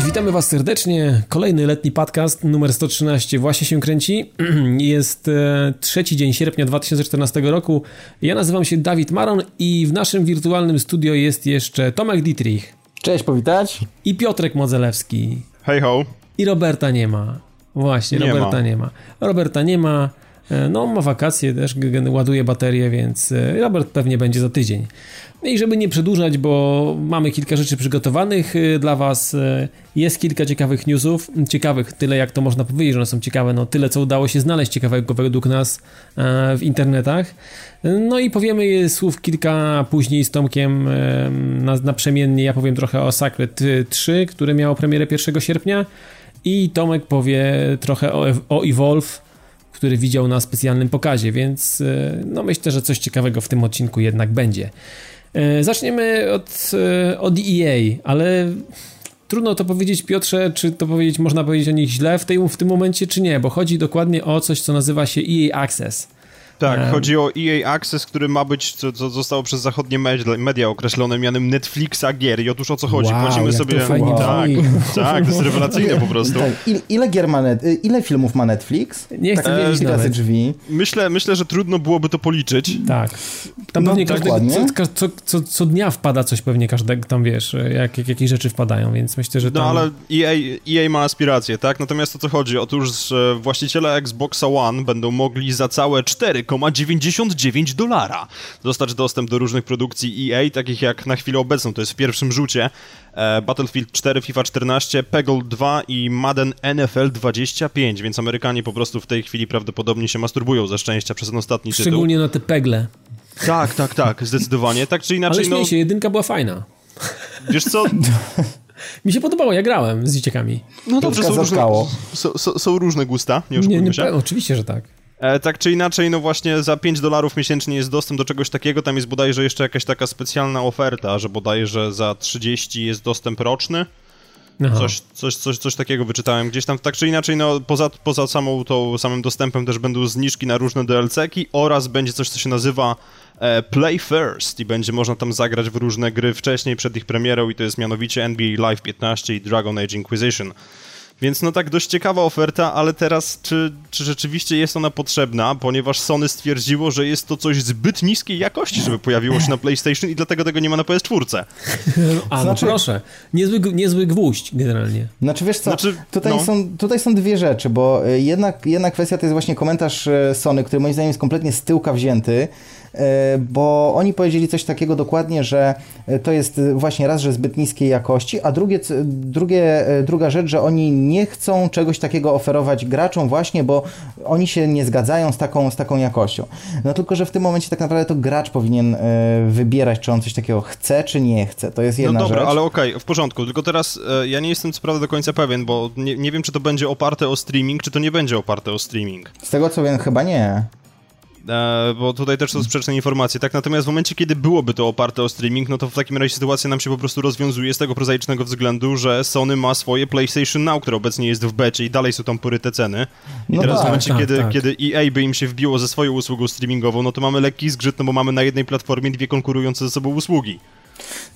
Cześć, witamy Was serdecznie. Kolejny letni podcast numer 113 właśnie się kręci. Jest e, trzeci dzień sierpnia 2014 roku. Ja nazywam się Dawid Maron i w naszym wirtualnym studio jest jeszcze Tomek Dietrich. Cześć, powitać. I Piotrek Modzelewski. Hej ho. I Roberta nie ma. Właśnie, nie Roberta ma. nie ma. Roberta nie ma. E, no, ma wakacje, też ładuje baterię, więc e, Robert pewnie będzie za tydzień. I żeby nie przedłużać, bo mamy kilka rzeczy przygotowanych e, dla Was, jest kilka ciekawych newsów, ciekawych, tyle jak to można powiedzieć, że one są ciekawe, no tyle co udało się znaleźć ciekawego według nas w internetach. No i powiemy słów kilka później z Tomkiem na, naprzemiennie, ja powiem trochę o Sacred 3, które miało premierę 1 sierpnia. I Tomek powie trochę o, o Evolve, który widział na specjalnym pokazie, więc e, no myślę, że coś ciekawego w tym odcinku jednak będzie. E, zaczniemy od, e, od EA, ale trudno to powiedzieć, Piotrze, czy to powiedzieć, można powiedzieć o nich źle w, tej, w tym momencie, czy nie, bo chodzi dokładnie o coś, co nazywa się EA Access. Tak, um, chodzi o EA Access, który ma być, co, co zostało przez zachodnie media określone mianem Netflixa gier. I otóż o co chodzi? Wow, Płacimy sobie. wow. Tak, tak, to jest rewelacyjne po prostu. Tak, ile, gier ma net, ile filmów ma Netflix? Nie chcę tak, wiedzieć razy drzwi. Myślę, myślę, że trudno byłoby to policzyć. Tak. Tam no, pewnie każdego, co, co, co, co, dnia wpada coś pewnie każdego, tam wiesz, jak, jak, jakieś rzeczy wpadają, więc myślę, że no, tam... No ale EA, EA ma aspiracje, tak? Natomiast o co chodzi? Otóż właściciele Xboxa One będą mogli za całe 4,90 59 dolara. Dostać dostęp do różnych produkcji EA, takich jak na chwilę obecną, to jest w pierwszym rzucie e, Battlefield 4, FIFA 14, Peggle 2 i Madden NFL 25, więc Amerykanie po prostu w tej chwili prawdopodobnie się masturbują ze szczęścia przez ten ostatni Szczególnie tytuł. Szczególnie na te pegle. Tak, tak, tak, zdecydowanie. Tak czy inaczej, Ale no... się, jedynka była fajna. Wiesz co... Mi się podobało, ja grałem z dzieciakami. No dobrze, są różne, są, są, są różne gusta, nie oszukujmy nie, nie, się. Oczywiście, że tak. E, tak czy inaczej, no właśnie za 5 dolarów miesięcznie jest dostęp do czegoś takiego, tam jest bodajże jeszcze jakaś taka specjalna oferta, że bodajże za 30 jest dostęp roczny. Coś, coś, coś, coś takiego wyczytałem gdzieś tam. Tak czy inaczej, no poza, poza samą tą, samym dostępem też będą zniżki na różne DLC-ki oraz będzie coś, co się nazywa e, Play First i będzie można tam zagrać w różne gry wcześniej przed ich premierą i to jest mianowicie NBA Live 15 i Dragon Age Inquisition. Więc no tak dość ciekawa oferta, ale teraz czy, czy rzeczywiście jest ona potrzebna, ponieważ Sony stwierdziło, że jest to coś zbyt niskiej jakości, żeby pojawiło się na PlayStation i dlatego tego nie ma na PS4. A, no znaczy... proszę. Niezły, niezły gwóźdź generalnie. Znaczy wiesz co, znaczy, tutaj, no. są, tutaj są dwie rzeczy, bo e, jedna, jedna kwestia to jest właśnie komentarz e, Sony, który moim zdaniem jest kompletnie z tyłka wzięty, bo oni powiedzieli coś takiego dokładnie, że e, to jest właśnie raz, że zbyt niskiej jakości, a drugie, drugie, e, druga rzecz, że oni nie chcą czegoś takiego oferować graczom właśnie, bo oni się nie zgadzają z taką, z taką jakością. No tylko, że w tym momencie tak naprawdę to gracz powinien wybierać, czy on coś takiego chce, czy nie chce. To jest jedna no dobra, rzecz. ale okej, okay, w porządku, tylko teraz ja nie jestem co prawda do końca pewien, bo nie, nie wiem, czy to będzie oparte o streaming, czy to nie będzie oparte o streaming. Z tego co wiem, chyba nie. E, bo tutaj też są sprzeczne informacje, tak? Natomiast w momencie, kiedy byłoby to oparte o streaming, no to w takim razie sytuacja nam się po prostu rozwiązuje z tego prozaicznego względu, że Sony ma swoje PlayStation Now, które obecnie jest w becie i dalej są tam poryte ceny. I no teraz tak, w momencie, tak, kiedy, tak. kiedy EA by im się wbiło ze swoją usługą streamingową, no to mamy lekki zgrzyt, no bo mamy na jednej platformie dwie konkurujące ze sobą usługi.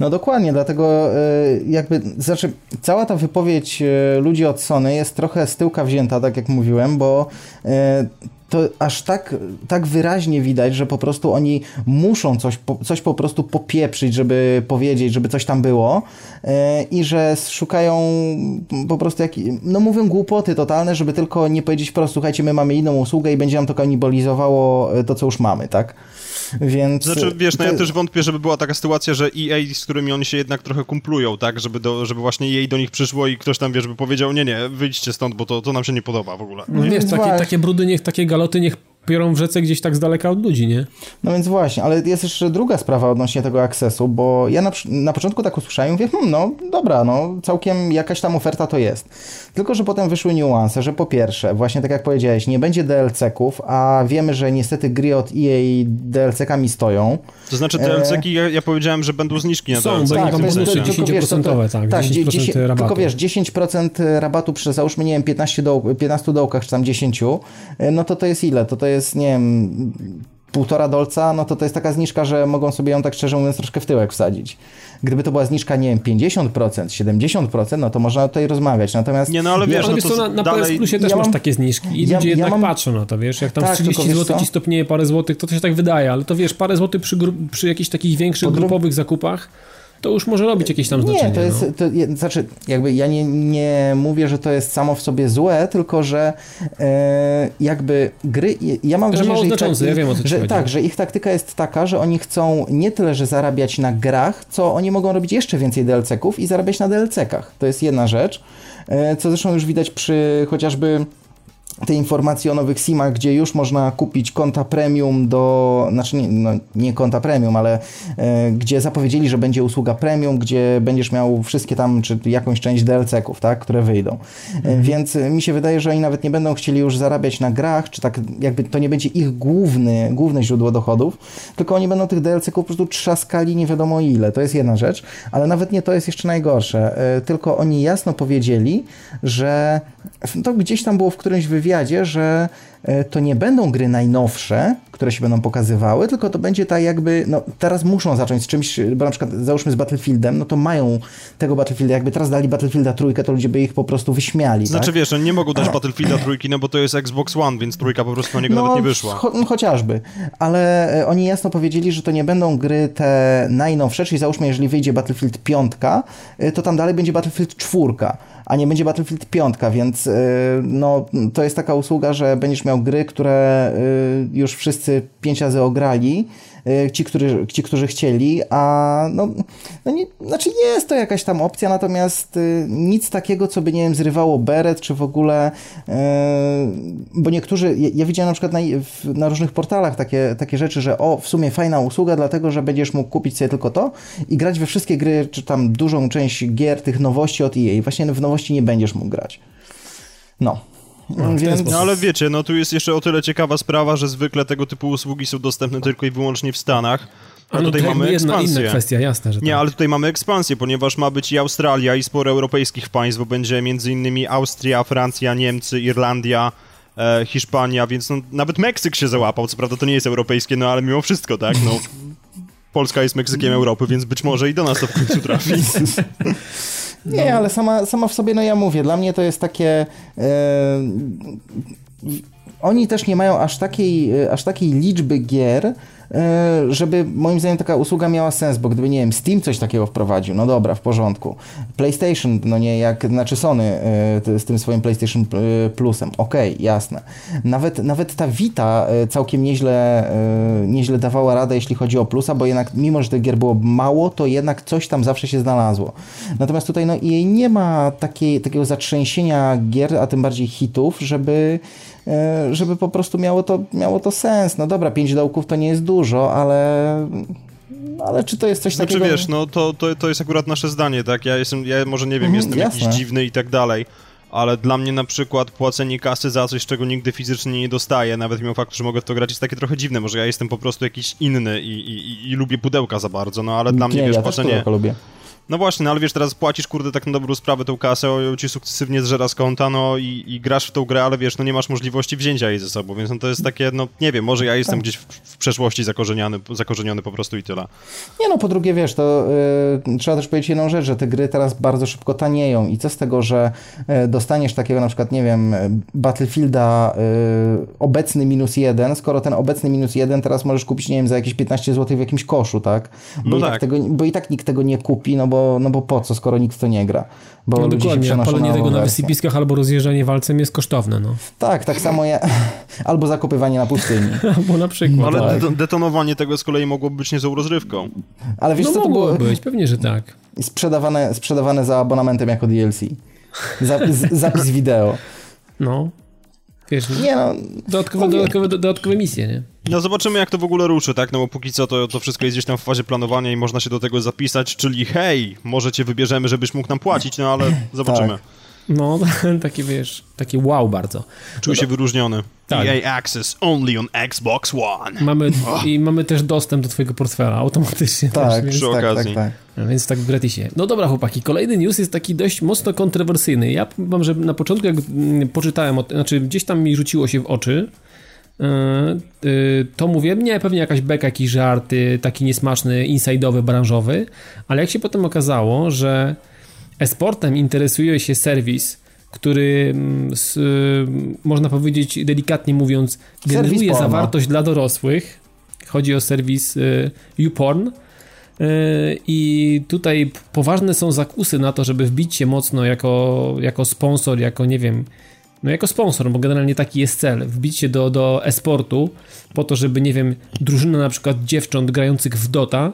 No dokładnie, dlatego e, jakby, znaczy cała ta wypowiedź e, ludzi od Sony jest trochę z tyłka wzięta, tak jak mówiłem, bo to aż tak, tak wyraźnie widać, że po prostu oni muszą coś, coś po prostu popieprzyć, żeby powiedzieć, żeby coś tam było yy, i że szukają po prostu jak, no mówią głupoty totalne, żeby tylko nie powiedzieć wprost, słuchajcie, my mamy inną usługę i będzie nam to kanibalizowało e, to, co już mamy, tak? Więc... Znaczy, wiesz, no ja też wątpię, żeby była taka sytuacja, że EA, z którymi oni się jednak trochę kumplują, tak? Żeby, do, żeby właśnie EA do nich przyszło i ktoś tam, wiesz, by powiedział, nie, nie, wyjdźcie stąd, bo to, to nam się nie podoba w ogóle. No wiesz, takie, takie brudy, niech takie galoty niech biorą w rzece gdzieś tak z daleka od ludzi, nie? No więc właśnie, ale jest jeszcze druga sprawa odnośnie tego akcesu, bo ja na, na początku tak usłyszałem i mówię, hmm, no dobra, no całkiem jakaś tam oferta to jest. Tylko, że potem wyszły niuanse, że po pierwsze, właśnie tak jak powiedziałeś, nie będzie DLC-ków, a wiemy, że niestety gry od EA DLC-kami stoją. To znaczy DLC-ki, ja, ja, powiedziałem, że będą zniżki na Są, DLC. Tak, to jest 10%, tak, tak 10% 10, rabatu. Tylko wiesz, 10% rabatu przy załóżmy, nie wiem, 15, do, 15 dołkach, czy tam 10, no to to jest ile? To to jest, nie wiem półtora dolca, no to to jest taka zniżka, że mogą sobie ją tak szczerze mówiąc troszkę w tyłek wsadzić. Gdyby to była zniżka, nie wiem, 50%, 70%, no to można tutaj rozmawiać. Natomiast. Nie, no ale wiesz, ja, no to na, na dalej... PS Plusie też ja masz mam... takie zniżki i ja, ludzie ja jednak mam... patrzą na to, wiesz, jak tam tak, 30 zł ci stopnieje parę złotych, to to się tak wydaje, ale to wiesz, parę złotych przy, przy jakichś takich większych grupowych zakupach to już może robić jakieś tam znaczenie. Nie, to jest, no. to, znaczy jakby ja nie, nie mówię, że to jest samo w sobie złe, tylko że e, jakby gry, ja mam wrażenie, że, że, ich, ja wiem, że tak, że ich taktyka jest taka, że oni chcą nie tyle, że zarabiać na grach, co oni mogą robić jeszcze więcej DLC-ków i zarabiać na DLC-kach. To jest jedna rzecz, e, co zresztą już widać przy chociażby te informacje o nowych SIMach, gdzie już można kupić konta premium do, znaczy nie, no, nie konta premium, ale e, gdzie zapowiedzieli, że będzie usługa premium, gdzie będziesz miał wszystkie tam, czy jakąś część DLC-ków, tak, które wyjdą. E, mhm. Więc mi się wydaje, że oni nawet nie będą chcieli już zarabiać na grach, czy tak jakby to nie będzie ich główny, główne źródło dochodów, tylko oni będą tych DLC-ków po prostu trzaskali nie wiadomo ile. To jest jedna rzecz, ale nawet nie to jest jeszcze najgorsze. E, tylko oni jasno powiedzieli, że to gdzieś tam było w którymś wywiadzie, wywiadzie, że e, to nie będą gry najnowsze, które się będą pokazywały, tylko to będzie tak jakby, no teraz muszą zacząć z czymś, bo na przykład załóżmy z Battlefieldem, no to mają tego Battlefielda, jakby teraz dali Battlefielda trójkę, to ludzie by ich po prostu wyśmiali. Znaczy tak? wiesz, oni nie mogą dać Battlefielda trójki, no bo to jest Xbox One, więc trójka po prostu na niego no, nawet nie wyszła. Cho no, chociażby, ale e, oni jasno powiedzieli, że to nie będą gry te najnowsze, czyli załóżmy, jeżeli wyjdzie Battlefield piątka, e, to tam dalej będzie Battlefield czwórka a nie będzie Battlefield 5, więc y, no, to jest taka usługa, że będziesz miał gry, które y, już wszyscy pięć razy ograli, ci, którzy, ci, którzy chcieli, a no, no nie, znaczy jest to jakaś tam opcja, natomiast y, nic takiego, co by, nie wiem, zrywało beret, czy w ogóle, y, bo niektórzy, ja, ja widziałem na przykład na, na, różnych portalach takie, takie rzeczy, że o, w sumie fajna usługa, dlatego, że będziesz mógł kupić sobie tylko to i grać we wszystkie gry, czy tam dużą część gier, tych nowości od EA. Właśnie w nowości nie będziesz mógł grać. No, no, Więc... no ale wiecie, no tu jest jeszcze o tyle ciekawa sprawa, że zwykle tego typu usługi są dostępne tylko i wyłącznie w Stanach. A no tutaj mamy ekspansję. Inna kwestia, jasne, że Nie, tak. ale tutaj mamy ekspansję, ponieważ ma być i Australia, i sporo europejskich państw, bo będzie między innymi Austria, Francja, Niemcy, Irlandia, e, Hiszpania, więc no, nawet Meksyk się załapał. Co prawda to nie jest europejskie, no ale mimo wszystko, tak? No, Polska jest Meksykiem Europy, więc być może i do nas to w końcu trafi. Nie, no. ale sama, sama w sobie, no ja mówię, dla mnie to jest takie... E, oni też nie mają aż takiej, e, aż takiej liczby gier, żeby moim zdaniem taka usługa miała sens, bo gdyby, nie wiem, Steam coś takiego wprowadził, no dobra, w porządku. PlayStation, no nie, jak, znaczy Sony e, z tym swoim PlayStation e, Plusem, okej, okay, jasne. Nawet, nawet ta Vita całkiem nieźle, nieźle dawała radę, jeśli chodzi o plusa, bo jednak, mimo że tych gier było mało, to jednak coś tam zawsze się znalazło. Natomiast tutaj, no jej nie ma takiej, takiego zatrzęsienia gier, a tym bardziej hitów, żeby żeby po prostu miało to, miało to sens. No dobra, pięć dołków to nie jest dużo, ale ale czy to jest coś znaczy, takiego... wiesz, no to, to, to jest akurat nasze zdanie, tak? Ja jestem, ja może nie wiem, mhm, jestem jasne. jakiś dziwny i tak dalej, ale dla mnie na przykład płacenie kasy za coś, czego nigdy fizycznie nie dostaję, nawet mimo faktu, że mogę w to grać, jest takie trochę dziwne. Może ja jestem po prostu jakiś inny i, i, i, lubię pudełka za bardzo, no ale dla mnie, nie, wiesz, ja płacenie... Lubię. No właśnie, no ale wiesz, teraz płacisz, kurde, tak na dobrą sprawę tą kasę, o, ci sukcesywnie zżera z konta, no i, i, grasz w tą grę, ale wiesz, no nie masz możliwości wzięcia jej ze sobą, więc no to jest takie, no nie wiem, może ja jestem tak. gdzieś w, w przeszłości zakorzeniony, zakorzeniony po prostu i tyle. Nie no, po drugie, wiesz, to yy, trzeba też powiedzieć jedną rzecz, że te gry teraz bardzo szybko tanieją i co z tego, że yy, dostaniesz takiego na przykład, nie wiem, Battlefielda yy, obecny minus jeden, skoro ten obecny minus jeden teraz możesz kupić, nie wiem, za jakieś 15 zł w jakimś koszu, tak? Bo, no i, tak. tak tego, bo i tak nikt tego nie kupi, no bo, no bo po co, skoro nikt to nie gra. Bo no dokładnie, palenie tego na wysypiskach albo rozjeżdżanie walcem jest kosztowne. No. Tak, tak samo ja, albo zakopywanie na pustyni. albo na przykład. Ale tak. detonowanie tego z kolei mogłoby być niezłą rozrywką. Ale wiesz no co to było? być, pewnie, że tak. Sprzedawane, sprzedawane za abonamentem jako DLC. Zapis, zapis wideo. No. Wiesz, nie no, dodatkowe, dodatkowe, dodatkowe misje, nie? No zobaczymy jak to w ogóle ruszy, tak? No bo póki co to, to wszystko jest gdzieś tam w fazie planowania i można się do tego zapisać, czyli hej, może cię wybierzemy, żebyś mógł nam płacić, no ale zobaczymy. tak. No, taki wiesz, taki wow bardzo. Czuł się wyróżniony. Tak. EA Access only on Xbox One. Mamy, oh. I mamy też dostęp do twojego portfela automatycznie. Tak, też, więc, przy tak, okazji. Tak, tak. Więc tak w gratisie. No dobra chłopaki, kolejny news jest taki dość mocno kontrowersyjny. Ja mam, że na początku jak poczytałem, o, znaczy gdzieś tam mi rzuciło się w oczy, to mówię, nie, pewnie jakaś beka, jakiś żart, taki niesmaczny, inside'owy, branżowy, ale jak się potem okazało, że esportem interesuje się serwis, który mm, z, można powiedzieć delikatnie mówiąc generuje zawartość dla dorosłych. Chodzi o serwis YouPorn. I tutaj poważne są zakusy na to, żeby wbić się mocno jako, jako sponsor, jako nie wiem, no jako sponsor, bo generalnie taki jest cel, wbić się do, do e-sportu po to, żeby, nie wiem, drużyna na przykład dziewcząt grających w Dota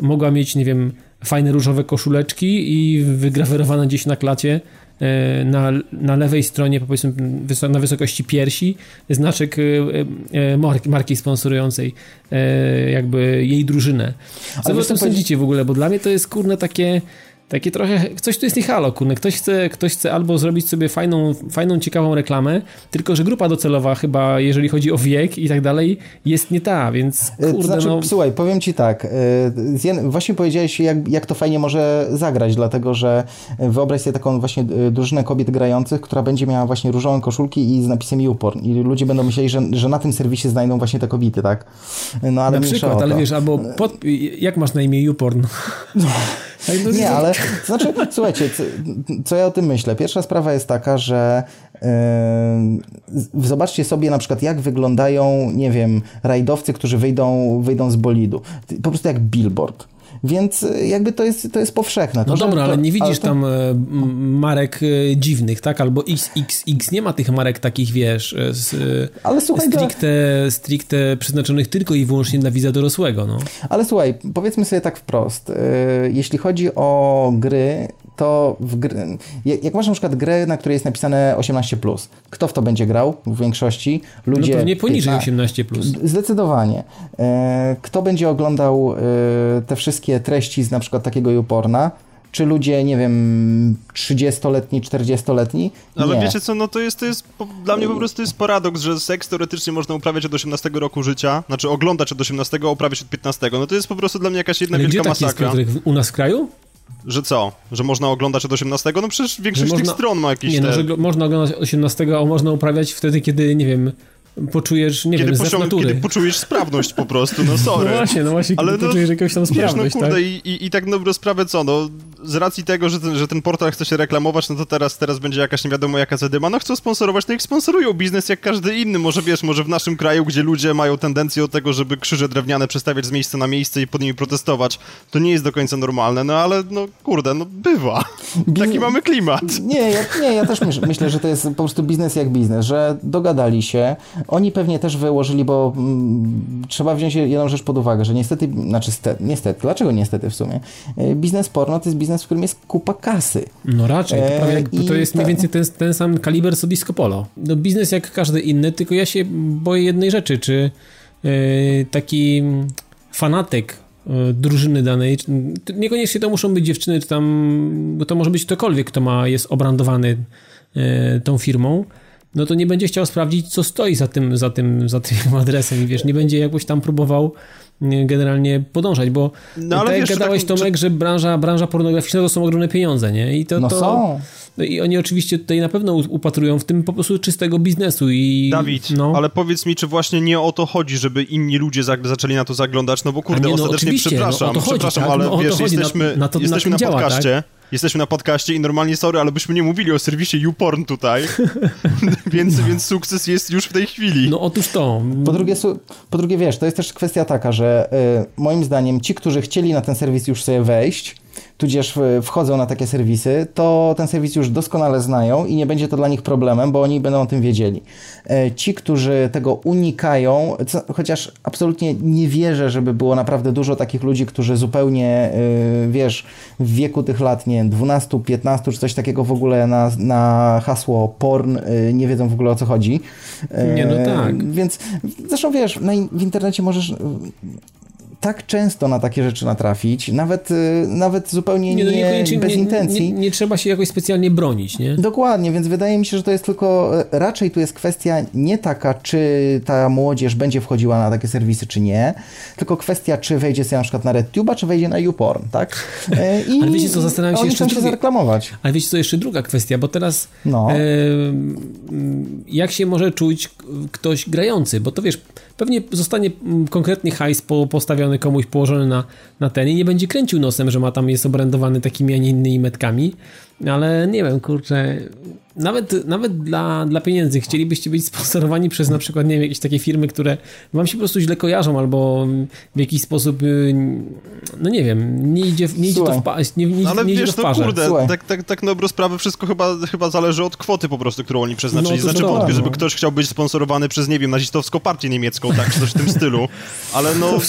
mogła mieć, nie wiem, fajne różowe koszuleczki i wygrawerowane gdzieś na klacie e, na, na lewej stronie, powiedzmy na wysokości piersi, znaczek e, e, marki, sponsorującej jakby jej drużynę. Co wy o tym sądzicie w ogóle? Bo dla mnie to jest kurne takie takie trochę, coś tu jest nie halo, kurne. Ktoś chce, ktoś chce albo zrobić sobie fajną, fajną, ciekawą reklamę, tylko że grupa docelowa chyba, jeżeli chodzi o wiek i tak dalej, jest nie ta, więc e, kurde, znaczy, no... Słuchaj, powiem ci tak, e, właśnie powiedziałeś, jak, jak to fajnie może zagrać, dlatego, że wyobraź sobie taką właśnie e, drużynę kobiet grających, która będzie miała właśnie różowe koszulki i z napisem YouPorn i ludzie będą myśleli, że, że na tym serwisie znajdą właśnie te kobiety, tak? No ale Na przykład, ale wiesz, albo pod... jak masz na imię YouPorn? No. No nie, ale znaczy, słuchajcie, co, co, ja o tym myślę? Pierwsza sprawa jest taka, że yy, zobaczcie sobie na przykład, jak wyglądają, nie wiem, rajdowcy, którzy wyjdą, wyjdą z bolidu. Po prostu jak billboard. Więc e, jakby to jest, to jest powszechne. To, no dobra, to, ale nie widzisz ale to... tam e, marek e, dziwnych, tak? Albo XXX, nie ma tych marek takich, wiesz, z, ale słuchaj, stricte, to... stricte przeznaczonych tylko i wyłącznie dla widza dorosłego, no. Ale słuchaj, powiedzmy sobie tak wprost, jeśli chodzi o gry, to w gry, jak masz na przykład grę, na której jest napisane 18+, kto w to będzie grał w większości? Ludzie... No pewnie poniżej 18+. Zdecydowanie. Kto będzie oglądał te wszystkie treści z na przykład takiego YouPorna, czy ludzie, nie wiem, 30-letni, 40-letni? Ale wiecie co, no to jest, to jest, dla mnie po prostu jest paradoks, że seks teoretycznie można uprawiać od 18 roku życia, znaczy oglądać od 18, uprawiać od 15. No to jest po prostu dla mnie jakaś jedna Ale wielka gdzie masakra. Jest, u nas w kraju? Że co? Że można oglądać od 18? No przecież większość można, tych stron ma jakieś Nie, no, te... no, że można oglądać od 18, a można uprawiać wtedy, kiedy, nie wiem, poczujesz, nie kiedy wiem, posią, natury. Kiedy poczujesz sprawność po prostu, no sorry. No właśnie, no właśnie, Ale no, poczujesz jakąś tam sprawność, wiesz, no kurde, tak? i, i, i tak na dobrą sprawę co, no z racji tego, że ten, że ten portal chce się reklamować, no to teraz, teraz będzie jakaś nie wiadomo jaka zadyma, no chcą sponsorować, no ich sponsorują biznes jak każdy inny, może wiesz, może w naszym kraju, gdzie ludzie mają tendencję do tego, żeby krzyże drewniane przestawiać z miejsca na miejsce i pod nimi protestować, to nie jest do końca normalne, no ale no kurde, no bywa. Taki mamy klimat. Nie, ja, nie, ja też myśl, myślę, że to jest po prostu biznes jak biznes, że dogadali się, oni pewnie też wyłożyli, bo mm, trzeba wziąć jedną rzecz pod uwagę, że niestety, znaczy ste, niestety, dlaczego niestety w sumie? E, biznes porno to jest biznes, w którym jest kupa kasy. No raczej, to, prawie, e, to jest mniej więcej ten, ten sam kaliber co Disco Polo. No biznes jak każdy inny, tylko ja się boję jednej rzeczy, czy yy, taki fanatyk drużyny danej, niekoniecznie to muszą być dziewczyny, czy tam, bo to może być ktokolwiek, kto ma, jest obrandowany tą firmą, no to nie będzie chciał sprawdzić, co stoi za tym, za tym, za tym adresem i wiesz, nie będzie jakoś tam próbował generalnie podążać, bo no, ale tak jak gadałeś tak, Tomek, czy... że branża, branża pornograficzna to są ogromne pieniądze, nie? I to, no to, są. No i oni oczywiście tutaj na pewno upatrują w tym po prostu czystego biznesu i... Dawid, no. ale powiedz mi, czy właśnie nie o to chodzi, żeby inni ludzie zaczęli na to zaglądać, no bo kurde, nie, no, ostatecznie przepraszam, no, chodzi, przepraszam, tak? ale no, wiesz, jesteśmy, na, na, to, jesteśmy na, na podcaście, tak? Jesteśmy na podcaście i normalnie, sorry, ale byśmy nie mówili o serwisie YouPorn tutaj, więc, więc sukces jest już w tej chwili. No otóż to. Po drugie, po drugie wiesz, to jest też kwestia taka, że y, moim zdaniem ci, którzy chcieli na ten serwis już sobie wejść, tudzież wchodzą na takie serwisy, to ten serwis już doskonale znają i nie będzie to dla nich problemem, bo oni będą o tym wiedzieli. E, ci, którzy tego unikają, chociaż absolutnie nie wierzę, żeby było naprawdę dużo takich ludzi, którzy zupełnie, e, wiesz, w wieku tych lat, nie 12, 15 czy coś takiego w ogóle na, na hasło porn e, nie wiedzą w ogóle o co chodzi. Nie, no tak. Więc zresztą wiesz, w internecie możesz tak często na takie rzeczy natrafić, nawet, y, nawet zupełnie nie, no, nie, bez nie, intencji. Nie, nie, trzeba się jakoś specjalnie bronić, nie? Dokładnie, więc wydaje mi się, że to jest tylko, e, raczej tu jest kwestia nie taka, czy ta młodzież będzie wchodziła na takie serwisy, czy nie, tylko kwestia, czy wejdzie sobie na przykład na RedTube'a, czy wejdzie na YouPorn, tak? E, I Ale wiecie co, zastanawiam się jeszcze... się zareklamować. Ale wiecie co, jeszcze druga kwestia, bo teraz no. e, jak się może czuć ktoś grający, bo to wiesz, pewnie zostanie mm, konkretny hajs postawiony komuś, położony na, na ten i nie będzie kręcił nosem, że ma tam, jest obrędowany takimi, a nie innymi metkami, ale nie wiem, kurczę, nawet, nawet dla, dla pieniędzy chcielibyście być sponsorowani przez na przykład, nie wiem, jakieś takie firmy, które wam się po prostu źle kojarzą albo w jakiś sposób, y, no nie wiem, nie idzie, nie idzie to w, pa, nie, nie, Ale nie wiesz, no kurde, tak, tak, tak na dobrą sprawę wszystko chyba, chyba zależy od kwoty po prostu, którą oni przeznaczyli. No, znaczy wątpię, żeby ktoś chciał być sponsorowany przez, nie wiem, nazistowską partię niemiecką, tak, czy coś w tym stylu, ale no...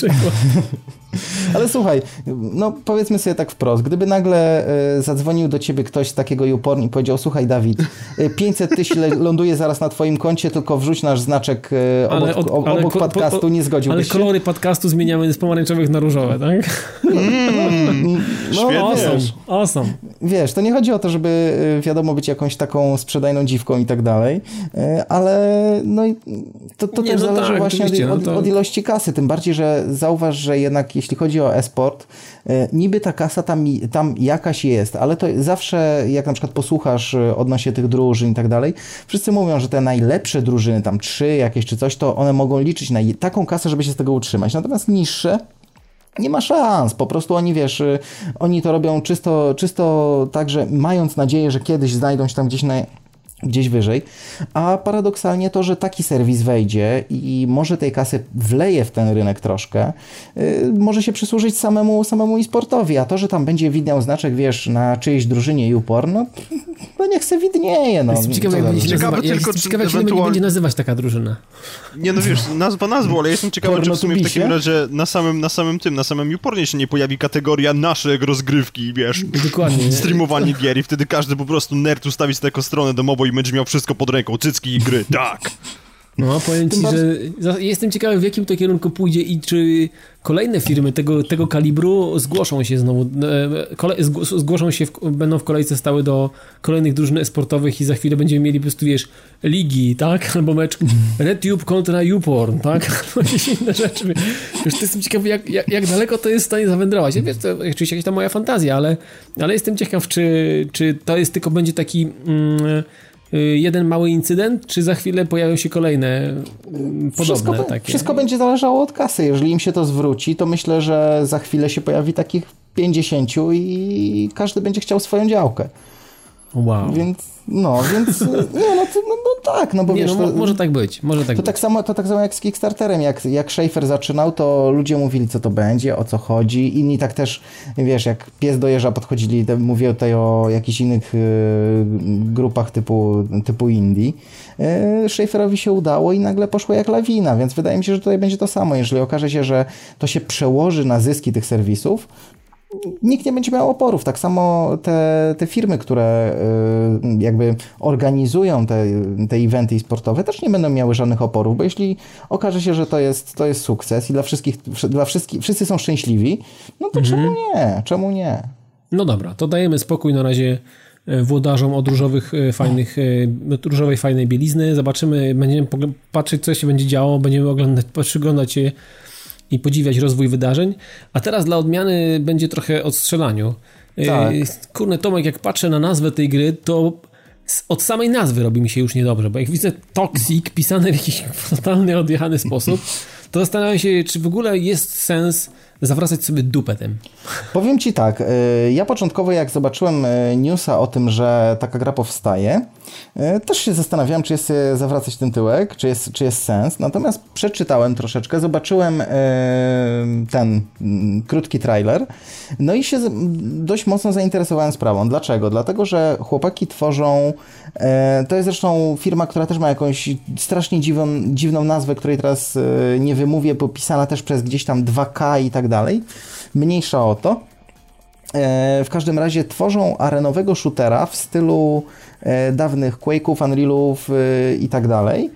Ale słuchaj, no powiedzmy sobie tak wprost, gdyby nagle y, zadzwonił do ciebie ktoś z takiego YouPorn i powiedział, słuchaj Dawid, 500 tysięcy ląduje zaraz na twoim koncie, tylko wrzuć nasz znaczek e, obok, ale, obok ale, podcastu, po, nie zgodziłbyś Ale kolory podcastu zmieniamy z pomarańczowych na różowe, tak? Mm, no, awesome, awesome. Wiesz, to nie chodzi o to, żeby e, wiadomo być jakąś taką sprzedajną dziwką i tak dalej, ale no to, to nie, też no zależy tak, właśnie od, no to... od ilości kasy, tym bardziej, że zauważ, że jednak jeśli chodzi o e-sport, niby ta kasa tam, tam jakaś jest, ale to zawsze, jak na przykład posłuchasz odnośnie tych drużyn i tak dalej, wszyscy mówią, że te najlepsze drużyny, tam trzy jakieś czy coś, to one mogą liczyć na taką kasę, żeby się z tego utrzymać. Natomiast niższe nie ma szans, po prostu oni, wiesz, y, oni to robią czysto, czysto tak, że mając nadzieję, że kiedyś znajdą się tam gdzieś na gdzieś wyżej, a paradoksalnie to, że taki serwis wejdzie i może tej kasy wleje w ten rynek troszkę, yy, może się przysłużyć samemu, samemu e-sportowi, a to, że tam będzie widniał znaczek, wiesz, na czyjejś drużynie YouPorn, no, no niech se widnieje, no. Jestem ciekawy, jak będzie, ciekawe nazywa, tylko, ewentualnie... jak będzie nazywać taka drużyna. Nie no wiesz, nazwa nazwą, ale jestem ciekawy, czy w sumie w takim razie na samym, na samym tym, na samym YouPornie się nie pojawi kategoria naszych rozgrywki, wiesz, Dokładnie. streamowanie gier i wtedy każdy po prostu nerd ustawi sobie taką stronę domowo i będzie miał wszystko pod ręką, cycki i gry, tak. No, powiem ci, że jestem ciekawy, w jakim to kierunku pójdzie i czy kolejne firmy tego, tego kalibru zgłoszą się znowu, e, kole, zgłoszą się, w, będą w kolejce stały do kolejnych drużyn sportowych i za chwilę będziemy mieli po prostu, wiesz, ligi, tak? Albo mecz RedTube kontra YouPorn, tak? Albo jakieś inne rzeczy. Wiesz, to jestem ciekawy, jak, jak, jak, daleko to jest w stanie zawędrować. Ja wiesz, to oczywiście jakaś ta moja fantazja, ale, ale jestem ciekaw, czy, czy to jest tylko będzie taki... Mm, jeden mały incydent, czy za chwilę pojawią się kolejne mm, podobne wszystko, takie? Wszystko będzie zależało od kasy. Jeżeli im się to zwróci, to myślę, że za chwilę się pojawi takich 50 i każdy będzie chciał swoją działkę. Wow. Więc no, więc nie, no, to, no, no tak, no bo nie, wiesz, no, to, może tak być, może tak to być. Tak samo, to tak samo jak z Kickstarterem, jak, jak Schaefer zaczynał, to ludzie mówili, co to będzie, o co chodzi, inni tak też, wiesz, jak pies dojeżdża, podchodzili, mówię tutaj o jakichś innych y, grupach typu, typu indie, y, Schaeferowi się udało i nagle poszło jak lawina, więc wydaje mi się, że tutaj będzie to samo, jeżeli okaże się, że to się przełoży na zyski tych serwisów, nikt nie będzie miał oporów. Tak samo te, te firmy, które y, jakby organizują te, te eventy sportowe, też nie będą miały żadnych oporów, bo jeśli okaże się, że to jest, to jest sukces i dla wszystkich, dla wszystkich, wszyscy są szczęśliwi, no to mhm. czemu nie? Czemu nie? No dobra, to dajemy spokój na razie e, włodarzom od różowych, e, fajnych, e, różowej, fajnej bielizny. Zobaczymy, będziemy patrzeć, co się będzie działo, będziemy oglądać, przyglądać się i podziwiać rozwój wydarzeń. A teraz dla odmiany będzie trochę o strzelaniu. Tak. Kurne, Tomek, jak patrzę na nazwę tej gry, to od samej nazwy robi mi się już niedobrze, bo jak widzę Toxic pisane w jakiś totalnie odjechany sposób, to zastanawiam się, czy w ogóle jest sens zawracać sobie dupę tym. Powiem ci tak, y, ja początkowo jak zobaczyłem y, newsa o tym, że taka gra powstaje, y, też się zastanawiałem, czy jest zawracać ten tyłek, czy jest, czy jest sens. Natomiast przeczytałem troszeczkę, zobaczyłem ten mm, krótki trailer, no i się dość mocno zainteresowałem sprawą. Dlaczego? Dlatego, że chłopaki tworzą, to jest zresztą firma, która też ma jakąś strasznie dziwną, dziwną nazwę, której teraz nie wymówię, popisana też przez gdzieś tam 2K i tak dalej. Mniejsza o to. E, w każdym razie tworzą arenowego shootera w stylu e, dawnych Quake'ów, Unreal'ów e, i tak dalej.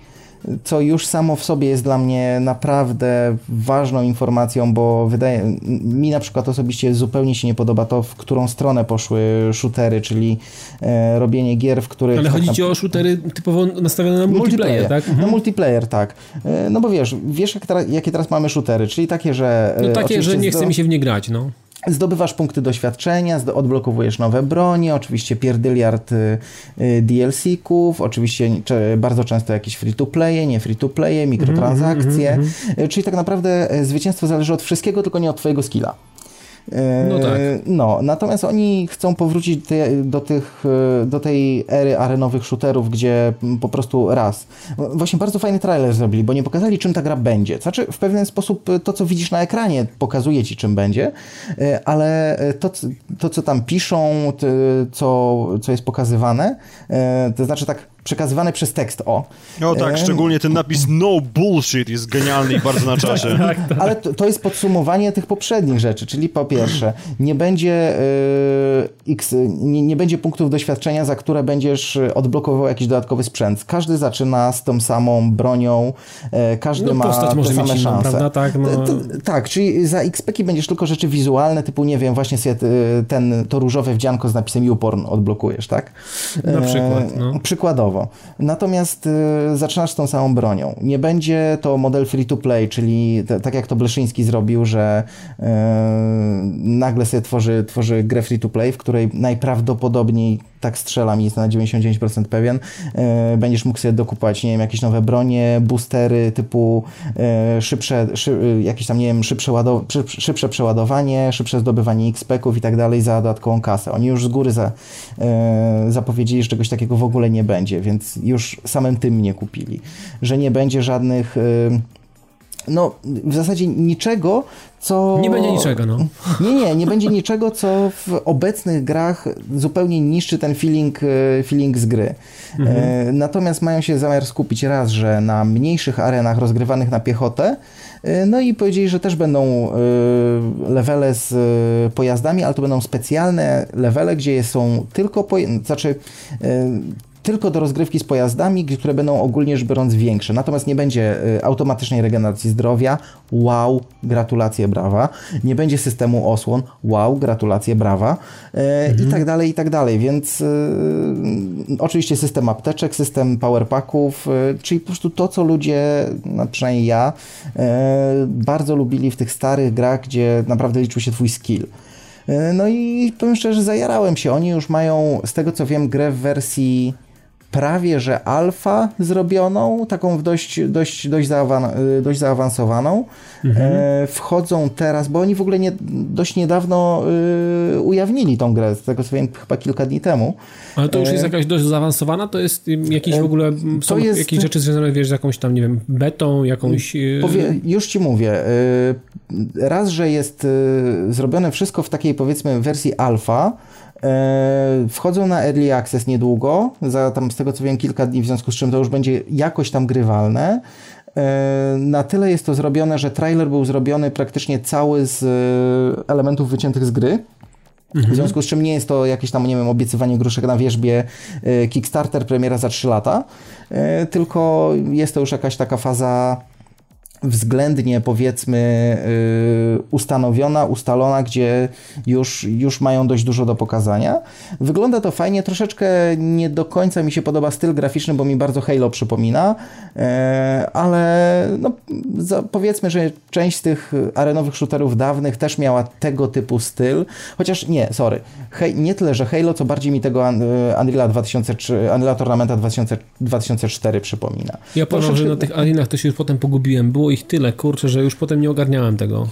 Co już samo w sobie jest dla mnie naprawdę ważną informacją, bo wydaje mi na przykład osobiście zupełnie się nie podoba to, w którą stronę poszły shootery, czyli e, robienie gier, w których... Ale tak chodzi ci na... o shootery typowo nastawione na multiplayer, multiplayer tak? Mhm. Na multiplayer, tak. E, no bo wiesz, wiesz jak jakie teraz mamy shootery, czyli takie, że... E, no takie, że nie chce mi się w nie grać, no. Zdobywasz punkty doświadczenia, odblokowujesz nowe bronie, oczywiście pierdyliard y, y, DLC-ków, oczywiście bardzo często jakieś free-to-playe, nie free-to-playe, mikrotransakcje, mm -hmm, czyli tak naprawdę zwycięstwo zależy od wszystkiego, tylko nie od twojego skilla. No tak. No, natomiast oni chcą powrócić te, do, tych, e, do tej ery arenowych shooterów, gdzie po prostu raz. Właśnie bardzo fajny trailer zrobili, bo nie pokazali, czym ta gra będzie. Znaczy, w pewien sposób to, co widzisz na ekranie, pokazuje ci, czym będzie, e, ale to, to co tam piszą, to, co, co jest pokazywane, e, to znaczy tak przekazywane przez tekst, o. O tak, e... szczególnie ten napis no bullshit jest genialny i bardzo na czasie. tak, tak. Ale to, to, jest podsumowanie tych poprzednich rzeczy, czyli po pierwsze, nie będzie yy, x, nie, nie, będzie punktów doświadczenia, za które będziesz odblokował jakiś dodatkowy sprzęt. Każdy zaczyna z tą samą bronią, yy, każdy no, ma te same inną, szanse. Tak, no. tak, czyli za XP będziesz tylko rzeczy wizualne, typu nie wiem, właśnie sobie ten, to różowe wdzianko z napisem YouPorn odblokujesz, tak? Na przykład, no. Przykładowo. Natomiast y, zaczynasz z tą samą bronią. Nie będzie to model free to play, czyli tak jak to Bleszyński zrobił, że y, nagle sobie tworzy, tworzy grę free to play, w której najprawdopodobniej tak strzelam i jestem na 99% pewien, y, będziesz mógł sobie dokupować, nie wiem, jakieś nowe bronie, boostery typu y, szybsze, szy, jakieś tam, nie wiem, szybsze, ładow- szybsze przeładowanie, szybsze zdobywanie XP-ków i tak dalej za dodatkową kasę. Oni już z góry za, zapowiedzieli, że czegoś takiego w ogóle nie będzie, więc już samym tym nie kupili. Że nie będzie żadnych no w zasadzie niczego, co... Nie będzie niczego, no. Nie, nie, nie będzie niczego, co w obecnych grach zupełnie niszczy ten feeling, e, feeling z gry. Mhm. E, natomiast mają się zamiar skupić raz, że na mniejszych arenach rozgrywanych na piechotę, e, no i powiedzieli, że też będą levele z pojazdami, ale to będą specjalne levele, gdzie są tylko, poje... znaczy tylko do rozgrywki z pojazdami, które będą ogólnie rzecz biorąc większe. Natomiast nie będzie y, automatycznej regeneracji zdrowia. Wow, gratulacje, brawa. Nie będzie systemu osłon. Wow, gratulacje, brawa. Y, mhm. I tak dalej, i tak dalej. Więc y, oczywiście system apteczek, system powerpacków, czyli po prostu to, co ludzie, no przynajmniej ja, bardzo lubili w tych starych grach, gdzie naprawdę liczył się twój skill. No i powiem szczerze, zajarałem się. Oni już mają, z tego co wiem, grę w wersji prawie że alfa zrobioną, taką dość, dość, dość, zaawan dość zaawansowaną. Mhm. E, wchodzą teraz, bo oni w ogóle nie, dość niedawno y, ujawnili tą grę, z tego co wiem, chyba kilka dni temu. Ale to już jest e, jakaś dość zaawansowana? To jest jakiś w ogóle, są to jest, jakieś rzeczy związane wiesz, z jakąś tam, nie wiem, betą, jakąś... Y, powie, już ci mówię. Y, raz, że jest zrobione wszystko w takiej powiedzmy wersji alfa, E, wchodzą na Early Access niedługo, za tam z tego co wiem kilka dni, w związku z czym to już będzie jakoś tam grywalne. E, na tyle jest to zrobione, że trailer był zrobiony praktycznie cały z e, elementów wyciętych z gry. Mhm. W związku z czym nie jest to jakieś tam, nie wiem, obiecywanie gruszek na wierzbie Kickstarter premiera za 3 lata, tylko jest to już jakaś taka faza względnie powiedzmy y, ustanowiona, ustalona, gdzie już, już mają dość dużo do pokazania. Wygląda to fajnie, troszeczkę nie do końca mi się podoba styl graficzny, bo mi bardzo Halo przypomina, e, ale no, powiedzmy, że część z tych arenowych shooterów dawnych też miała tego typu styl, chociaż nie, sorry, Hej, nie tyle, że Halo, co bardziej mi tego Unreal 2003, Unreal Tournamenta 2000, 2004 przypomina. Ja powiem, że na tych arenach to się już potem pogubiłem, było ich tyle, kurczę, że już potem nie ogarniałem tego.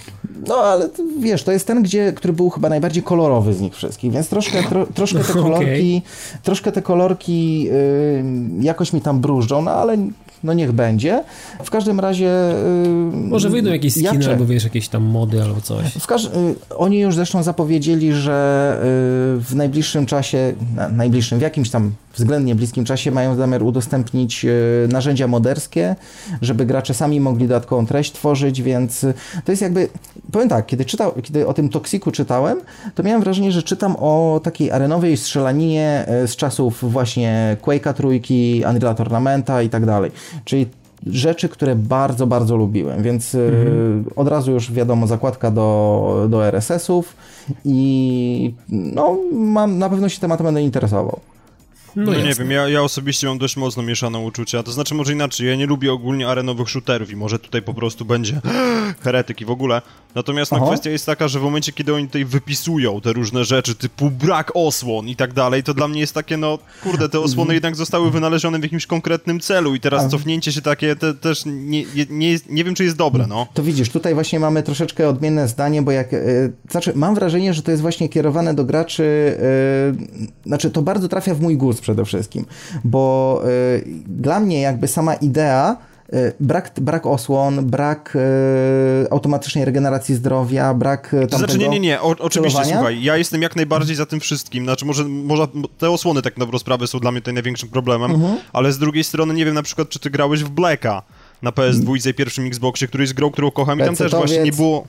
No, ale wiesz, to jest ten, gdzie, który był chyba najbardziej kolorowy z nich wszystkich, więc troszkę, tro, troszkę te kolorki, okay. troszkę te kolorki yy, jakoś mi tam brużdżą, no ale no niech będzie. W każdym razie... Yy, Może wyjdą jakieś skiny ja albo wiesz, jakieś tam mody albo coś. Każ- yy, oni już zresztą zapowiedzieli, że yy, w najbliższym czasie, na, najbliższym, w jakimś tam względnie bliskim czasie mają zamiar udostępnić y, narzędzia moderskie, żeby gracze sami mogli dodatkową treść tworzyć, więc to jest jakby, powiem tak, kiedy, czytał, kiedy o tym Toxiku czytałem, to miałem wrażenie, że czytam o takiej arenowej strzelaninie y, z czasów właśnie Quake'a trójki, Unreal Tournamenta i tak dalej. Czyli rzeczy, które bardzo, bardzo lubiłem, więc mhm. od razu już wiadomo, zakładka do, do RSS-ów i no, mam, na pewno się tematem będę interesował. No, no nie wiem, ja, ja osobiście mam dość mocno mieszane uczucia. To znaczy, może inaczej, ja nie lubię ogólnie arenowych shooterów i może tutaj po prostu będzie heretyk i w ogóle. Natomiast no, kwestia jest taka, że w momencie, kiedy oni tutaj wypisują te różne rzeczy, typu brak osłon i tak dalej, to dla mnie jest takie, no kurde, te osłony mhm. jednak zostały wynalezione w jakimś konkretnym celu i teraz cofnięcie się takie te, też nie, nie, nie, jest, nie wiem, czy jest dobre, no. To widzisz, tutaj właśnie mamy troszeczkę odmienne zdanie, bo jak, yy, znaczy mam wrażenie, że to jest właśnie kierowane do graczy, yy, znaczy to bardzo trafia w mój gust przede wszystkim, bo y, dla mnie jakby sama idea y, Brak, brak osłon, brak y, automatycznej regeneracji zdrowia, brak tamtego To znaczy, nie, nie, nie, o, oczywiście, słuchaj, ja jestem jak najbardziej za tym wszystkim, znaczy może, może te osłony tak na dobrą sprawę są dla mnie tutaj największym problemem, mhm. ale z drugiej strony nie wiem na przykład, czy ty grałeś w Blacka na PS2 i pierwszym Xboxie, który jest grą, którą kocham i tam też właśnie nie było...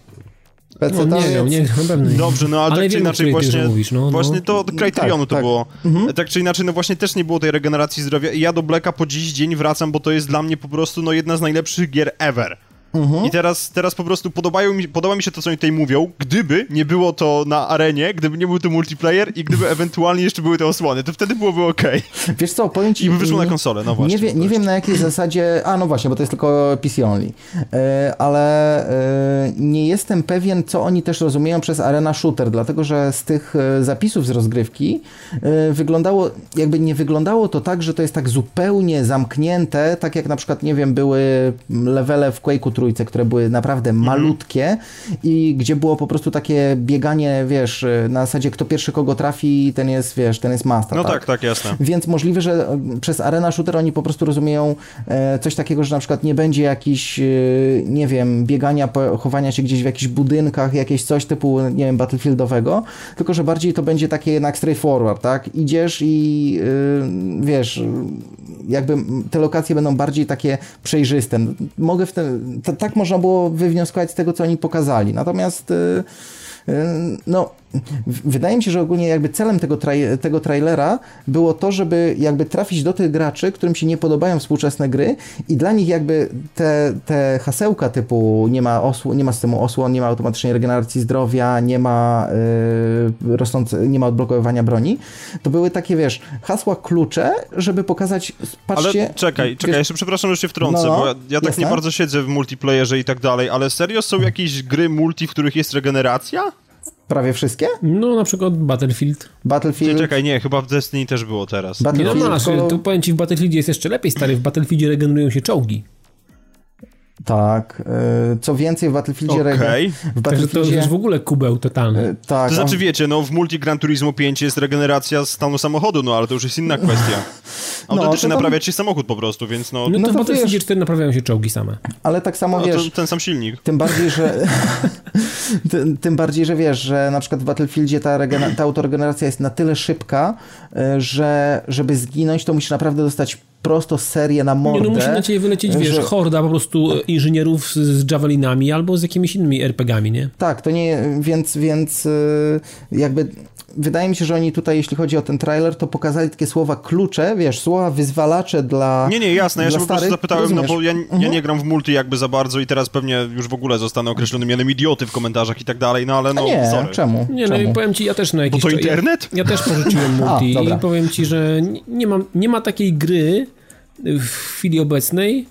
PC no, nie wiem, nie wiem, pewnie Dobrze, no ale, ale tak czy inaczej właśnie, mówisz, no, no. właśnie to Criterionu tak, to tak. było. Mhm. Tak czy inaczej, no właśnie też nie było tej regeneracji zdrowia i ja do Blacka po dziś dzień wracam, bo to jest dla mnie po prostu no jedna z najlepszych gier ever. Mhm. I teraz, teraz po prostu podobają mi, podoba mi się to, co oni tutaj mówią, gdyby nie było to na arenie, gdyby nie był to multiplayer i gdyby ewentualnie jeszcze były te osłony, to wtedy byłoby ok. Wiesz co, powiem ci... I by wyszło na konsolę, no właśnie. Nie, wie, nie wiem na jakiej zasadzie... A, no właśnie, bo to jest tylko PC only. E, ale e, nie jestem pewien, co oni też rozumieją przez arena shooter, dlatego, że z tych e, zapisów z rozgrywki wyglądało, jakby nie wyglądało to tak, że to jest tak zupełnie zamknięte, tak jak na przykład, nie wiem, były levele w Quake'u trójce, które były naprawdę mhm. malutkie i gdzie było po prostu takie bieganie, wiesz, na zasadzie kto pierwszy kogo trafi, ten jest, wiesz, ten jest master. No tak, tak, tak jasne. Więc możliwe, że e, przez arena shooter oni po prostu rozumieją e, coś takiego, że na przykład nie będzie jakiś, e, nie wiem, biegania, chowania się gdzieś w jakichś budynkach, jakieś coś typu, nie wiem, battlefieldowego, tylko że bardziej to będzie takie jednak straightforward, tak? Idziesz i wiesz, jakby te lokacje będą bardziej takie przejrzyste. Mogę w tym, tak można było wywnioskować z tego, co oni pokazali. Natomiast y, y, no, wydaje mi się, że ogólnie jakby celem tego, traj tego trailera było to, żeby jakby trafić do tych graczy, którym się nie podobają współczesne gry i dla nich jakby te, te hasełka typu nie ma, osł nie ma systemu osłon, nie ma automatycznej regeneracji zdrowia, nie ma yy, rosnące, nie ma odblokowywania broni, to były takie, wiesz, hasła klucze, żeby pokazać, patrzcie... Ale czekaj, czekaj, wiesz, jeszcze przepraszam, że się wtrącę, no, bo ja, ja tak nie bardzo siedzę w multiplayerze i tak dalej, ale serio są jakieś gry multi, w których jest regeneracja? Prawie wszystkie? No, na przykład Battlefield. Battlefield. Czekaj, nie, chyba w Destiny też było teraz. Battlefield, nie, no, no, tu powiem ci, w Battlefieldzie jest jeszcze lepiej, stary. W Battlefieldzie regenerują się czołgi. Tak. E, co więcej, w Battlefieldzie... Okay. W Battlefieldzie... to jest w ogóle kubeł totalny. E, tak. To znaczy, wiecie, no w Multi Gran Turismo 5 jest regeneracja stanu samochodu, no ale to już jest inna kwestia. Autentycznie no, tam... naprawiać się samochód po prostu, więc no... No to, no to w Battlefieldzie 4 naprawiają się czołgi same. Ale tak samo, no, wiesz... ten sam silnik. Tym bardziej, że... tym, tym, bardziej, że wiesz, że na przykład w Battlefieldzie ta, ta autoregeneracja jest na tyle szybka, e, że żeby zginąć, to musisz naprawdę dostać prosto serię na mordę. Nie, no musi na ciebie wylecieć, wiesz, że... horda po prostu inżynierów z javelinami albo z jakimiś innymi RPGami, nie? Tak, to nie, więc, więc y, jakby wydaje mi się, że oni tutaj, jeśli chodzi o ten trailer, to pokazali takie słowa klucze, wiesz, słowa wyzwalacze dla Nie, nie, jasne, ja się po prostu zapytałem, Rozumiesz? no bo ja, ja mhm. nie gram w multi jakby za bardzo i teraz pewnie już w ogóle zostanę określony mianem idioty w komentarzach i tak dalej, no ale no, A nie, sorry. czemu? Nie, no czemu? i powiem ci, ja też na jakiś Bo to internet? Ja, ja też porzuciłem multi A, i powiem ci, że nie ma, nie ma takiej gry w chwili obecnej,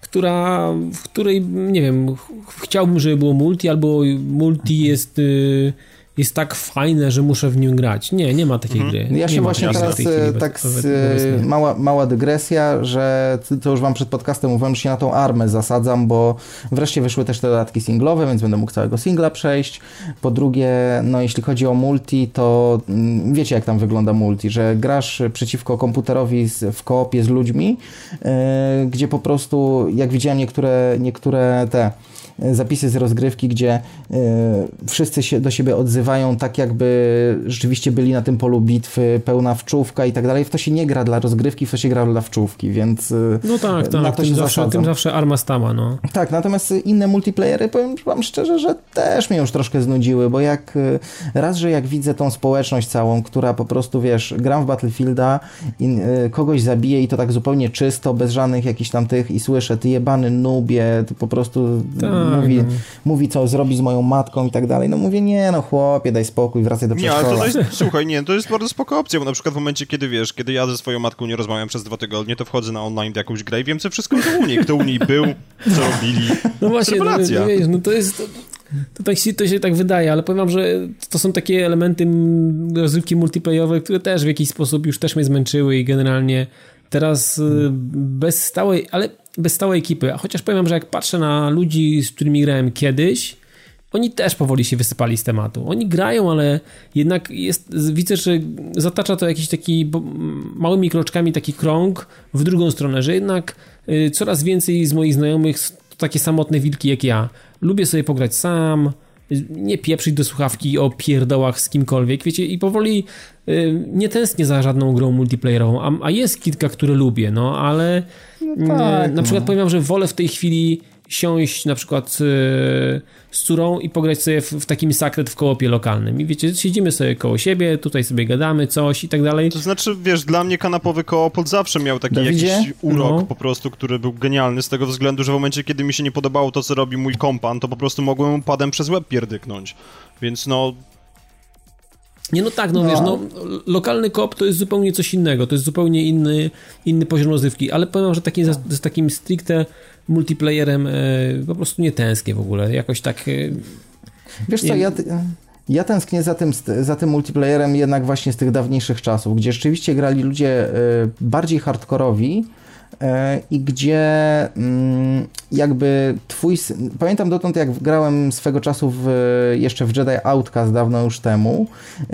która, w której, nie wiem, chciałbym, żeby było multi, albo multi jest... Y, jest tak fajne, że muszę w nim grać. Nie, nie ma takiej mhm. gry. Ja się właśnie teraz e, tak z, e, mała, mała dygresja, że to już wam przed podcastem mówiłem, że się na tą armę zasadzam, bo wreszcie wyszły też te dodatki singlowe, więc będę mógł całego singla przejść. Po drugie, no jeśli chodzi o multi, to mm, wiecie jak tam wygląda multi, że grasz przeciwko komputerowi w koopie z ludźmi, yy, gdzie po prostu, jak widziałem niektóre, niektóre te zapisy z rozgrywki, gdzie wszyscy się do siebie odzywają tak, jakby rzeczywiście byli na tym polu bitwy, pełna wczówka i tak dalej. W to się nie gra dla rozgrywki, w to się gra dla wczówki, więc no tak, tak, na to tym, zawsze, tym zawsze arma stała, no. Tak, natomiast inne multiplayery, powiem wam szczerze, że też mnie już troszkę znudziły, bo jak raz, że jak widzę tą społeczność całą, która po prostu, wiesz, gram w Battlefielda i kogoś zabiję i to tak zupełnie czysto, bez żadnych jakichś tam tych i słyszę, ty jebany nubie, ty po prostu tak, mówi, no. mówi, co zrobi z moją matką i tak dalej. No mówię, nie no chłopie, daj spokój, wracaj do przedszkola. Nie, ale to jest, słuchaj, nie, to jest bardzo spoko opcja, bo na przykład w momencie, kiedy wiesz, kiedy ja ze swoją matką nie rozmawiam przez dwa tygodnie, to wchodzę na online w jakąś grę i wiem, co wszystko kto u niej, kto u niej był, co robili. No właśnie, no, no, wiesz, no to jest... To, tak, to się tak wydaje, ale powiem wam, że to są takie elementy rozrywki multiplayerowe, które też w jakiś sposób już też mnie zmęczyły i generalnie teraz y, bez stałej, ale bez stałej ekipy, a chociaż powiem, że jak patrzę na ludzi, z którymi grałem kiedyś, oni też powoli się wysypali z tematu. Oni grają, ale jednak jest, widzę, że zatacza to jakiś taki małymi kroczkami taki krąg w drugą stronę, że jednak y, coraz więcej z moich znajomych to takie samotne wilki jak ja. Lubię sobie pograć sam, nie pieprzyć do słuchawki o pierdołach z kimkolwiek, wiecie, i powoli y, nie tęsknię za żadną grą multiplayerową, a, a jest kilka, które lubię, no, ale no tak, y, na przykład no. powiem, że wolę w tej chwili siąść na przykład y, z córą i pograć sobie w, w takim sakret w kołopie lokalnym. I wiecie, siedzimy sobie koło siebie, tutaj sobie gadamy coś i tak dalej. To znaczy, wiesz, dla mnie kanapowy koop od zawsze miał taki Dawidzie? jakiś urok no. po prostu, który był genialny z tego względu, że w momencie, kiedy mi się nie podobało to, co robi mój kompan, to po prostu mogłem padem przez łeb pierdyknąć. Więc no, nie, no tak, no, no, wiesz, no, lokalny kop to jest zupełnie coś innego, to jest zupełnie inny, inny poziom rozrywki, ale powiem, że taki, z, z takim stricte multiplayerem e, po prostu nie tęsknię w ogóle, jakoś tak... E, wiesz co, ja... Ja tęsknię za tym, za tym multiplayerem jednak właśnie z tych dawniejszych czasów, gdzie rzeczywiście grali ludzie e, bardziej hardkorowi, i gdzie mm, jakby twój... Pamiętam dotąd, jak grałem swego czasu w, jeszcze w Jedi Outcast dawno już temu, e,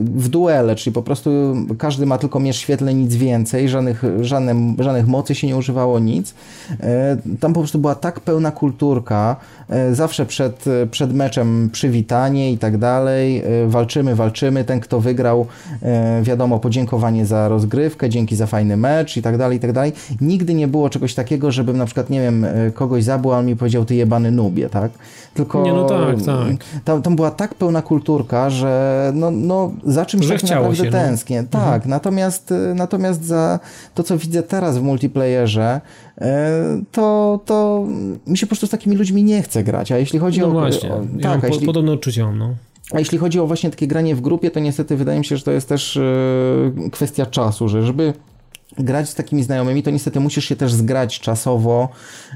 w duele, czyli po prostu każdy ma tylko miecz świetlny, nic więcej, żadnych, żadnych, żadnych mocy się nie używało, nic. E, tam po prostu była tak pełna kulturka, zawsze przed, przed meczem przywitanie i tak dalej, walczymy, walczymy, ten kto wygrał, wiadomo, podziękowanie za rozgrywkę, dzięki za fajny mecz i tak dalej, i tak dalej. Nigdy nie było czegoś takiego, żebym na przykład, nie wiem, e, kogoś zabił, a on mi powiedział, ty jebany nubie, tak? Tylko nie, no tak, tak. Tam, tam była tak pełna kulturka, że no, no za czymś że tak naprawdę się, no. tęsknię. No. Tak, mhm. natomiast, e, natomiast za to, co widzę teraz w multiplayerze, e, to, to mi się po prostu z takimi ludźmi nie chce grać. A jeśli chodzi no o. Właśnie. O, ja tak, jeśli, podobne odczucia no. A jeśli chodzi o właśnie takie granie w grupie, to niestety wydaje mi się, że to jest też kwestia czasu, że żeby grać z takimi znajomymi, to niestety musisz się też zgrać czasowo,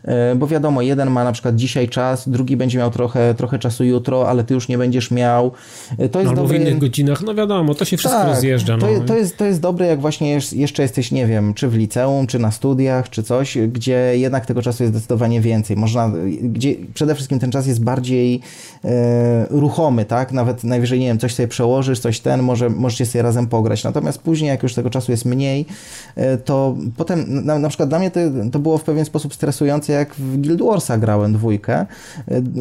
e, bo wiadomo, jeden ma na przykład dzisiaj czas, drugi będzie miał trochę, trochę czasu jutro, ale ty już nie będziesz miał. E, to jest Albo dobre... w innych godzinach, no wiadomo, to się wszystko tak, rozjeżdża. No. To, jest, to, jest, to jest dobre, jak właśnie jeszcze jesteś, nie wiem, czy w liceum, czy na studiach, czy coś, gdzie jednak tego czasu jest zdecydowanie więcej. Można, gdzie przede wszystkim ten czas jest bardziej e, ruchomy, tak? Nawet najwyżej, nie wiem, coś sobie przełożysz, coś ten, może, możecie sobie razem pograć. Natomiast później, jak już tego czasu jest mniej, e, to potem, na, na przykład dla mnie to, to, było w pewien sposób stresujące, jak w Guild Warsa grałem dwójkę.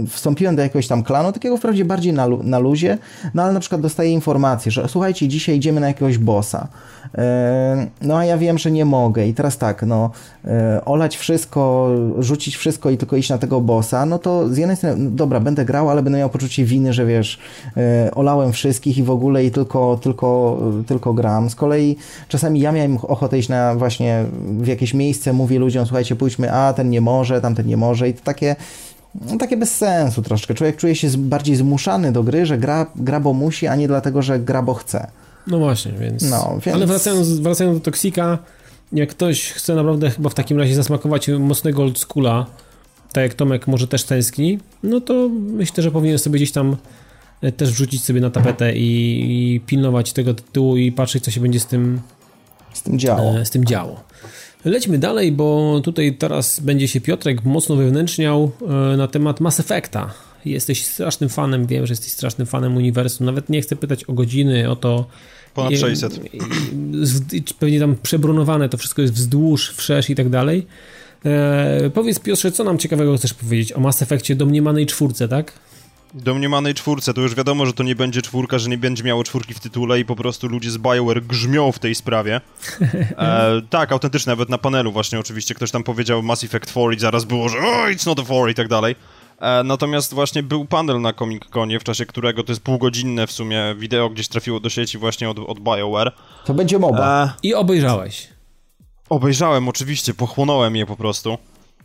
Wstąpiłem do jakiegoś tam klanu, takiego wprawdzie bardziej na, na luzie, no ale na przykład dostaję informację, że słuchajcie, dzisiaj idziemy na jakiegoś bossa. E, no a ja wiem, że nie mogę i teraz tak, no e, olać wszystko, rzucić wszystko i tylko iść na tego bossa, no to z jednej strony, no dobra, będę grał, ale będę miał poczucie winy, że wiesz, e, olałem wszystkich i w ogóle i tylko, tylko, tylko gram. Z kolei czasami ja miałem ochotę iść na właśnie w jakieś miejsce, mówię ludziom, słuchajcie, pójdźmy, a ten nie może, tamten nie może i to takie no, takie bez sensu troszkę. Człowiek czuje się bardziej zmuszany do gry, że gra, gra bo musi, a nie dlatego, że gra bo chce. No właśnie, więc... No, więc... Ale wracając, wracając do Toksika, jak ktoś chce naprawdę chyba w takim razie zasmakować mocnego old schoola, tak jak Tomek może też tęskni, no to myślę, że powinien sobie gdzieś tam e, też wrzucić sobie na tapetę i, i pilnować tego tytułu i patrzeć, co się będzie z tym z tym działo. E, z tym działo. Lećmy dalej, bo tutaj teraz będzie się Piotrek mocno wewnętrzniał e, na temat Mass Effecta. Jesteś strasznym fanem, wiem, że jesteś strasznym fanem uniwersum. Nawet nie chcę pytać o godziny, o to, Ponad 600. Pewnie tam przebrunowane, to wszystko jest wzdłuż, wszerz i tak dalej. E, powiedz Piotrze, co nam ciekawego chcesz powiedzieć o Mass Effectie domniemanej czwórce, tak? Domniemanej czwórce, to już wiadomo, że to nie będzie czwórka, że nie będzie miało czwórki w tytule i po prostu ludzie z BioWare grzmią w tej sprawie. E, tak, autentycznie, nawet na panelu właśnie oczywiście ktoś tam powiedział Mass Effect 4 i zaraz było, że oh, it's not a 4 i tak dalej. E, natomiast właśnie był panel na Comic Conie, w czasie którego to jest półgodzinne w sumie wideo gdzieś trafiło do sieci właśnie od, od BioWare. To będzie MOBA. E, I obejrzałeś. Obejrzałem oczywiście, pochłonąłem je po prostu.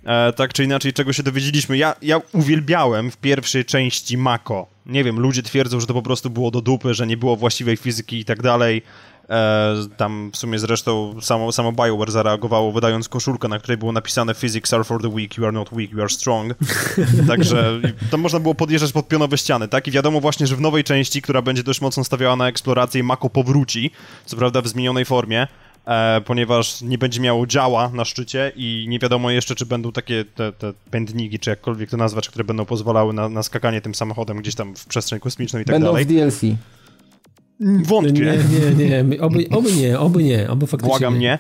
E, tak czy inaczej, czego się dowiedzieliśmy. Ja, ja uwielbiałem w pierwszej części Mako. Nie wiem, ludzie twierdzą, że to po prostu było do dupy, że nie było właściwej fizyki i tak dalej. E, tam w sumie zresztą samo, samo BioWare zareagowało, wydając koszulkę, na której było napisane Physics are for the weak, you are not weak, you are strong. Także to można było podjeżdżać pod pionowe ściany, tak? I wiadomo właśnie, że w nowej części, która będzie dość mocno stawiała na eksplorację, Mako powróci, co prawda w zmienionej formie, e, ponieważ nie będzie miało działa na szczycie i nie wiadomo jeszcze, czy będą takie te, te pędniki, czy jakkolwiek to nazwać, które będą pozwalały na, na skakanie tym samochodem gdzieś tam w przestrzeń kosmiczną i tak będą dalej. Będą w DLC. Wątpię. Nie, nie, nie. Oby, oby nie, oby nie, oby faktycznie Błagam nie.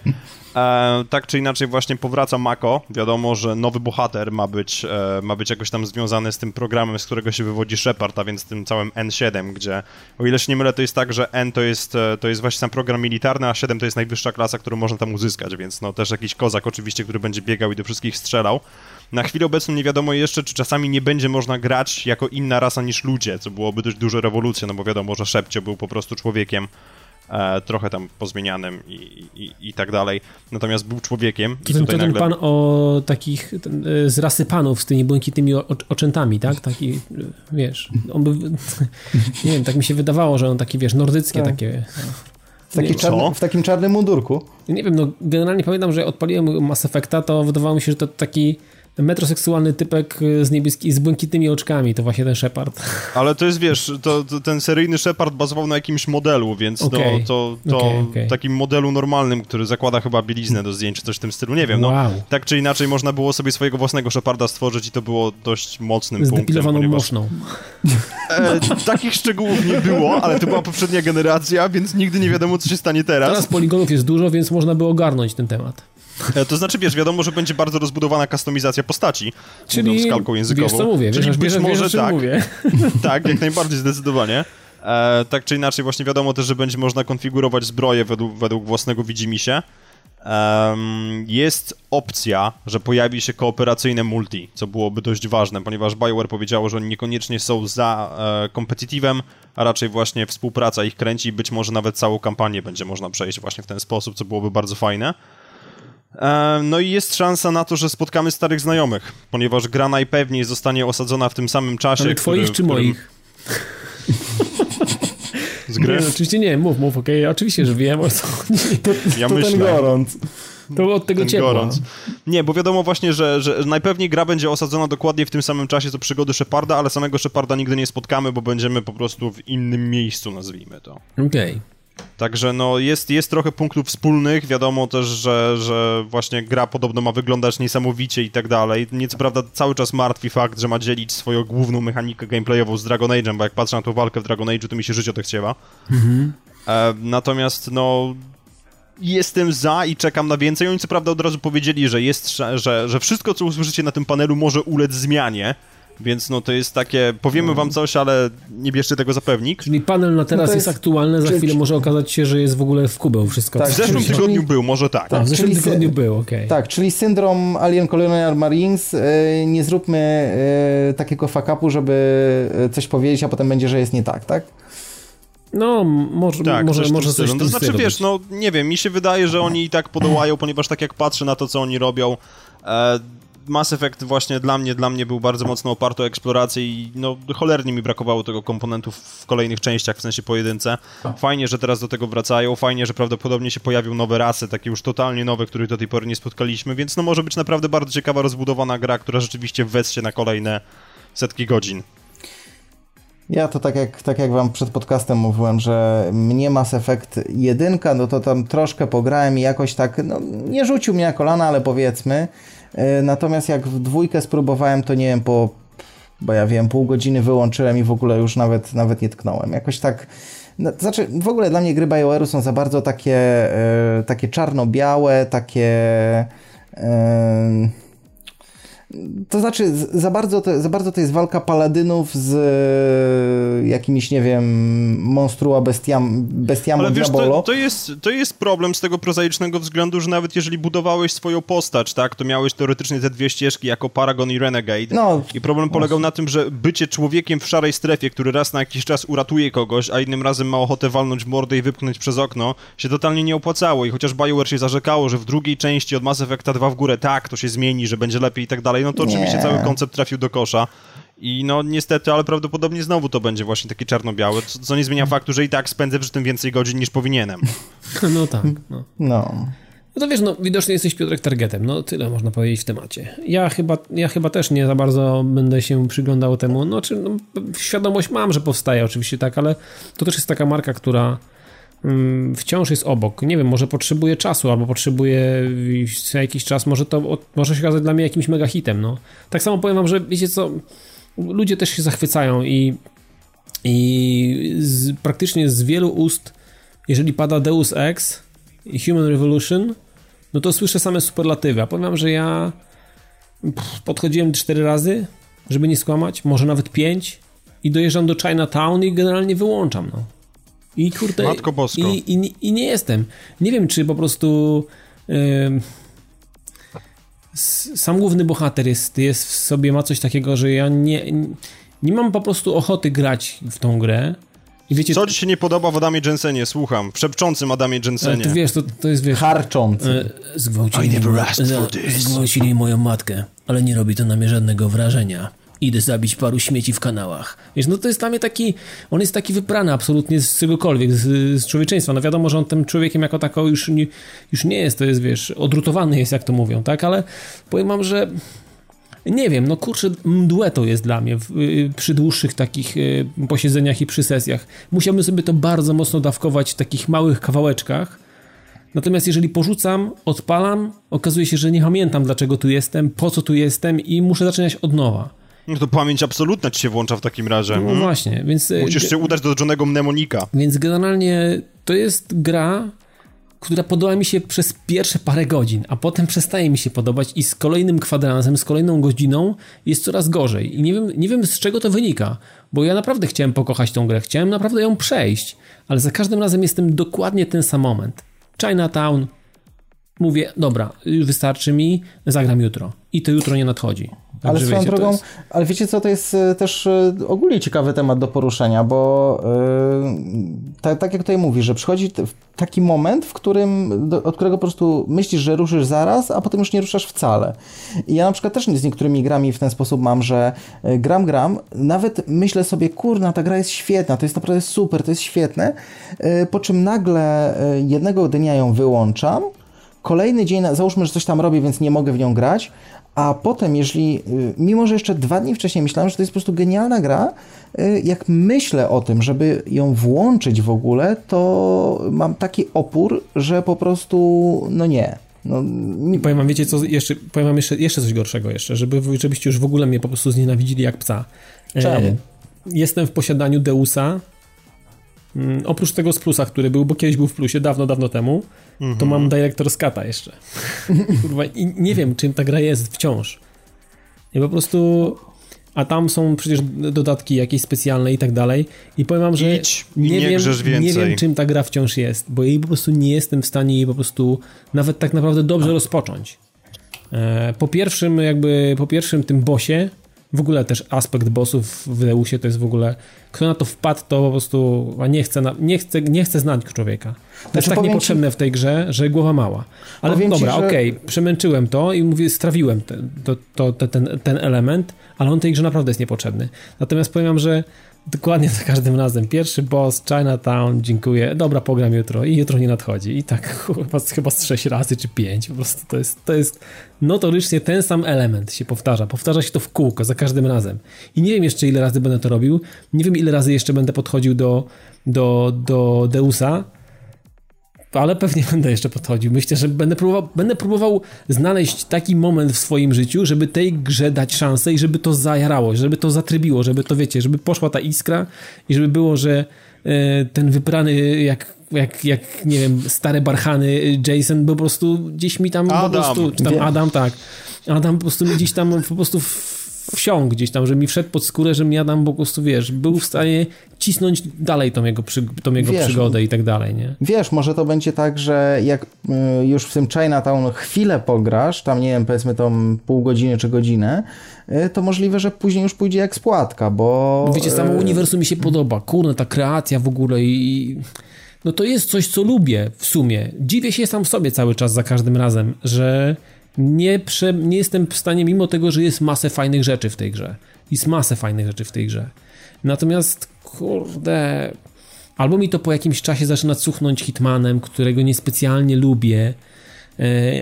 E, tak czy inaczej właśnie powraca Mako. Wiadomo, że nowy bohater ma być, e, ma być jakoś tam związany z tym programem, z którego się wywodzi Shepard, a więc tym całym N7, gdzie o ile się nie mylę, to jest tak, że N to jest, e, to jest właśnie sam program militarny, a 7 to jest najwyższa klasa, którą można tam uzyskać, więc no też jakiś kozak oczywiście, który będzie biegał i do wszystkich strzelał. Na chwilę obecną nie wiadomo jeszcze, czy czasami nie będzie można grać jako inna rasa niż ludzie, co byłoby dość duża rewolucja, no bo wiadomo, że Szepcio był po prostu człowiekiem, e, trochę tam pozmienianym i, i, i, tak dalej. Natomiast był człowiekiem. To, i ten, to nagle... ten pan o takich ten, e, z rasy panów z tymi błękitnymi oczętami, tak? Taki, wiesz, on by, nie wiem, tak mi się wydawało, że on taki, wiesz, nordyckie tak. takie... W, taki czarny, w takim czarnym mundurku. Nie wiem, no generalnie pamiętam, że odpaliłem Mass Effecta, to wydawało mi się, że to taki metroseksualny typek z niebieski, z błękitnymi oczkami, to właśnie ten Shepard. Ale to jest, wiesz, to, to ten seryjny Shepard bazował na jakimś modelu, więc okay. no, to, to okay, okay. takim modelu normalnym, który zakłada chyba bieliznę do zdjęć, czy coś w tym stylu, nie wiem, no. Wow. Tak czy inaczej można było sobie swojego własnego Sheparda stworzyć i to było dość mocnym punktem. moszną. E, takich szczegółów nie było, ale to była poprzednia generacja, więc nigdy nie wiadomo, co się stanie teraz. Teraz poligonów jest dużo, więc można by ogarnąć ten temat. E, to znaczy, wiesz, wiadomo, że będzie bardzo rozbudowana kustomizacja postaci, Czyli kalką językową. Wiesz, co mówię, Czyli wiesz, być wiesz, może wiesz, tak. Mówię. Tak, jak najbardziej, zdecydowanie. E, tak czy inaczej, właśnie wiadomo też, że będzie można konfigurować zbroję według, według własnego widzimisię. Um, jest opcja, że pojawi się kooperacyjne multi, co byłoby dość ważne, ponieważ BioWare powiedziało, że oni niekoniecznie są za e, competitivem, a raczej właśnie współpraca ich kręci i być może nawet całą kampanię będzie można przejść właśnie w ten sposób, co byłoby bardzo fajne. E, no i jest szansa na to, że spotkamy starych znajomych, ponieważ gra najpewniej zostanie osadzona w tym samym czasie. Ale twoich który, czy którym... moich? Z gry? Nie, oczywiście nie, mów, mów, okej, okay. oczywiście, że wiem o co To, ja to myślę. ten gorąc. To od tego ciepła. Gorąc. Nie, bo wiadomo właśnie, że, że najpewniej gra będzie osadzona dokładnie w tym samym czasie co przygody Sheparda, ale samego Sheparda nigdy nie spotkamy, bo będziemy po prostu w innym miejscu, nazwijmy to. Okej. Okay. Także no jest, jest trochę punktów wspólnych, wiadomo też, że, że właśnie gra podobno ma wyglądać niesamowicie i tak dalej. Nie co prawda cały czas martwi fakt, że ma dzielić swoją główną mechanikę gameplayową z Dragon Age'em, bo jak patrzę na tą walkę w Dragon Age'u, to mi się życie odechciewa. Mhm. E, natomiast no jestem za i czekam na więcej. Oni co prawda od razu powiedzieli, że jest, że, że wszystko co usłyszycie na tym panelu może ulec zmianie, więc no to jest takie, powiemy wam coś, ale nie bierzcie tego za pewnik. Czyli panel na teraz no jest, jest, aktualny, za czy, chwilę może okazać się, że jest w ogóle w kubeł wszystko. Tak, w zeszłym czyli, tygodniu był, może tak. tak w zeszłym czyli, tygodniu był, okej. Okay. Tak, czyli syndrom Alien Colonial Marines, yy, nie zróbmy yy, takiego fakapu, żeby e, coś powiedzieć, a potem będzie, że jest nie tak, tak? No, może, tak, może, coś może coś To znaczy, wiesz, no nie wiem, mi się wydaje, że oni i tak podołają, ponieważ tak jak patrzę na to, co oni robią, e, Mass Effect właśnie dla mnie, dla mnie był bardzo mocno oparty o eksplorację i no cholernie mi brakowało tego komponentu w kolejnych częściach, w sensie pojedynce. Fajnie, że teraz do tego wracają, fajnie, że prawdopodobnie się pojawią nowe rasy, takie już totalnie nowe, których do tej pory nie spotkaliśmy, więc no może być naprawdę bardzo ciekawa, rozbudowana gra, która rzeczywiście wessie na kolejne setki godzin. Ja to tak jak, tak jak wam przed podcastem mówiłem, że mnie Mass Effect 1, no to tam troszkę pograłem i jakoś tak, no nie rzucił mnie na kolana, ale powiedzmy, natomiast jak w dwójkę spróbowałem, to nie wiem, po, bo ja wiem, pół godziny wyłączyłem i w ogóle już nawet, nawet nie tknąłem. Jakoś tak, no, znaczy w ogóle dla mnie gry BioWare'u są za bardzo takie, e, takie czarno-białe, takie... E, to znaczy, za bardzo to, za bardzo to jest walka paladynów z e, jakimiś, nie wiem, monstrua bestiam, bestiamą Ale wiesz, to, to, jest, to jest problem z tego prozaicznego względu, że nawet jeżeli budowałeś swoją postać, tak, to miałeś teoretycznie te dwie ścieżki jako Paragon i Renegade. No, I problem polegał na tym, że bycie człowiekiem w szarej strefie, który raz na jakiś czas uratuje kogoś, a innym razem ma ochotę walnąć mordę i wypchnąć przez okno, się totalnie nie opłacało. I chociaż BioWare się zarzekało, że w drugiej części od Mass Effecta 2 w górę tak, to się zmieni, że będzie lepiej i tak dalej, no to nie. oczywiście cały koncept trafił do kosza. I no niestety, ale prawdopodobnie znowu to będzie właśnie taki czarno-biały, co, co nie zmienia faktu, że i tak spędzę przy tym więcej godzin niż powinienem. No tak. No. no. No to wiesz, no widocznie jesteś Piotrek targetem, no tyle można powiedzieć w temacie. Ja chyba, ja chyba też nie za bardzo będę się przyglądał temu, no czy no, świadomość mam, że powstaje oczywiście tak, ale to też jest taka marka, która wciąż jest obok. Nie wiem, może potrzebuje czasu, albo potrzebuje jakiś czas, może to może się okazać dla mnie jakimś mega hitem, no. Tak samo powiem wam, że wiecie co, ludzie też się zachwycają i, i z, praktycznie z wielu ust, jeżeli pada Deus Ex i Human Revolution, no to słyszę same superlatywy. A powiem, że ja podchodziłem cztery razy, żeby nie skłamać, może nawet pięć i dojeżdżam do Chinatown i generalnie wyłączam, no. I kurde... Matko Bosko. I, i, I, nie jestem. Nie wiem, czy po prostu... Yy, sam główny bohater jest, jest w sobie, ma coś takiego, że ja nie, nie mam po prostu ochoty grać w tą grę. I wiecie, Co ci się nie podoba w Adamie Jensenie? Słucham. Przepczącym Adamie Jensenie. Tu wiesz, to, to jest, wiesz... Harczący. E, zgwałcili, zgwałcili moją matkę, ale nie robi to na mnie żadnego wrażenia idę zabić paru śmieci w kanałach. Wiesz, no to jest dla mnie taki, on jest taki wyprany absolutnie z czegokolwiek, z, z człowieczeństwa. No wiadomo, że on tym człowiekiem jako tako już nie, już nie jest, to jest, wiesz, odrutowany jest, jak to mówią, tak? Ale powiem wam, że nie wiem, no kurczę, mdłe to jest dla mnie y, przy dłuższych takich y, posiedzeniach i przy sesjach. Musiałbym sobie to bardzo mocno dawkować w takich małych kawałeczkach. Natomiast jeżeli porzucam, odpalam, okazuje się, że nie pamiętam dlaczego tu jestem, po co tu jestem i muszę zaczynać od nowa. No to pamięć absolutna ci się włącza w takim razie. No hmm? właśnie, więc... E, Musisz się udać do Johnego Mnemonika. Więc generalnie to jest gra, która podoba mi się przez pierwsze parę godzin, a potem przestaje mi się podobać i z kolejnym kwadransem, z kolejną godziną jest coraz gorzej. I nie wiem, nie wiem z czego to wynika, bo ja naprawdę chciałem pokochać tą grę, chciałem naprawdę ją przejść, ale za każdym razem jestem dokładnie ten sam moment. Chinatown, mówię, dobra, wystarczy mi, zagram jutro. I to jutro nie nadchodzi. Ale swoją wiecie, drogą, jest... ale wiecie co, to jest e, też e, ogólnie ciekawy temat do poruszenia, bo yy, tak, tak, jak tutaj mówisz, że przychodzi taki moment, w którym, do, od którego po prostu myślisz, że ruszysz zaraz, a potem już nie ruszasz wcale. I ja na przykład też z niektórymi grami w ten sposób mam, że gram, gram, nawet myślę sobie, kurna, ta gra jest świetna, to jest naprawdę super, to jest świetne, yy, po czym nagle jednego dnia ją wyłączam, kolejny dzień, załóżmy, że coś tam robię, więc nie mogę w nią grać, a potem, jeżeli, y, mimo że jeszcze dwa dni wcześniej myślałem, że to jest po prostu genialna gra, y, jak myślę o tym, żeby ją włączyć w ogóle, to mam taki opór, że po prostu, no nie. No, nie... Powiem wam, wiecie co, jeszcze, powiem wam jeszcze, jeszcze coś gorszego jeszcze, żeby, żebyście już w ogóle mnie po prostu znienawidzili jak psa. Czemu? E, jestem w posiadaniu Deusa, mm, oprócz tego z plusa, który był, bo kiedyś był w plusie, dawno, dawno temu, mhm. to mam Director Scata jeszcze. Kurwa, i nie wiem, czym ta gra jest wciąż. I po prostu... A tam są przecież dodatki jakieś specjalne i tak dalej. I powiem wam, że Idź, nie, nie, wiem, nie wiem, czym ta gra wciąż jest, bo jej po prostu nie jestem w stanie jej po prostu nawet tak naprawdę dobrze rozpocząć. E, po pierwszym jakby, po pierwszym tym bosie w ogóle też aspekt bossów w Deusie to jest w ogóle, kto na to wpadł, to po prostu nie chce, nie chce, nie chce znać człowieka. To znaczy, jest tak niepotrzebne ci... w tej grze, że głowa mała. Ale powiem dobra, że... okej, okay, przemęczyłem to i mówię, strawiłem ten, to, to, ten, ten element, ale on tej grze naprawdę jest niepotrzebny. Natomiast powiem że Dokładnie za każdym razem. Pierwszy boss, Chinatown, dziękuję. Dobra, pogram jutro i jutro nie nadchodzi. I tak chyba, chyba z sześć razy czy pięć. Po prostu to jest, to jest notorycznie ten sam element się powtarza. Powtarza się to w kółko za każdym razem. I nie wiem jeszcze ile razy będę to robił. Nie wiem ile razy jeszcze będę podchodził do, do, do Deusa ale pewnie będę jeszcze podchodził. Myślę, że będę próbował, będę próbował znaleźć taki moment w swoim życiu, żeby tej grze dać szansę i żeby to zajarało, żeby to zatrybiło, żeby to, wiecie, żeby poszła ta iskra i żeby było, że e, ten wyprany jak jak, jak, nie wiem, stare barchany Jason po prostu gdzieś mi tam Adam. po prostu, czy tam Adam, tak. Adam po prostu mi gdzieś tam po prostu wsiąkł gdzieś tam, że mi wszedł pod skórę, że mi Adam po prostu, wiesz, był w stanie cisnąć dalej tą jego, przy, tą jego wiesz, przygodę i tak dalej, nie? Wiesz, może to będzie tak, że jak y, już w tym Chinatown chwilę pograsz, tam nie wiem, powiedzmy tą pół godziny czy godzinę, y, to możliwe, że później już pójdzie eksploatka, bo... bo wiecie, samo y, uniwersum mi się podoba, kurde, ta kreacja w ogóle i... No to jest coś, co lubię w sumie. Dziwię się sam w sobie cały czas za każdym razem, że nie, prze, nie jestem w stanie, mimo tego, że jest masę fajnych rzeczy w tej grze. Jest masę fajnych rzeczy w tej grze. Natomiast, kurde, albo mi to po jakimś czasie zaczyna cuchnąć Hitmanem, którego niespecjalnie lubię,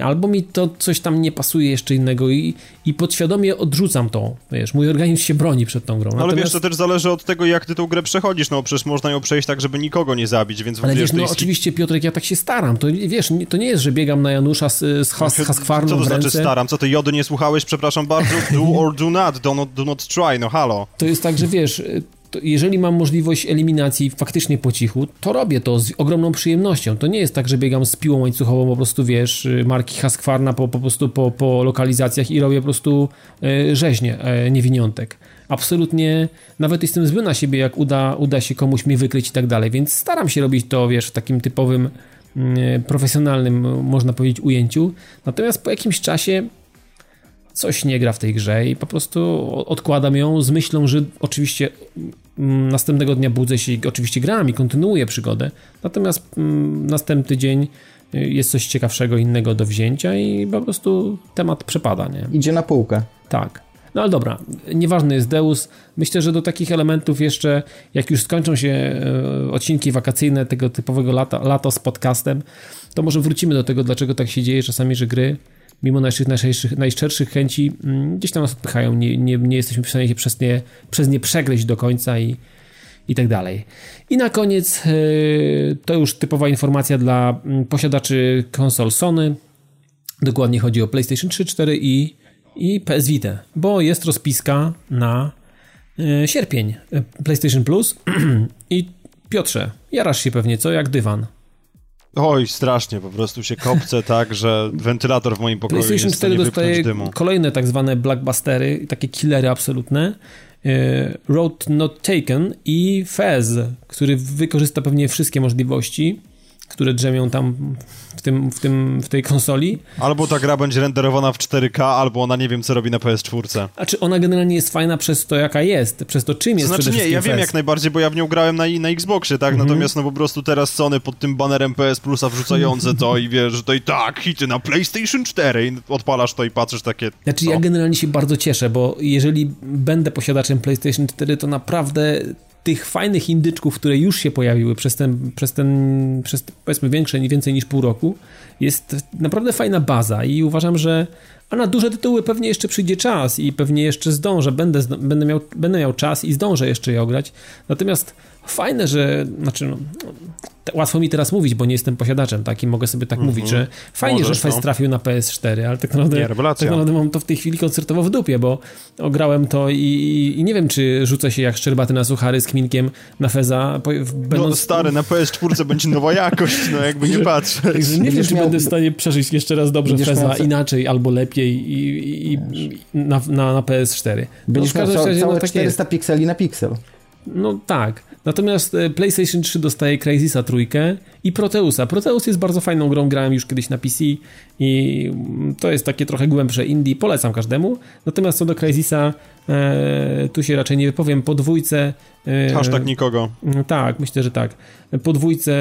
albo mi to coś tam nie pasuje jeszcze innego i, i podświadomie odrzucam to, wiesz, mój organizm się broni przed tą grą. No, ale wiesz, to też zależy od tego, jak ty tą grę przechodzisz, no przecież można ją przejść tak, żeby nikogo nie zabić, więc... Ale wiesz, no oczywiście Piotrek, ja tak się staram, to wiesz, to nie jest, że biegam na Janusza z, z, has, no, Haskwarną Co to znaczy staram? Co ty Jody nie słuchałeś? Przepraszam bardzo, do or do not, do not, do not try, no halo. To jest tak, że wiesz jeżeli mam możliwość eliminacji faktycznie po cichu, to robię to z ogromną przyjemnością. To nie jest tak, że biegam z piłą łańcuchową, po prostu wiesz, marki Husqvarna po, po prostu po, po lokalizacjach i robię po prostu e, rzeźnie, e, niewiniątek. Absolutnie, nawet jestem zły na siebie, jak uda, uda się komuś mnie wykryć i tak dalej, więc staram się robić to, wiesz, w takim typowym, mm, profesjonalnym, można powiedzieć, ujęciu. Natomiast po jakimś czasie coś nie gra w tej grze i po prostu odkładam ją z myślą, że oczywiście mm, następnego dnia budzę się i oczywiście gram i kontynuuję przygodę, natomiast mm, następny dzień y, jest coś ciekawszego innego do wzięcia i po prostu temat przepada, nie? Idzie na półkę. Tak. No ale dobra, nieważny jest Deus. Myślę, że do takich elementów jeszcze, jak już skończą się e, odcinki wakacyjne tego typowego lata, lato z podcastem, to może wrócimy do tego, dlaczego tak się dzieje czasami, że gry mimo naszych najszczerszych, najszczerszych chęci, mm, gdzieś tam nas odpychają, nie, nie, nie jesteśmy w stanie się przez nie, przez nie przegryźć do końca i, i tak dalej. I na koniec e, to już typowa informacja dla mm, posiadaczy konsol Sony. Dokładnie chodzi o PlayStation 3, 4 i, i PS Vita, bo jest rozpiska na e, sierpień e, PlayStation Plus i Piotrze, jarasz się pewnie, co? Jak dywan. Oj, strasznie, po prostu się kopce tak, że wentylator w moim pokoju PlayStation 4 dostaje dymu. kolejne tak zwane blockbustery, takie killery absolutne. E, Road Not Taken i Fez, który wykorzysta pewnie wszystkie możliwości które drzemią tam w, tym, w, tym, w tej konsoli. Albo ta gra będzie renderowana w 4K, albo ona nie wiem, co robi na PS4. A czy ona generalnie jest fajna przez to, jaka jest, przez to, czym jest to Znaczy nie, ja wiem jak najbardziej, bo ja w nią grałem na, na Xboxie, tak? Mhm. Natomiast no po prostu teraz Sony pod tym banerem PS Plusa wrzucające to i wiesz, że to i tak, hity na PlayStation 4 i odpalasz to i patrzysz takie... Znaczy co? ja generalnie się bardzo cieszę, bo jeżeli będę posiadaczem PlayStation 4, to naprawdę tych fajnych indyczków, które już się pojawiły przez ten, przez ten, przez powiedzmy większe, więcej niż pół roku, jest naprawdę fajna baza i uważam, że a na duże tytuły pewnie jeszcze przyjdzie czas i pewnie jeszcze zdążę, będę, będę, miał, będę miał czas i zdążę jeszcze je ograć. Natomiast fajne, że, znaczy, no, łatwo mi teraz mówić, bo nie jestem posiadaczem, tak, i mogę sobie tak mm -hmm. mówić, że fajnie, Możesz, że Fest no. trafił na PS4, ale tak naprawdę, nie, tak naprawdę mam to w tej chwili koncertowo w dupie, bo ograłem to i, i, nie wiem, czy rzucę się jak szczerbaty na suchary z kminkiem na Feza. Będąc... No stary, na PS4 będzie nowa jakość, no jakby nie patrzeć. nie wiem, czy miał... będę w stanie przeżyć jeszcze raz dobrze Feza miał... inaczej albo lepiej i, i, i na, na, na PS4. Będziesz no, miał całe, całe no, 400 pikseli na piksel. No tak. Natomiast e, PlayStation 3 dostaje Crysisa trójkę i Proteusa. Proteus jest bardzo fajną grą, grałem już kiedyś na PC i mm, to jest takie trochę głębsze indie, polecam każdemu. Natomiast co do Crysisa, e, tu się raczej nie wypowiem, po dwójce... E, Hashtag nikogo. Mm, tak, myślę, że tak. Po dwójce,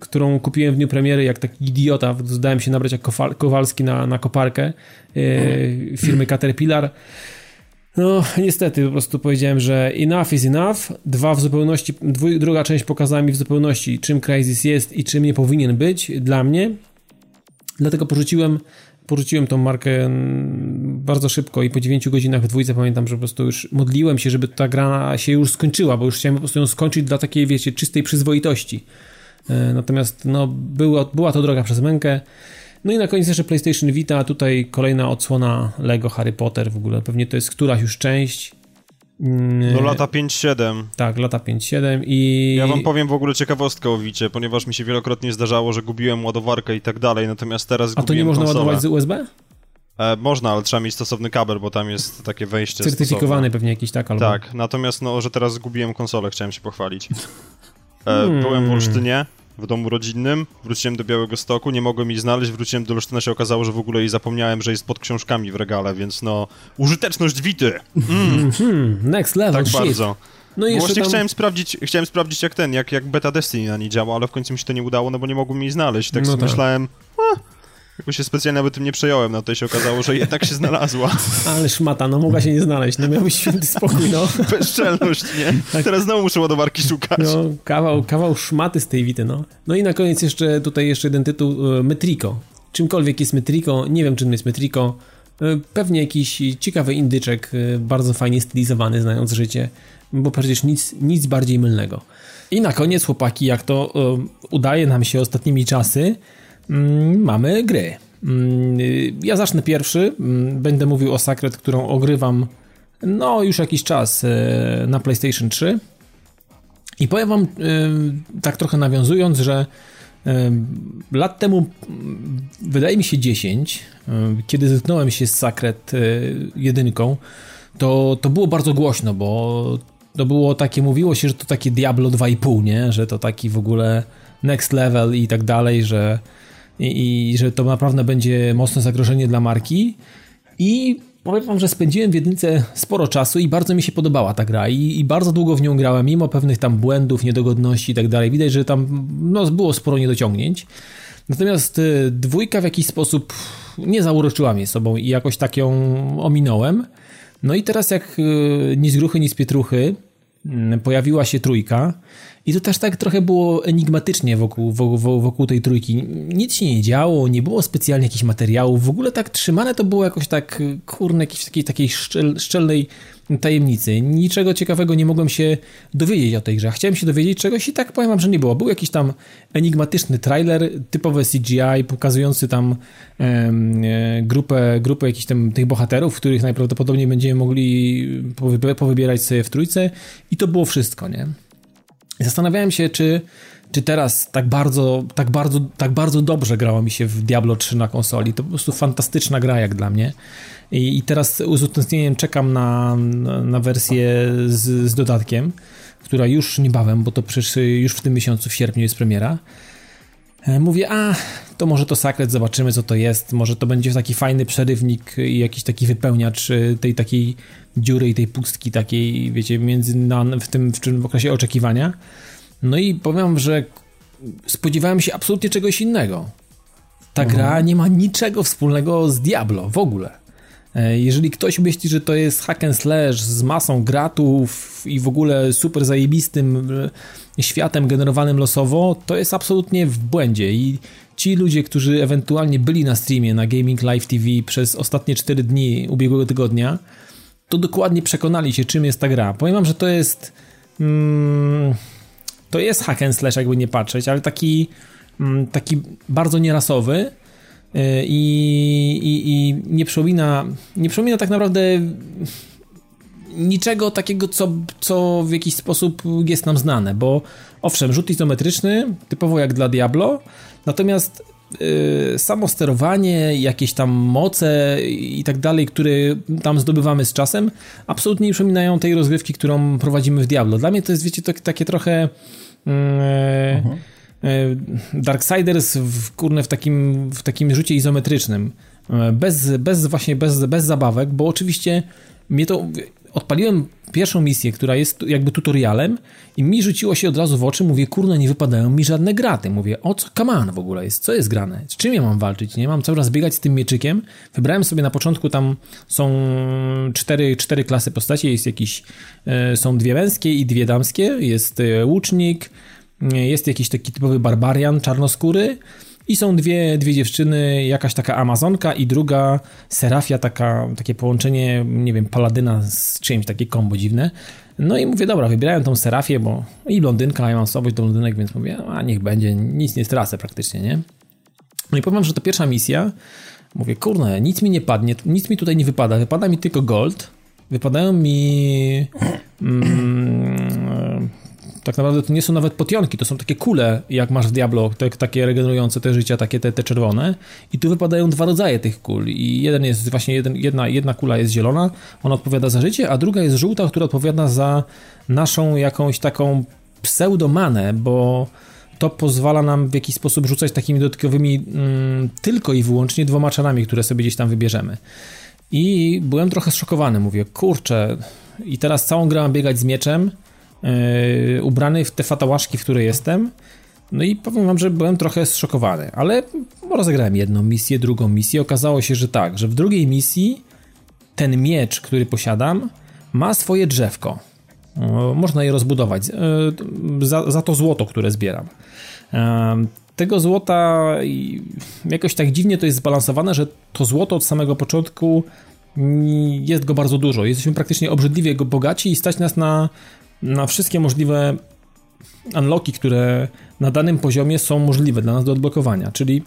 którą kupiłem w dniu premiery, jak taki idiota, zdałem się nabrać jak Kowalski na, na koparkę e, firmy Caterpillar. No, niestety, po prostu powiedziałem, że enough is enough. Dwa w zupełności, dwój, druga część pokazała mi w zupełności, czym Crysis jest i czym nie powinien być dla mnie. Dlatego porzuciłem, porzuciłem tą markę mm, bardzo szybko i po 9 godzinach w dwójce pamiętam, że po prostu już modliłem się, żeby ta gra się już skończyła, bo już chciałem po prostu ją skończyć dla takiej, wiecie, czystej przyzwoitości. E, natomiast, no, była, była to droga przez mękę. No i na koniec jeszcze PlayStation Vita, tutaj kolejna odsłona Lego Harry Potter w ogóle. Pewnie to jest któraś już część. Mm, no lata 5-7. Tak, lata 5-7 i... Ja wam powiem w ogóle ciekawostkę o Wicie, ponieważ mi się wielokrotnie zdarzało, że gubiłem ładowarkę i tak dalej, natomiast teraz A to nie można konsolę. ładować z USB? E, można, ale trzeba mieć stosowny kabel, bo tam jest takie wejście Certyfikowany stosowne. pewnie jakiś tak, albo... Tak, natomiast no, że teraz zgubiłem konsolę, chciałem się pochwalić. E, hmm. Byłem w Olsztynie, w domu rodzinnym, wróciłem do Białego Stoku, nie mogłem jej znaleźć, wróciłem do Olsztyna, się okazało, że w ogóle jej zapomniałem, że jest pod książkami w regale, więc no, użyteczność Wity! Mm. Mm, next level, Tak shit. bardzo. No i właśnie tam... chciałem sprawdzić, chciałem sprawdzić jak ten, jak, jak beta Destiny na niej działa, ale w końcu mi się to nie udało, no bo nie mogłem jej znaleźć. Tak no sobie tak. myślałem, a, Jakoś się specjalnie nawet tym nie przejąłem, no to się okazało, że jednak się znalazła. Ale szmata, no mogła się nie znaleźć, no miałbyś święty spokój, no. Bezczelność, nie? Tak. Teraz znowu muszę ładowarki szukać. No, kawał, kawał szmaty z tej Wity, no. No i na koniec jeszcze tutaj jeszcze jeden tytuł, e, Metrico. Czymkolwiek jest Metrico, nie wiem czym jest Metrico, e, pewnie jakiś ciekawy indyczek, e, bardzo fajnie stylizowany, znając życie, bo przecież nic, nic bardziej mylnego. I na koniec, chłopaki, jak to udaje nam się ostatnimi czasy, mamy gry. Mm, ja zacznę pierwszy. Mm, będę mówił o Sacred, którą ogrywam no już jakiś czas e, na PlayStation 3. I powiem wam, e, tak trochę nawiązując, że e, lat temu, wydaje mi się 10, kiedy zetknąłem się z Sacred jedynką, to, to było bardzo głośno, bo to było takie, mówiło się, że to takie Diablo 2,5, nie? Że to taki w ogóle next level i tak dalej, że i, i że to naprawdę będzie mocne zagrożenie dla marki. I powiem wam, że spędziłem w jedynce sporo czasu i bardzo mi się podobała ta gra i, i bardzo długo w nią grałem, mimo pewnych tam błędów, niedogodności i tak dalej. Widać, że tam no, było sporo niedociągnięć. Natomiast y, dwójka w jakiś sposób nie zauroczyła mnie sobą i jakoś tak ją ominąłem. No i teraz jak y, ni z gruchy, ni z pietruchy mm, pojawiła się trójka i to też tak trochę było enigmatycznie wokół, wokół, wokół tej trójki. Nic się nie działo, nie było specjalnie jakichś materiałów. W ogóle tak trzymane to było jakoś tak, kurne, jakiejś takiej, takiej szczel, szczelnej tajemnicy. Niczego ciekawego nie mogłem się dowiedzieć o tej grze. Chciałem się dowiedzieć czegoś i tak powiem wam, że nie było. Był jakiś tam enigmatyczny trailer, typowe CGI, pokazujący tam e, grupę, grupę jakichś tam tych bohaterów, których najprawdopodobniej będziemy mogli powybierać sobie w trójce i to było wszystko, nie? Zastanawiałem się, czy, czy teraz tak bardzo, tak, bardzo, tak bardzo dobrze grało mi się w Diablo 3 na konsoli. To po prostu fantastyczna gra jak dla mnie. I, i teraz z utęsknieniem czekam na, na, wersję z, z dodatkiem, która już niebawem, bo to przecież już w tym miesiącu, w sierpniu jest premiera. E, mówię, a to może to Sacred, zobaczymy co to jest. Może to będzie taki fajny przerywnik i jakiś taki wypełniacz e, tej takiej dziury i tej pustki takiej, wiecie, między na, w tym w, w okresie oczekiwania. No i powiem, że spodziewałem się absolutnie czegoś innego. Ta mhm. gra nie ma niczego wspólnego z Diablo w ogóle. E, jeżeli ktoś myśli, że to jest hack and slash z masą gratów i w ogóle super zajebistym światem generowanym losowo, to jest absolutnie w błędzie i ci ludzie, którzy ewentualnie byli na streamie na Gaming Live TV przez ostatnie 4 dni ubiegłego tygodnia, to dokładnie przekonali się, czym jest ta gra. Powiem wam, że to jest mm, to jest hack and slash, jakby nie patrzeć, ale taki mm, taki bardzo nierasowy i, i, i nie przypomina nie przypomina tak naprawdę niczego takiego, co, co w jakiś sposób jest nam znane, bo owszem, rzut izometryczny, typowo jak dla Diablo, natomiast yy, samo sterowanie, jakieś tam moce i tak dalej, które tam zdobywamy z czasem, absolutnie nie przypominają tej rozgrywki, którą prowadzimy w Diablo. Dla mnie to jest, wiecie, to, takie trochę... Yy. Darksiders w, kurne, w, takim, w takim rzucie izometrycznym. Bez, bez właśnie bez, bez zabawek, bo oczywiście mnie to odpaliłem pierwszą misję, która jest jakby tutorialem i mi rzuciło się od razu w oczy, mówię, kurno, nie wypadają mi żadne graty. Mówię, o co kaman w ogóle jest? Co jest grane? Z czym ja mam walczyć? Nie mam cały czas biegać z tym mieczykiem. Wybrałem sobie na początku, tam są cztery, cztery klasy postaci, jest jakiś, e, są dwie męskie i dwie damskie, jest e, łucznik, e, jest jakiś taki typowy barbarian czarnoskóry, i są dwie, dwie dziewczyny, jakaś taka Amazonka i druga Serafia, taka, takie połączenie, nie wiem, paladyna z czymś, takie kombo dziwne. No i mówię, dobra, wybierałem tą Serafię, bo i blondynka, ja mam słabość do blondynek, więc mówię, a niech będzie, nic nie stracę praktycznie, nie? No i powiem, że to pierwsza misja, mówię, kurna, nic mi nie padnie, nic mi tutaj nie wypada, wypada mi tylko gold, wypadają mi mm, tak naprawdę to nie są nawet potionki, to są takie kule, jak masz w Diablo, te, takie regenerujące te życia, takie te, te czerwone. I tu wypadają dwa rodzaje tych kul. I jeden jest właśnie, jeden, jedna, jedna kula jest zielona, ona odpowiada za życie, a druga jest żółta, która odpowiada za naszą jakąś taką pseudomanę, bo to pozwala nam w jakiś sposób rzucać takimi dodatkowymi mm, tylko i wyłącznie dwoma czarami, które sobie gdzieś tam wybierzemy. I byłem trochę zszokowany, mówię, kurczę, i teraz całą grę mam biegać z mieczem, yy, ubrany w te fatałaszki, w które jestem. No i powiem wam, że byłem trochę zszokowany, ale rozegrałem jedną misję, drugą misję. Okazało się, że tak, że w drugiej misji ten miecz, który posiadam, ma swoje drzewko. Można je rozbudować yy, za, za to złoto, które zbieram. Yy, tego złota jakoś tak dziwnie to jest zbalansowane, że to złoto od samego początku jest go bardzo dużo. Jesteśmy praktycznie obrzydliwie bogaci i stać nas na na wszystkie możliwe unlocki, które na danym poziomie są możliwe dla nas do odblokowania, czyli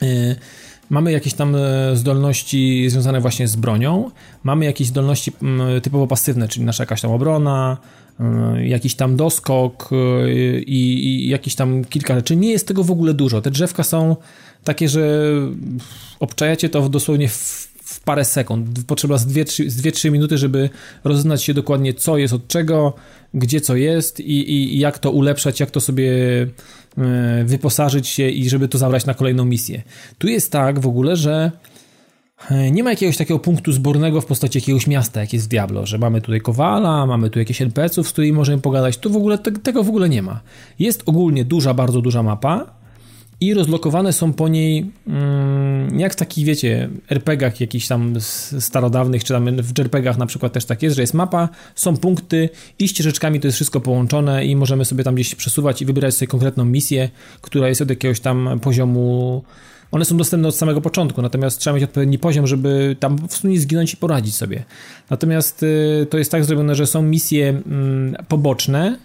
yy, mamy jakieś tam e, zdolności związane właśnie z bronią, mamy jakieś zdolności yy, typowo pasywne, czyli nasza jakaś tam obrona, yy, jakiś tam doskok i, i jakieś tam kilka rzeczy. Nie jest tego w ogóle dużo. Te drzewka są takie, że obczajacie to dosłownie w w parę sekund. Potrzeba z 2-3 minuty, żeby rozeznać się dokładnie, co jest od czego, gdzie co jest i, i, jak to ulepszać, jak to sobie e, wyposażyć się i żeby to zabrać na kolejną misję. Tu jest tak w ogóle, że e, nie ma jakiegoś takiego punktu zbornego w postaci jakiegoś miasta, jak jest w Diablo, że mamy tutaj Kowala, mamy tu jakieś NPC-ów, z którymi możemy pogadać. Tu w ogóle te, tego w ogóle nie ma. Jest ogólnie duża, bardzo duża mapa, i rozlokowane są po niej mm, jak w takich, wiecie, RPGach jakichś tam starodawnych, czy tam w JRPGach na przykład też tak jest, że jest mapa, są punkty i ścieżeczkami to jest wszystko połączone i możemy sobie tam gdzieś przesuwać i wybierać sobie konkretną misję, która jest od jakiegoś tam poziomu one są dostępne od samego początku, natomiast trzeba mieć odpowiedni poziom, żeby tam w sumie zginąć i poradzić sobie. Natomiast y, to jest tak zrobione, że są misje mm, poboczne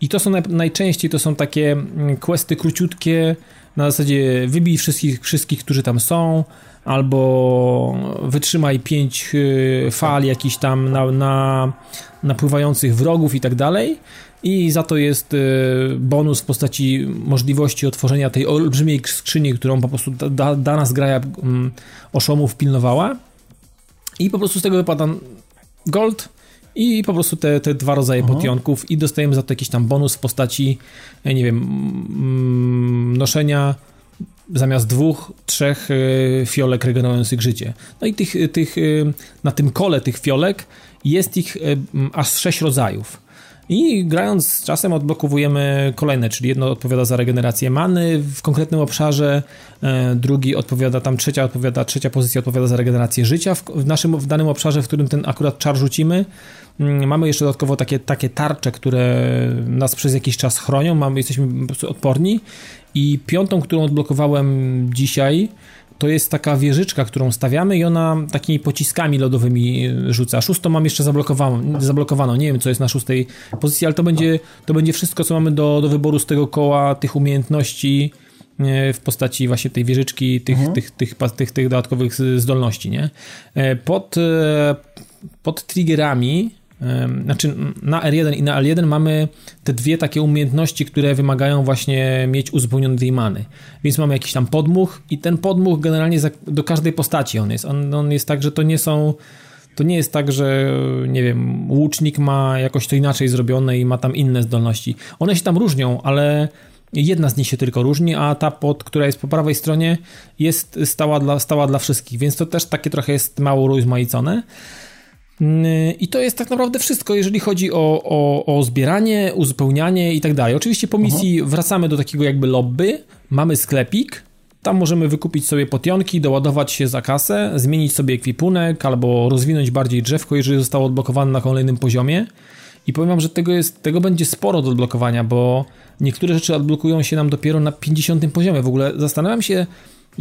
i to są najczęściej to są takie mm, questy króciutkie, na zasadzie wybij wszystkich, wszystkich którzy tam są, albo wytrzymaj pięć y, fal jakichś tam na, na napływających wrogów i tak dalej. I za to jest y, bonus w postaci możliwości otworzenia tej olbrzymiej skrzyni, którą po prostu da, dana zgraja mm, oszomów pilnowała. I po prostu z tego wypada gold, i po prostu te, te dwa rodzaje Aha. potionków i dostajemy za to jakiś tam bonus w postaci, nie wiem, mm, noszenia zamiast dwóch, trzech e, fiolek regenerujących życie. No i tych, tych, e, na tym kole tych fiolek jest ich e, aż sześć rodzajów. I grając z czasem odblokowujemy kolejne, czyli jedno odpowiada za regenerację many w konkretnym obszarze, drugi odpowiada, tam trzecia odpowiada, trzecia pozycja odpowiada za regenerację życia w naszym, w danym obszarze, w którym ten akurat czar rzucimy. Mm, mamy jeszcze dodatkowo takie, takie tarcze, które nas przez jakiś czas chronią, mamy, jesteśmy odporni. I piątą, którą odblokowałem dzisiaj, to jest taka wieżyczka, którą stawiamy i ona takimi pociskami lodowymi rzuca. Szóstą mam jeszcze zablokowaną, zablokowaną. Nie wiem, co jest na szóstej pozycji, ale to będzie, to będzie wszystko, co mamy do, do wyboru z tego koła tych umiejętności e, w postaci właśnie tej wieżyczki, tych, mhm. tych, tych, tych, tych, dodatkowych zdolności, nie? E, pod, e, pod triggerami znaczy na R1 i na L1 mamy te dwie takie umiejętności, które wymagają właśnie mieć uzupełnione many. Więc mamy jakiś tam podmuch i ten podmuch generalnie do każdej postaci on jest. On, on jest tak, że to nie są to nie jest tak, że nie wiem, łucznik ma jakoś to inaczej zrobione i ma tam inne zdolności. One się tam różnią, ale jedna z nich się tylko różni, a ta, pod, która jest po prawej stronie, jest stała dla, stała dla wszystkich, więc to też takie trochę jest mało urozmaicone. I to jest tak naprawdę wszystko, jeżeli chodzi o, o, o zbieranie, uzupełnianie i tak dalej. Oczywiście po misji Aha. wracamy do takiego jakby lobby, mamy sklepik, tam możemy wykupić sobie potionki, doładować się za kasę, zmienić sobie ekwipunek albo rozwinąć bardziej drzewko, jeżeli zostało odblokowane na kolejnym poziomie. I powiem wam, że tego, jest, tego będzie sporo do odblokowania, bo niektóre rzeczy odblokują się nam dopiero na 50 poziomie. W ogóle zastanawiam się,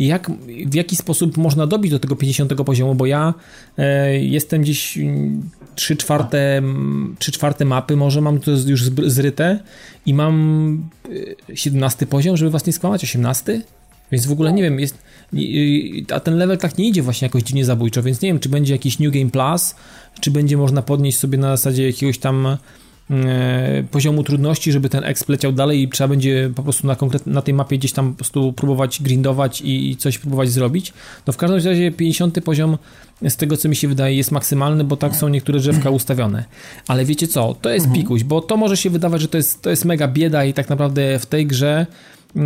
jak, w jaki sposób można dobić do tego 50 poziomu, bo ja e, jestem gdzieś 3 czwarte, 3 czwarte mapy, może mam to już zryte i mam 17 e, poziom, żeby was nie skłamać, 18? Więc w ogóle nie wiem, jest, a ten level tak nie idzie właśnie jakoś dziwnie zabójczo, więc nie wiem, czy będzie jakiś New Game Plus, czy będzie można podnieść sobie na zasadzie jakiegoś tam poziomu trudności, żeby ten exp leciał dalej i trzeba będzie po prostu na, konkret, na tej mapie gdzieś tam po prostu próbować grindować i, i coś próbować zrobić. No w każdym razie 50 poziom z tego co mi się wydaje jest maksymalny, bo tak są niektóre drzewka ustawione. Ale wiecie co, to jest mhm. pikuś, bo to może się wydawać, że to jest, to jest mega bieda i tak naprawdę w tej grze yy,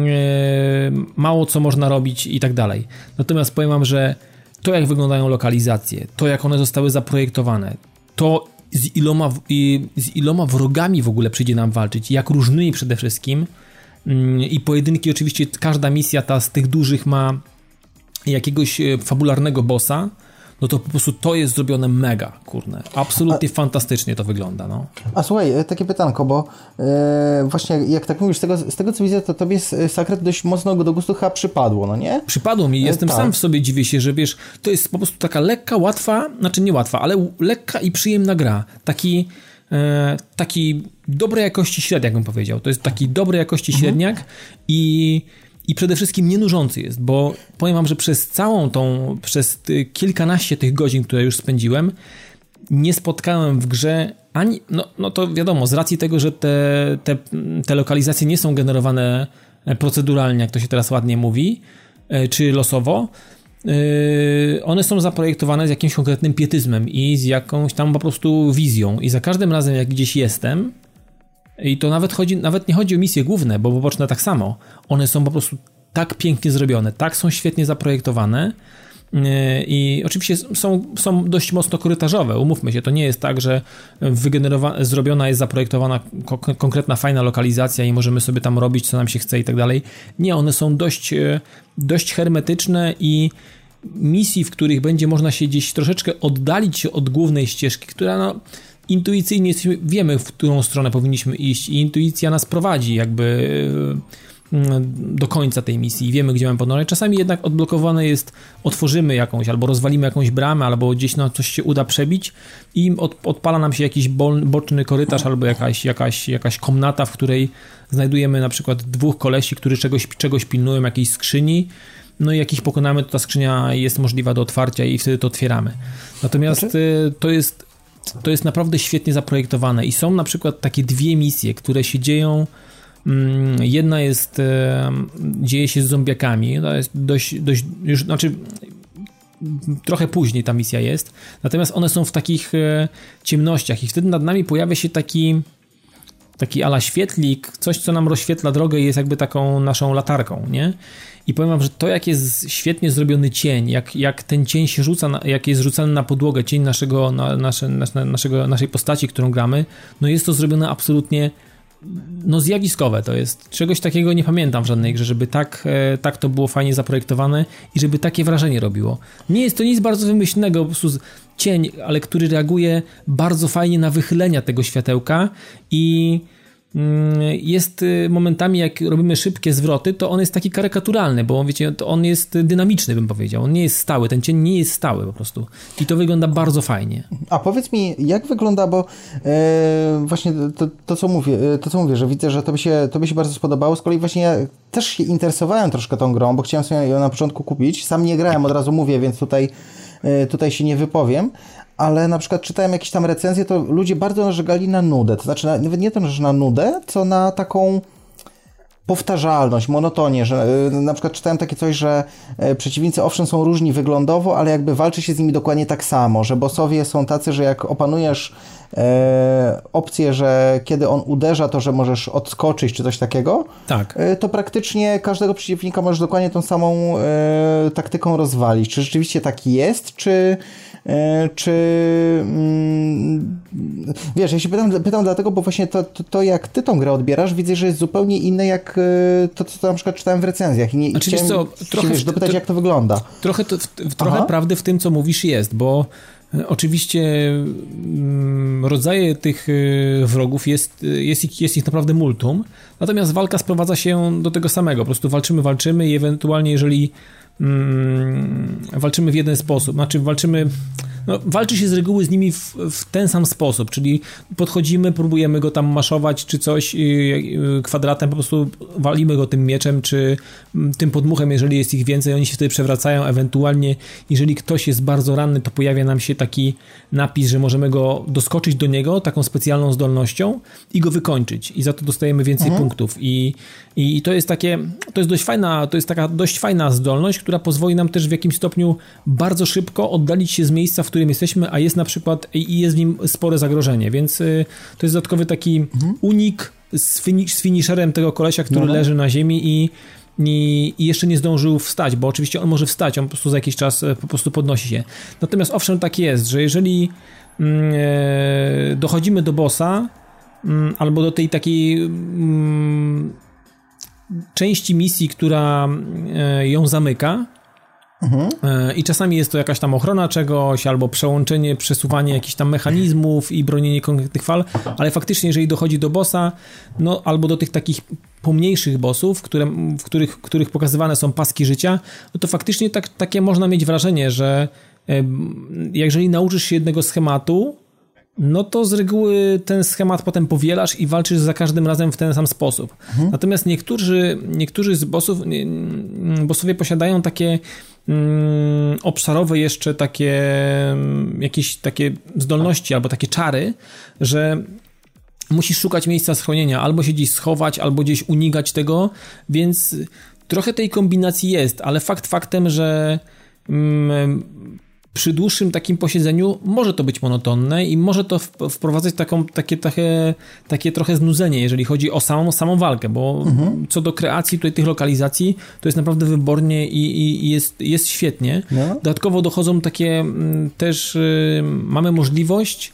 mało co można robić i tak dalej. Natomiast powiem wam, że to jak wyglądają lokalizacje, to jak one zostały zaprojektowane, to z iloma, z iloma wrogami w ogóle przyjdzie nam walczyć, jak różnymi przede wszystkim. Mm, I pojedynki, oczywiście, każda misja ta z tych dużych ma jakiegoś e, fabularnego bossa, no to po prostu to jest zrobione mega, kurne. Absolutnie a, fantastycznie to wygląda, no. A słuchaj, e, takie pytanko, bo e, właśnie jak tak mówisz, z tego, z tego co widzę, to tobie Sakret dość mocno do gustu chyba przypadło, no nie? Przypadło mi, jestem e, tak. sam w sobie, dziwię się, że wiesz, to jest po prostu taka lekka, łatwa, znaczy nie łatwa, ale lekka i przyjemna gra. Taki e, taki dobrej jakości średniak, bym powiedział. To jest taki dobrej jakości mhm. średniak i i przede wszystkim nie nużący jest, bo powiem wam, że przez całą tą, przez kilkanaście tych godzin, które już spędziłem, nie spotkałem w grze ani, no, no to wiadomo, z racji tego, że te, te, te lokalizacje nie są generowane proceduralnie, jak to się teraz ładnie mówi, e, czy losowo, e, one są zaprojektowane z jakimś konkretnym pietyzmem i z jakąś tam po prostu wizją. I za każdym razem, jak gdzieś jestem, i to nawet, chodzi, nawet nie chodzi o misje główne, bo poboczne tak samo. One są po prostu tak pięknie zrobione, tak są świetnie zaprojektowane. Yy, I oczywiście są, są dość mocno korytarzowe, umówmy się, to nie jest tak, że wygenerowana, zrobiona jest zaprojektowana konkretna, fajna lokalizacja i możemy sobie tam robić, co nam się chce i tak dalej. Nie, one są dość, yy, dość hermetyczne i misji, w których będzie można się gdzieś troszeczkę oddalić od głównej ścieżki, która no, intuicyjnie jesteśmy, wiemy, w którą stronę powinniśmy iść i intuicja nas prowadzi jakby e, do końca tej misji wiemy, gdzie mamy podążać. Czasami jednak odblokowane jest, otworzymy jakąś, albo rozwalimy jakąś bramę, albo gdzieś no, coś się uda przebić i od, odpala nam się jakiś bol, boczny korytarz, albo jakaś, jakaś, jakaś komnata, w której znajdujemy na przykład dwóch kolesi, którzy czegoś, czegoś pilnują, jakiejś skrzyni, no i jak ich pokonamy, to ta skrzynia jest możliwa do otwarcia i wtedy to otwieramy. Natomiast znaczy? E, to jest to jest naprawdę świetnie zaprojektowane i są na przykład takie dwie misje, które się dzieją mm, Jedna jest, dzieje się z zombiakami, to jest dość, dość już, znaczy trochę później ta misja jest, natomiast one są w takich e, ciemnościach i wtedy nad nami pojawia się taki taki ala świetlik, coś co nam rozświetla drogę i jest jakby taką naszą latarką, nie? I powiem wam, że to jak jest świetnie zrobiony cień, jak, jak ten cień się rzuca, na, jak jest rzucany na podłogę, cień naszego, na, nasze, naszego, naszej postaci, którą gramy, no jest to zrobione absolutnie no zjawiskowe to jest. Czegoś takiego nie pamiętam w żadnej grze, żeby tak, e, tak to było fajnie zaprojektowane i żeby takie wrażenie robiło. Nie jest to nic bardzo wymyślnego, po prostu cień, ale który reaguje bardzo fajnie na wychylenia tego światełka i jest y, momentami, jak robimy szybkie zwroty, to on jest taki karykaturalny, bo wiecie, on jest dynamiczny, bym powiedział. On nie jest stały, ten cień nie jest stały po prostu. I to wygląda bardzo fajnie. A powiedz mi, jak wygląda, bo e, właśnie to, to, co mówię, e, to, co mówię, że widzę, że to by, się, to by się bardzo spodobało. Z kolei właśnie ja też się interesowałem troszkę tą grą, bo chciałem sobie ją na początku kupić. Sam nie grałem, od razu mówię, więc tutaj, e, tutaj się nie wypowiem ale na przykład czytałem jakieś tam recenzje, to ludzie bardzo narzekali na nudę. To znaczy, nawet nie to, że na nudę, co na taką powtarzalność, monotonię, że y, na przykład czytałem takie coś, że y, przeciwnicy owszem są różni wyglądowo, ale jakby walczy się z nimi dokładnie tak samo, że bossowie są tacy, że jak opanujesz e, opcję, że kiedy on uderza, to że możesz odskoczyć czy coś takiego, tak. E, to praktycznie każdego przeciwnika możesz dokładnie tą samą e, taktyką rozwalić. Czy rzeczywiście tak jest, czy czy mm, wiesz, ja się pytam, pytam dlatego, bo właśnie to, to, to, jak ty tą grę odbierasz, widzę, że jest zupełnie inne jak e, to, co na przykład czytałem w recenzjach i nie znaczy, chciałem co, trochę, się, wiesz, dopytać, to, jak to wygląda. Trochę, to, trochę prawdy w tym, co mówisz jest, bo e, Oczywiście mm, rodzaje tych wrogów jest, jest, jest ich naprawdę multum, natomiast walka sprowadza się do tego samego. Po prostu walczymy, walczymy i ewentualnie jeżeli mm, walczymy w jeden sposób, znaczy walczymy, no, walczy się z reguły z nimi w, w, ten sam sposób, czyli podchodzimy, próbujemy go tam maszować, czy coś kwadratem, po prostu walimy go tym mieczem, czy mm, tym podmuchem, jeżeli jest ich więcej, oni się wtedy przewracają, ewentualnie jeżeli ktoś jest bardzo ranny, to pojawia nam się taki napis, że możemy go doskoczyć do niego taką specjalną zdolnością i go wykończyć i za to dostajemy więcej mhm. punktów i, i to jest takie, to jest dość fajna, to jest taka dość fajna zdolność, która pozwoli nam też w jakimś stopniu bardzo szybko oddalić się z miejsca, w którym jesteśmy, a jest na przykład i jest w nim spore zagrożenie, więc y, to jest dodatkowy taki mhm. unik z, finish, z finisherem tego kolesia, który no. leży na ziemi i i, jeszcze nie zdążył wstać, bo oczywiście on może wstać, on po prostu za jakiś czas e, po prostu podnosi się. Natomiast owszem, tak jest, że jeżeli mm, e, dochodzimy do bossa mm, albo do tej takiej mm, części misji, która e, ją zamyka, Mhm. E, I czasami jest to jakaś tam ochrona czegoś, albo przełączenie, przesuwanie jakichś tam mechanizmów i bronienie konkretnych fal, ale faktycznie, jeżeli dochodzi do bossa, no albo do tych takich pomniejszych bossów, które, w których, których pokazywane są paski życia, no to faktycznie tak, takie można mieć wrażenie, że jeżeli nauczysz się jednego schematu, no to z reguły ten schemat potem powielasz i walczysz za każdym razem w ten sam sposób. Mhm. Natomiast niektórzy, niektórzy z bossów, bossowie posiadają takie obszarowe jeszcze takie mm, jakieś takie zdolności albo takie czary, że musisz szukać miejsca schronienia, albo się gdzieś schować, albo gdzieś unikać tego, więc trochę tej kombinacji jest, ale fakt faktem, że mm, przy dłuższym takim posiedzeniu może to być monotonne i może to wprowadzać taką, takie, takie, takie trochę znudzenie, jeżeli chodzi o samą, samą walkę, bo mhm. co do kreacji tutaj tych lokalizacji, to jest naprawdę wybornie i, i jest, jest świetnie. No. Dodatkowo dochodzą takie mm, też, y, mamy możliwość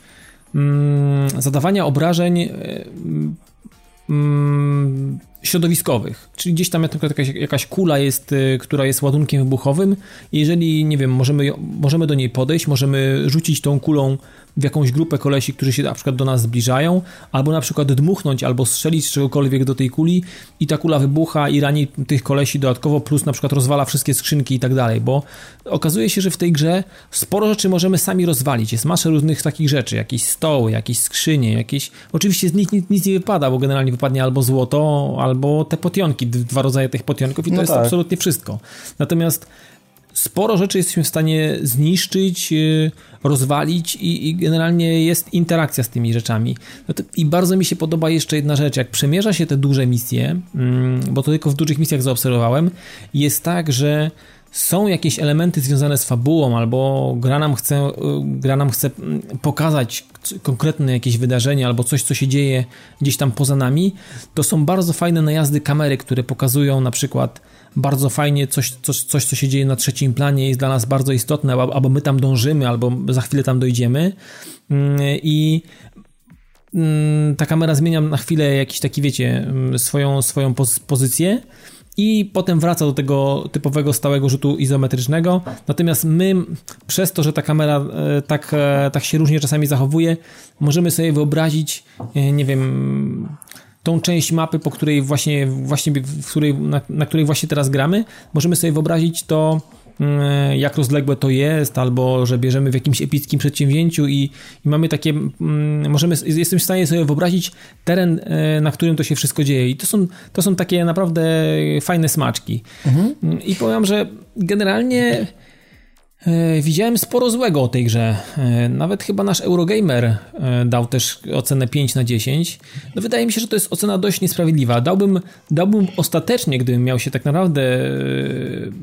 mm, zadawania obrażeń y, mm, środowiskowych, czyli gdzieś tam jakaś, jakaś kula jest, y, która jest ładunkiem wybuchowym i jeżeli, nie wiem, możemy, możemy do niej podejść, możemy rzucić tą kulą w jakąś grupę kolesi, którzy się na przykład do nas zbliżają, albo na przykład dmuchnąć, albo strzelić czegokolwiek do tej kuli i ta kula wybucha i rani tych kolesi dodatkowo, plus na przykład rozwala wszystkie skrzynki i tak dalej, bo okazuje się, że w tej grze sporo rzeczy możemy sami rozwalić. Jest masa różnych takich rzeczy, jakieś stoły, jakieś skrzynie, jakieś... Oczywiście z nich nic, nic nie wypada, bo generalnie wypadnie albo złoto, albo te potionki, dwa rodzaje tych potionków i to no jest tak. absolutnie wszystko. Natomiast sporo rzeczy jesteśmy w stanie zniszczyć, y, rozwalić i, i generalnie jest interakcja z tymi rzeczami. No I bardzo mi się podoba jeszcze jedna rzecz, jak przemierza się te duże misje, mm, bo to tylko w dużych misjach zaobserwowałem, jest tak, że są jakieś elementy związane z fabułą, albo gra nam chce, y, gra nam chce mm, pokazać konkretne jakieś wydarzenie, albo coś, co się dzieje gdzieś tam poza nami, to są bardzo fajne najazdy kamery, które pokazują na przykład bardzo fajnie coś, coś, coś, co się dzieje na trzecim planie jest dla nas bardzo istotne, albo my tam dążymy, albo za chwilę tam dojdziemy mm, i mm, ta kamera zmienia na chwilę jakiś taki, wiecie, mm, swoją, swoją pozycję i potem wraca do tego typowego stałego rzutu izometrycznego. Natomiast my, przez to, że ta kamera e, tak, e, tak się różnie czasami zachowuje, możemy sobie wyobrazić, e, nie wiem, tą część mapy, po której właśnie, właśnie w której, na, na której właśnie teraz gramy, możemy sobie wyobrazić to, mm, jak rozległe to jest, albo że bierzemy w jakimś epickim przedsięwzięciu i, i mamy takie, mm, możemy, jestem w stanie sobie wyobrazić teren, e, na którym to się wszystko dzieje i to są, to są takie naprawdę fajne smaczki. Mhm. I powiem, że generalnie E, widziałem sporo złego o tej grze. E, nawet chyba nasz Eurogamer e, dał też ocenę 5 na 10. No wydaje mi się, że to jest ocena dość niesprawiedliwa. Dałbym, dałbym ostatecznie, gdybym miał się tak naprawdę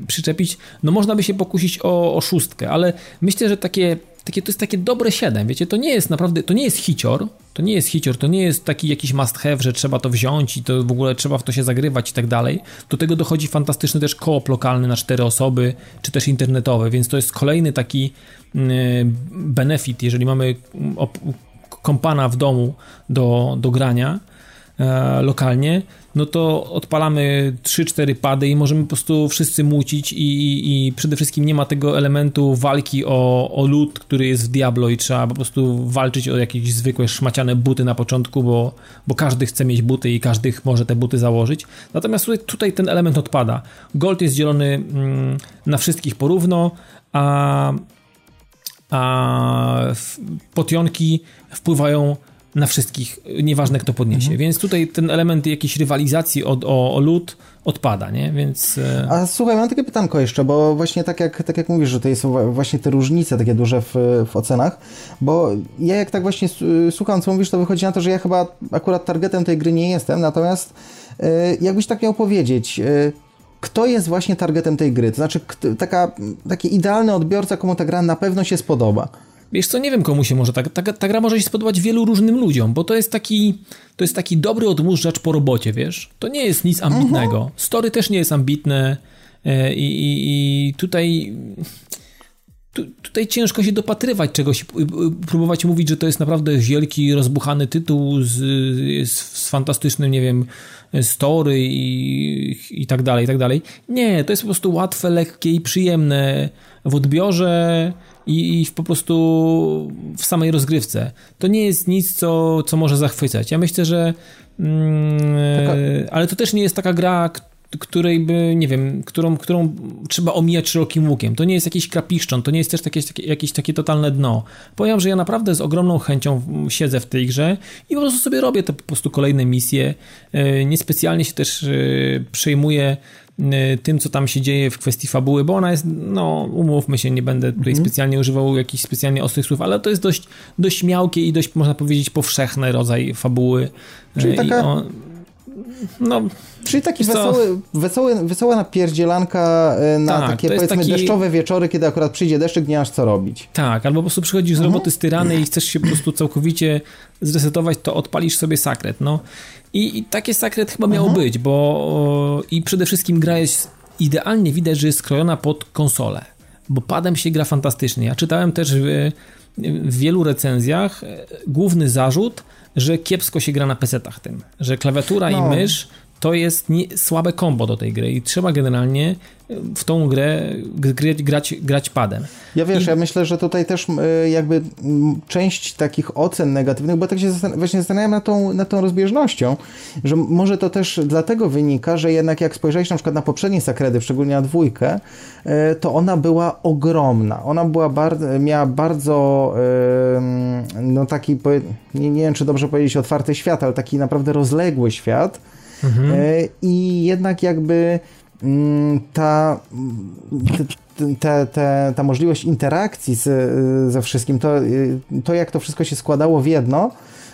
przyczepić, no można by się pokusić o, o szóstkę, ale myślę, że takie takie, to jest takie dobre 7, wiecie, to nie jest naprawdę, to nie jest hicior, to nie jest hicior, to nie jest taki jakiś must have, że trzeba to wziąć i to w ogóle trzeba w to się zagrywać i tak dalej. Do tego dochodzi fantastyczny też koop lokalny na cztery osoby, czy też internetowe, więc to jest kolejny taki mm, benefit, jeżeli mamy kompana w domu do, do grania lokalnie, no to odpalamy 3-4 pady i możemy po prostu wszyscy mucić i, i, i, przede wszystkim nie ma tego elementu walki o, o lód, który jest w Diablo i trzeba po prostu walczyć o jakieś zwykłe szmaciane buty na początku, bo, bo każdy chce mieć buty i każdy może te buty założyć. Natomiast tutaj, tutaj ten element odpada. Gold jest dzielony mm, na wszystkich porówno, a a potionki wpływają na wszystkich, nieważne kto podniesie. Mhm. Więc tutaj ten element jakiejś rywalizacji od, o, o lód odpada, nie? Więc... E, A słuchaj, mam takie pytanko jeszcze, bo właśnie tak jak, tak jak mówisz, że to są właśnie te różnice takie duże w, w ocenach, bo ja jak tak właśnie słucham, co mówisz, to wychodzi na to, że ja chyba akurat targetem tej gry nie jestem, natomiast e, jakbyś tak miał powiedzieć, e, kto jest właśnie targetem tej gry? To znaczy, taka, taki idealny odbiorca, komu ta gra na pewno się spodoba. Wiesz co, nie wiem komu się może tak. Ta, ta gra może się spodobać wielu różnym ludziom, bo to jest taki to jest taki dobry odmóżdżacz po robocie, wiesz? To nie jest nic ambitnego. -huh. Story też nie jest ambitne e, i, i, i tutaj tu, tutaj ciężko się dopatrywać czegoś, próbować mówić, że to jest naprawdę wielki, rozbuchany tytuł z, z, z fantastycznym, nie wiem, story i, i tak dalej, i tak dalej. Nie, to jest po prostu łatwe, lekkie i przyjemne w odbiorze i, i po prostu w samej rozgrywce. To nie jest nic, co, co może zachwycać. Ja myślę, że. Mm, taka... Ale to też nie jest taka gra, której by, nie wiem, którą, którą trzeba omijać szerokim łukiem. To nie jest jakiś krapiszczon, to nie jest też takie, jakieś takie totalne dno. Powiem, że ja naprawdę z ogromną chęcią siedzę w tej grze i po prostu sobie robię te po prostu kolejne misje. E, niespecjalnie się też e, przejmuję Y, tym, co tam się dzieje w kwestii fabuły, bo ona jest, no umówmy się, nie będę tutaj mhm. specjalnie używał jakichś specjalnie ostrych słów, ale to jest dość, dość miałkie i dość, można powiedzieć, powszechny rodzaj fabuły. Czyli y, taka... On, no, Czyli taki wesoły, wesoły, wesoła napierdzielanka y, na tak, takie powiedzmy taki... deszczowe wieczory, kiedy akurat przyjdzie deszczyk, nie masz co robić. Tak, albo po prostu przychodzisz z mhm. roboty z tyrany i chcesz się po prostu całkowicie zresetować, to odpalisz sobie sakret, no. I, i takie sakret chyba miało mhm. być, bo i przede wszystkim gra jest idealnie widać, że jest skrojona pod konsolę, bo padem się gra fantastycznie. Ja czytałem też w, w wielu recenzjach e, główny zarzut, że kiepsko się gra na pesetach tym, że klawiatura no. i mysz to jest nie, słabe kombo do tej gry i trzeba generalnie w tą grę grać, grać, grać padem. Ja wiesz, I... ja myślę, że tutaj też jakby część takich ocen negatywnych, bo tak się zastan właśnie zastanawiam nad tą, nad tą rozbieżnością, że może to też dlatego wynika, że jednak jak spojrzałeś na przykład na poprzednie sakredy, szczególnie na dwójkę, e, to ona była ogromna. Ona była bardzo, miała bardzo no taki, nie, nie wiem czy dobrze powiedzieć otwarty świat, ale taki naprawdę rozległy świat, Mhm. E, I jednak jakby mm, ta, ta, ta, ta możliwość interakcji z, ze wszystkim, to, to jak to wszystko się składało w jedno,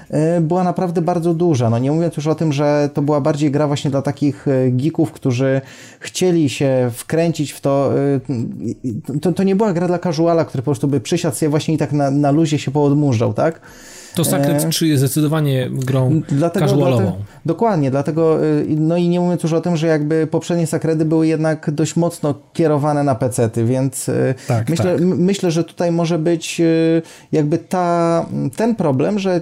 e, była naprawdę bardzo duża. No nie mówiąc już o tym, że to była bardziej gra właśnie dla takich geeków, którzy chcieli się wkręcić w to. To, to nie była gra dla casuala, który po prostu by przysiadł sobie właśnie i tak na, na luzie się poodmurzał, tak? To Sakret 3 e, jest zdecydowanie grą dlatego, casualową. Dlatego, dokładnie, dlatego, y, no i nie mówiąc już o tym, że jakby poprzednie Sakredy były jednak dość mocno kierowane na pecety, więc y, tak, myślę, tak. myślę, że tutaj może być y, jakby ta, ten problem, że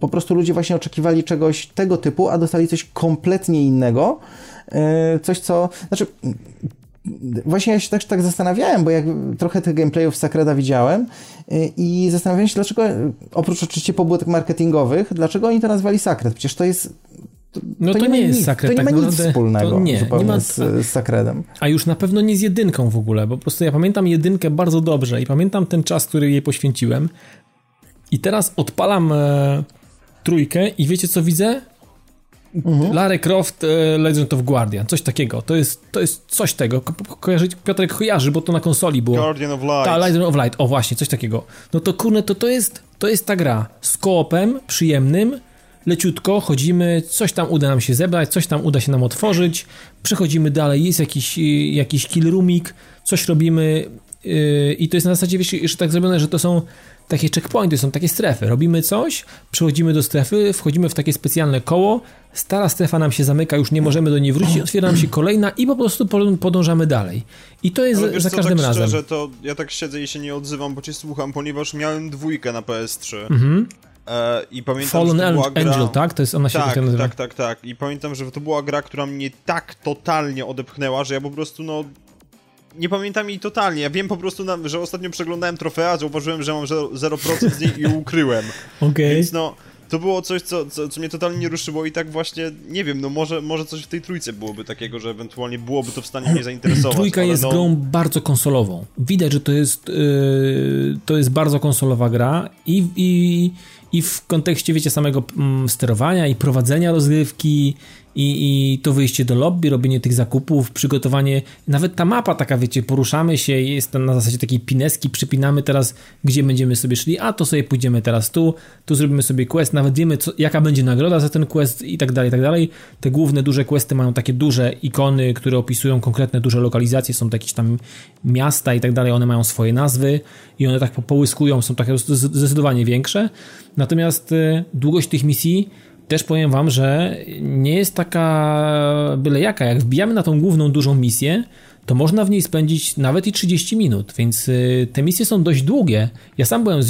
po prostu ludzie właśnie oczekiwali czegoś tego typu, a dostali coś kompletnie innego, coś co, znaczy Właśnie ja się też tak zastanawiałem, bo jak trochę tych gameplayów Sakreda widziałem y, i zastanawiałem się, dlaczego, oprócz oczywiście pobudek marketingowych, dlaczego oni to nazwali Sakred? Przecież to jest to, no to, to nie, jest Sakred. To nie tak ma nic wspólnego nie, nie ma... z, z Sakredem. A już na pewno nie z jedynką w ogóle, bo po prostu ja pamiętam jedynkę bardzo dobrze i pamiętam ten czas, który jej poświęciłem i teraz odpalam e, trójkę i wiecie co widzę? Mhm. Lara Croft e, Legend of Guardian, coś takiego. To jest, to jest coś tego. Ko kojarzy, Piotrek kojarzy, bo to na konsoli było. Guardian of Light. Ta, Legend of Light, o właśnie, coś takiego. No to kurne, to, to, jest, to jest ta gra z koopem przyjemnym, leciutko, chodzimy, coś tam uda nam się zebrać, coś tam uda się nam otworzyć, przechodzimy dalej, jest jakiś, jakiś kill roomik, coś robimy yy, i to jest na zasadzie, wiesz, jeszcze tak zrobione, że to są takie checkpointy, są takie strefy. Robimy coś, przechodzimy do strefy, wchodzimy w takie specjalne koło, stara strefa nam się zamyka, już nie możemy do niej wrócić, otwiera nam się kolejna i po prostu podążamy dalej. I to jest za, za każdym tak razem. Szczerze, to ja tak siedzę i się nie odzywam, bo cię słucham, ponieważ miałem dwójkę na PS3. Mhm. E, I pamiętam, Fallen że to była gra... Angel, tak? To jest ona się tak, tak nazywa. Tak, tak, tak. I pamiętam, że to była gra, która mnie tak totalnie odepchnęła, że ja po prostu no nie pamiętam jej totalnie. Ja wiem po prostu, że ostatnio przeglądałem trofea, zauważyłem, że mam 0% z niej i ukryłem. Okej. Okay. Więc no, to było coś, co, co, co mnie totalnie nie ruszyło i tak właśnie, nie wiem, no może, może coś w tej trójce byłoby takiego, że ewentualnie byłoby to w stanie mnie zainteresować. Trójka jest no... grą bardzo konsolową. Widać, że to jest, yy, to jest bardzo konsolowa gra i, i, i w kontekście, wiecie, samego mm, sterowania i prowadzenia rozgrywki i, i to wyjście do lobby, robienie tych zakupów, przygotowanie, nawet ta mapa taka, wiecie, poruszamy się, jest na zasadzie takiej pineski, przypinamy teraz, gdzie będziemy sobie szli, a to sobie pójdziemy teraz tu, tu zrobimy sobie quest, nawet wiemy, co, jaka będzie nagroda za ten quest i tak dalej, i tak dalej. Te główne duże questy mają takie duże ikony, które opisują konkretne duże lokalizacje, są to jakieś tam miasta i tak dalej, one mają swoje nazwy i one tak połyskują, są takie zdecydowanie większe. Natomiast y, długość tych misji też powiem wam, że nie jest taka byle jaka. Jak wbijamy na tą główną dużą misję, to można w niej spędzić nawet i 30 minut, więc y, te misje są dość długie. Ja sam byłem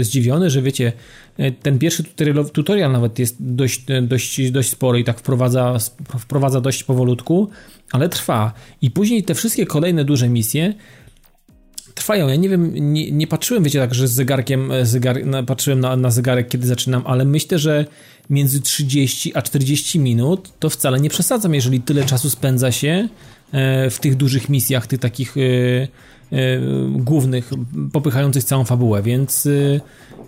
zdziwiony, że wiecie, y, ten pierwszy tutorial nawet jest dość, y, dość, dość spory i tak wprowadza, wprowadza dość powolutku, ale trwa. I później te wszystkie kolejne duże misje trwają. Ja nie wiem, nie, nie patrzyłem, wiecie, tak, że z zegarkiem, e, zegar, patrzyłem na, na zegarek, kiedy zaczynam, ale myślę, że między 30 a 40 minut to wcale nie przesadzam, jeżeli tyle czasu spędza się e, w tych dużych misjach, tych takich e, głównych, popychających całą fabułę, więc,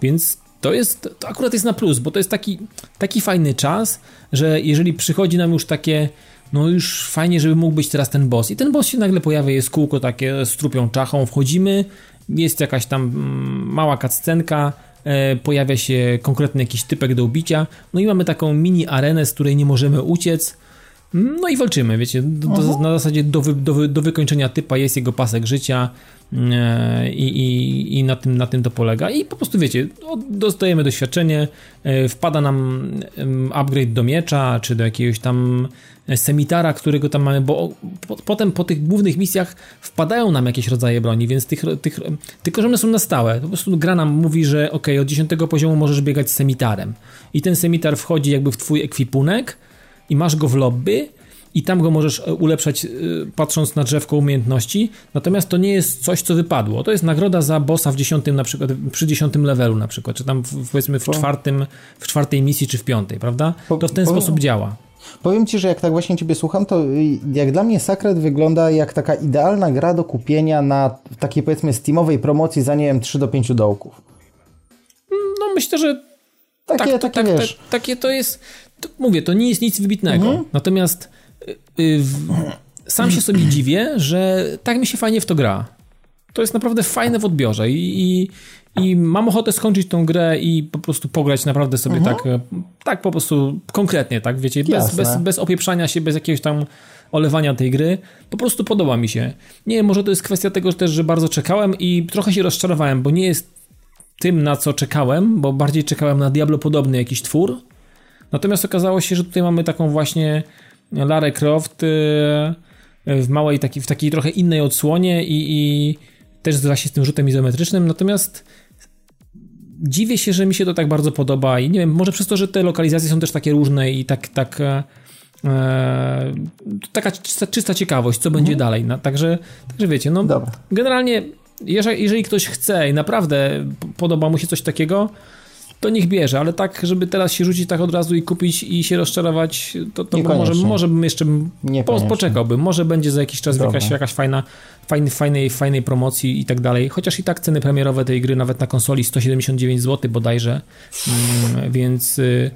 więc to jest, to akurat jest na plus, bo to jest taki, taki fajny czas, że jeżeli przychodzi nam już takie no już fajnie, żeby mógł być teraz ten boss. I ten boss się nagle pojawia, jest kółko takie z trupią czachą, wchodzimy, jest jakaś tam mm, mała kaccenka, e, pojawia się konkretny jakiś typek do ubicia, no i mamy taką mini arenę, z której nie możemy uciec, no i walczymy, wiecie, do, do, na zasadzie do, do, do wykończenia typa jest jego pasek życia, E, i, i, i na, tym, na tym to polega. I po prostu wiecie, dostajemy doświadczenie, e, wpada nam upgrade do miecza, czy do jakiegoś tam semitara, którego tam mamy, bo po, potem po tych głównych misjach wpadają nam jakieś rodzaje broni, więc tych, tych, tylko że one są na stałe. Po prostu gra nam mówi, że ok, od 10 poziomu możesz biegać z semitarem. I ten semitar wchodzi jakby w twój ekwipunek i masz go w lobby i tam go możesz e, ulepszać e, patrząc na drzewko umiejętności, natomiast to nie jest coś, co wypadło. To jest nagroda za bossa w dziesiątym na przykład, przy dziesiątym levelu na przykład, czy tam w, powiedzmy w czwartym, w czwartej misji, czy w piątej, prawda? To w ten sposób działa. Powiem Ci, że jak tak właśnie Ciebie słucham, to jak dla mnie Sacred wygląda jak taka idealna gra do kupienia na takiej powiedzmy steamowej promocji za, nie wiem, 3 do 5 dołków. No myślę, że takie, tak, takie, tak. Tak, takie to jest, to, mówię, to nie jest nic wybitnego. Mhm. Natomiast Y, sam się sobie dziwię, że tak mi się fajnie w to gra. To jest naprawdę fajne w odbiorze i, i, i mam ochotę skończyć tą grę i po prostu pograć naprawdę sobie mhm. tak, e, tak po prostu konkretnie, tak wiecie, bez, bez, bez opieprzania się, bez jakiegoś tam olewania tej gry. Po prostu podoba mi się. Nie może to jest kwestia tego też, że bardzo czekałem i trochę się rozczarowałem, bo nie jest tym, na co czekałem, bo bardziej czekałem na Diablo podobny jakiś twór. Natomiast okazało się, że tutaj mamy taką właśnie Lara Croft y, w małej, taki, w takiej trochę innej odsłonie i, i też właśnie z tym rzutem izometrycznym, natomiast dziwię się, że mi się to tak bardzo podoba i nie wiem, może przez to, że te lokalizacje są też takie różne i tak, tak e, e taka czysta, czysta, ciekawość, co będzie mhm. dalej, no, także, także wiecie, no Dobra. generalnie jeżeli, jeżeli ktoś chce i naprawdę podoba mu się coś takiego, to niech bierze, ale tak, żeby teraz się rzucić tak od razu i kupić i się rozczarować, to, to może, może bym jeszcze po, poczekałbym. Może będzie za jakiś czas jakaś, jakaś fajna, fajny, fajnej, fajnej promocji i tak dalej. Chociaż i tak ceny premierowe tej gry nawet na konsoli 179 zł bodajże, mm, więc... Y,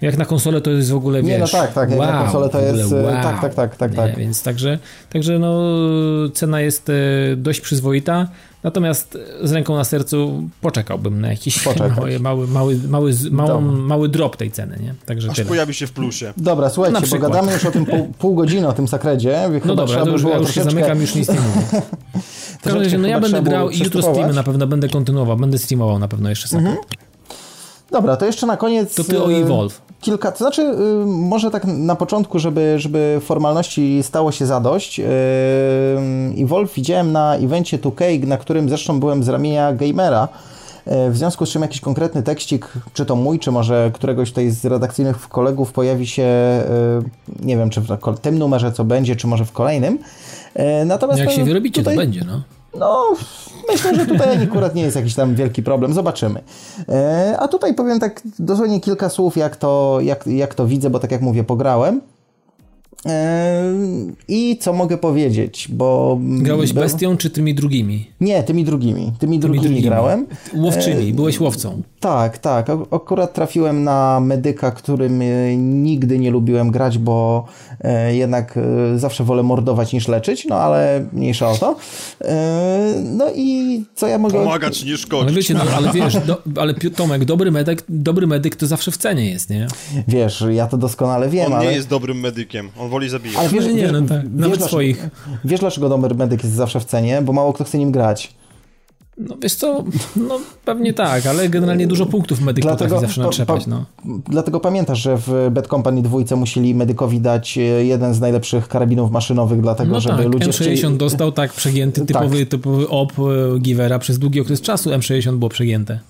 jak na konsolę to jest w ogóle, wiesz... Nie, no tak, tak, wow, na konsolę to jest... Y, wow. Tak, tak, tak, tak, tak. więc także, także no, cena jest y, dość przyzwoita. Natomiast z ręką na sercu poczekałbym na jakiś mały, mały, mały, mały, mały, mały drop tej ceny, nie? Także Aż tyle. pojawi się w plusie. Dobra, słuchajcie, bo gadamy już o tym pół, pół godziny, o tym sakredzie. No dobra, to już, ja już się zamykam, już nic nie mówię. W każdym razie, no ja będę grał i jutro streamy na pewno będę kontynuował, będę streamował na pewno jeszcze sakret. Mhm. Dobra, to jeszcze na koniec... To ty o e, Evolve kilka, to znaczy y, może tak na początku, żeby, żeby formalności stało się zadość. I Wolf widziałem na evencie 2K, na którym zresztą byłem z ramienia gamera. Y, w związku z czym jakiś konkretny tekścik, czy to mój, czy może któregoś tutaj z redakcyjnych kolegów pojawi się, y, nie wiem, czy w tym numerze co będzie, czy może w kolejnym. Natomiast Jak się wyrobicie, tutaj... to będzie, no. No, myślę, że tutaj akurat nie jest jakiś tam wielki problem. Zobaczymy. E, a tutaj powiem tak dosłownie kilka słów, jak to, jak, jak to widzę, bo tak jak mówię, pograłem. I co mogę powiedzieć, bo... Grałeś bestią czy tymi drugimi? Nie, tymi drugimi. Tymi, tymi drugimi, drugimi, grałem. Łowczymi, byłeś łowcą. Tak, tak. Akurat trafiłem na medyka, którym e, nigdy nie lubiłem grać, bo jednak zawsze wolę mordować niż leczyć, no ale mniejsza o to. No i co ja mogę... Pomagać niż szkodzić. Ale wiecie, no, ale wiesz, do, ale Tomek, dobry medyk, dobry medyk to zawsze w cenie jest, nie? Wiesz, ja to doskonale wiem, On ale... nie jest dobrym medykiem, on woli zabijać. Ale wiesz, nie, wiesz, no tak, wiesz, nawet wiesz, swoich. Wiesz, dlaczego dobry medyk jest zawsze w cenie? Bo mało kto chce nim grać. No wiesz co, no pewnie tak, ale generalnie dużo punktów medyk dlatego, potrafi zawsze natrzepać, no. Dlatego pamiętasz, że w Bad Company dwójce musieli medykowi dać e, jeden z najlepszych karabinów maszynowych, dlatego no żeby tak, ludzie M60 chcieli... dostał tak przegięty, typowy, tak. typowy op e, Givera przez długi okres czasu M60 było przegięte.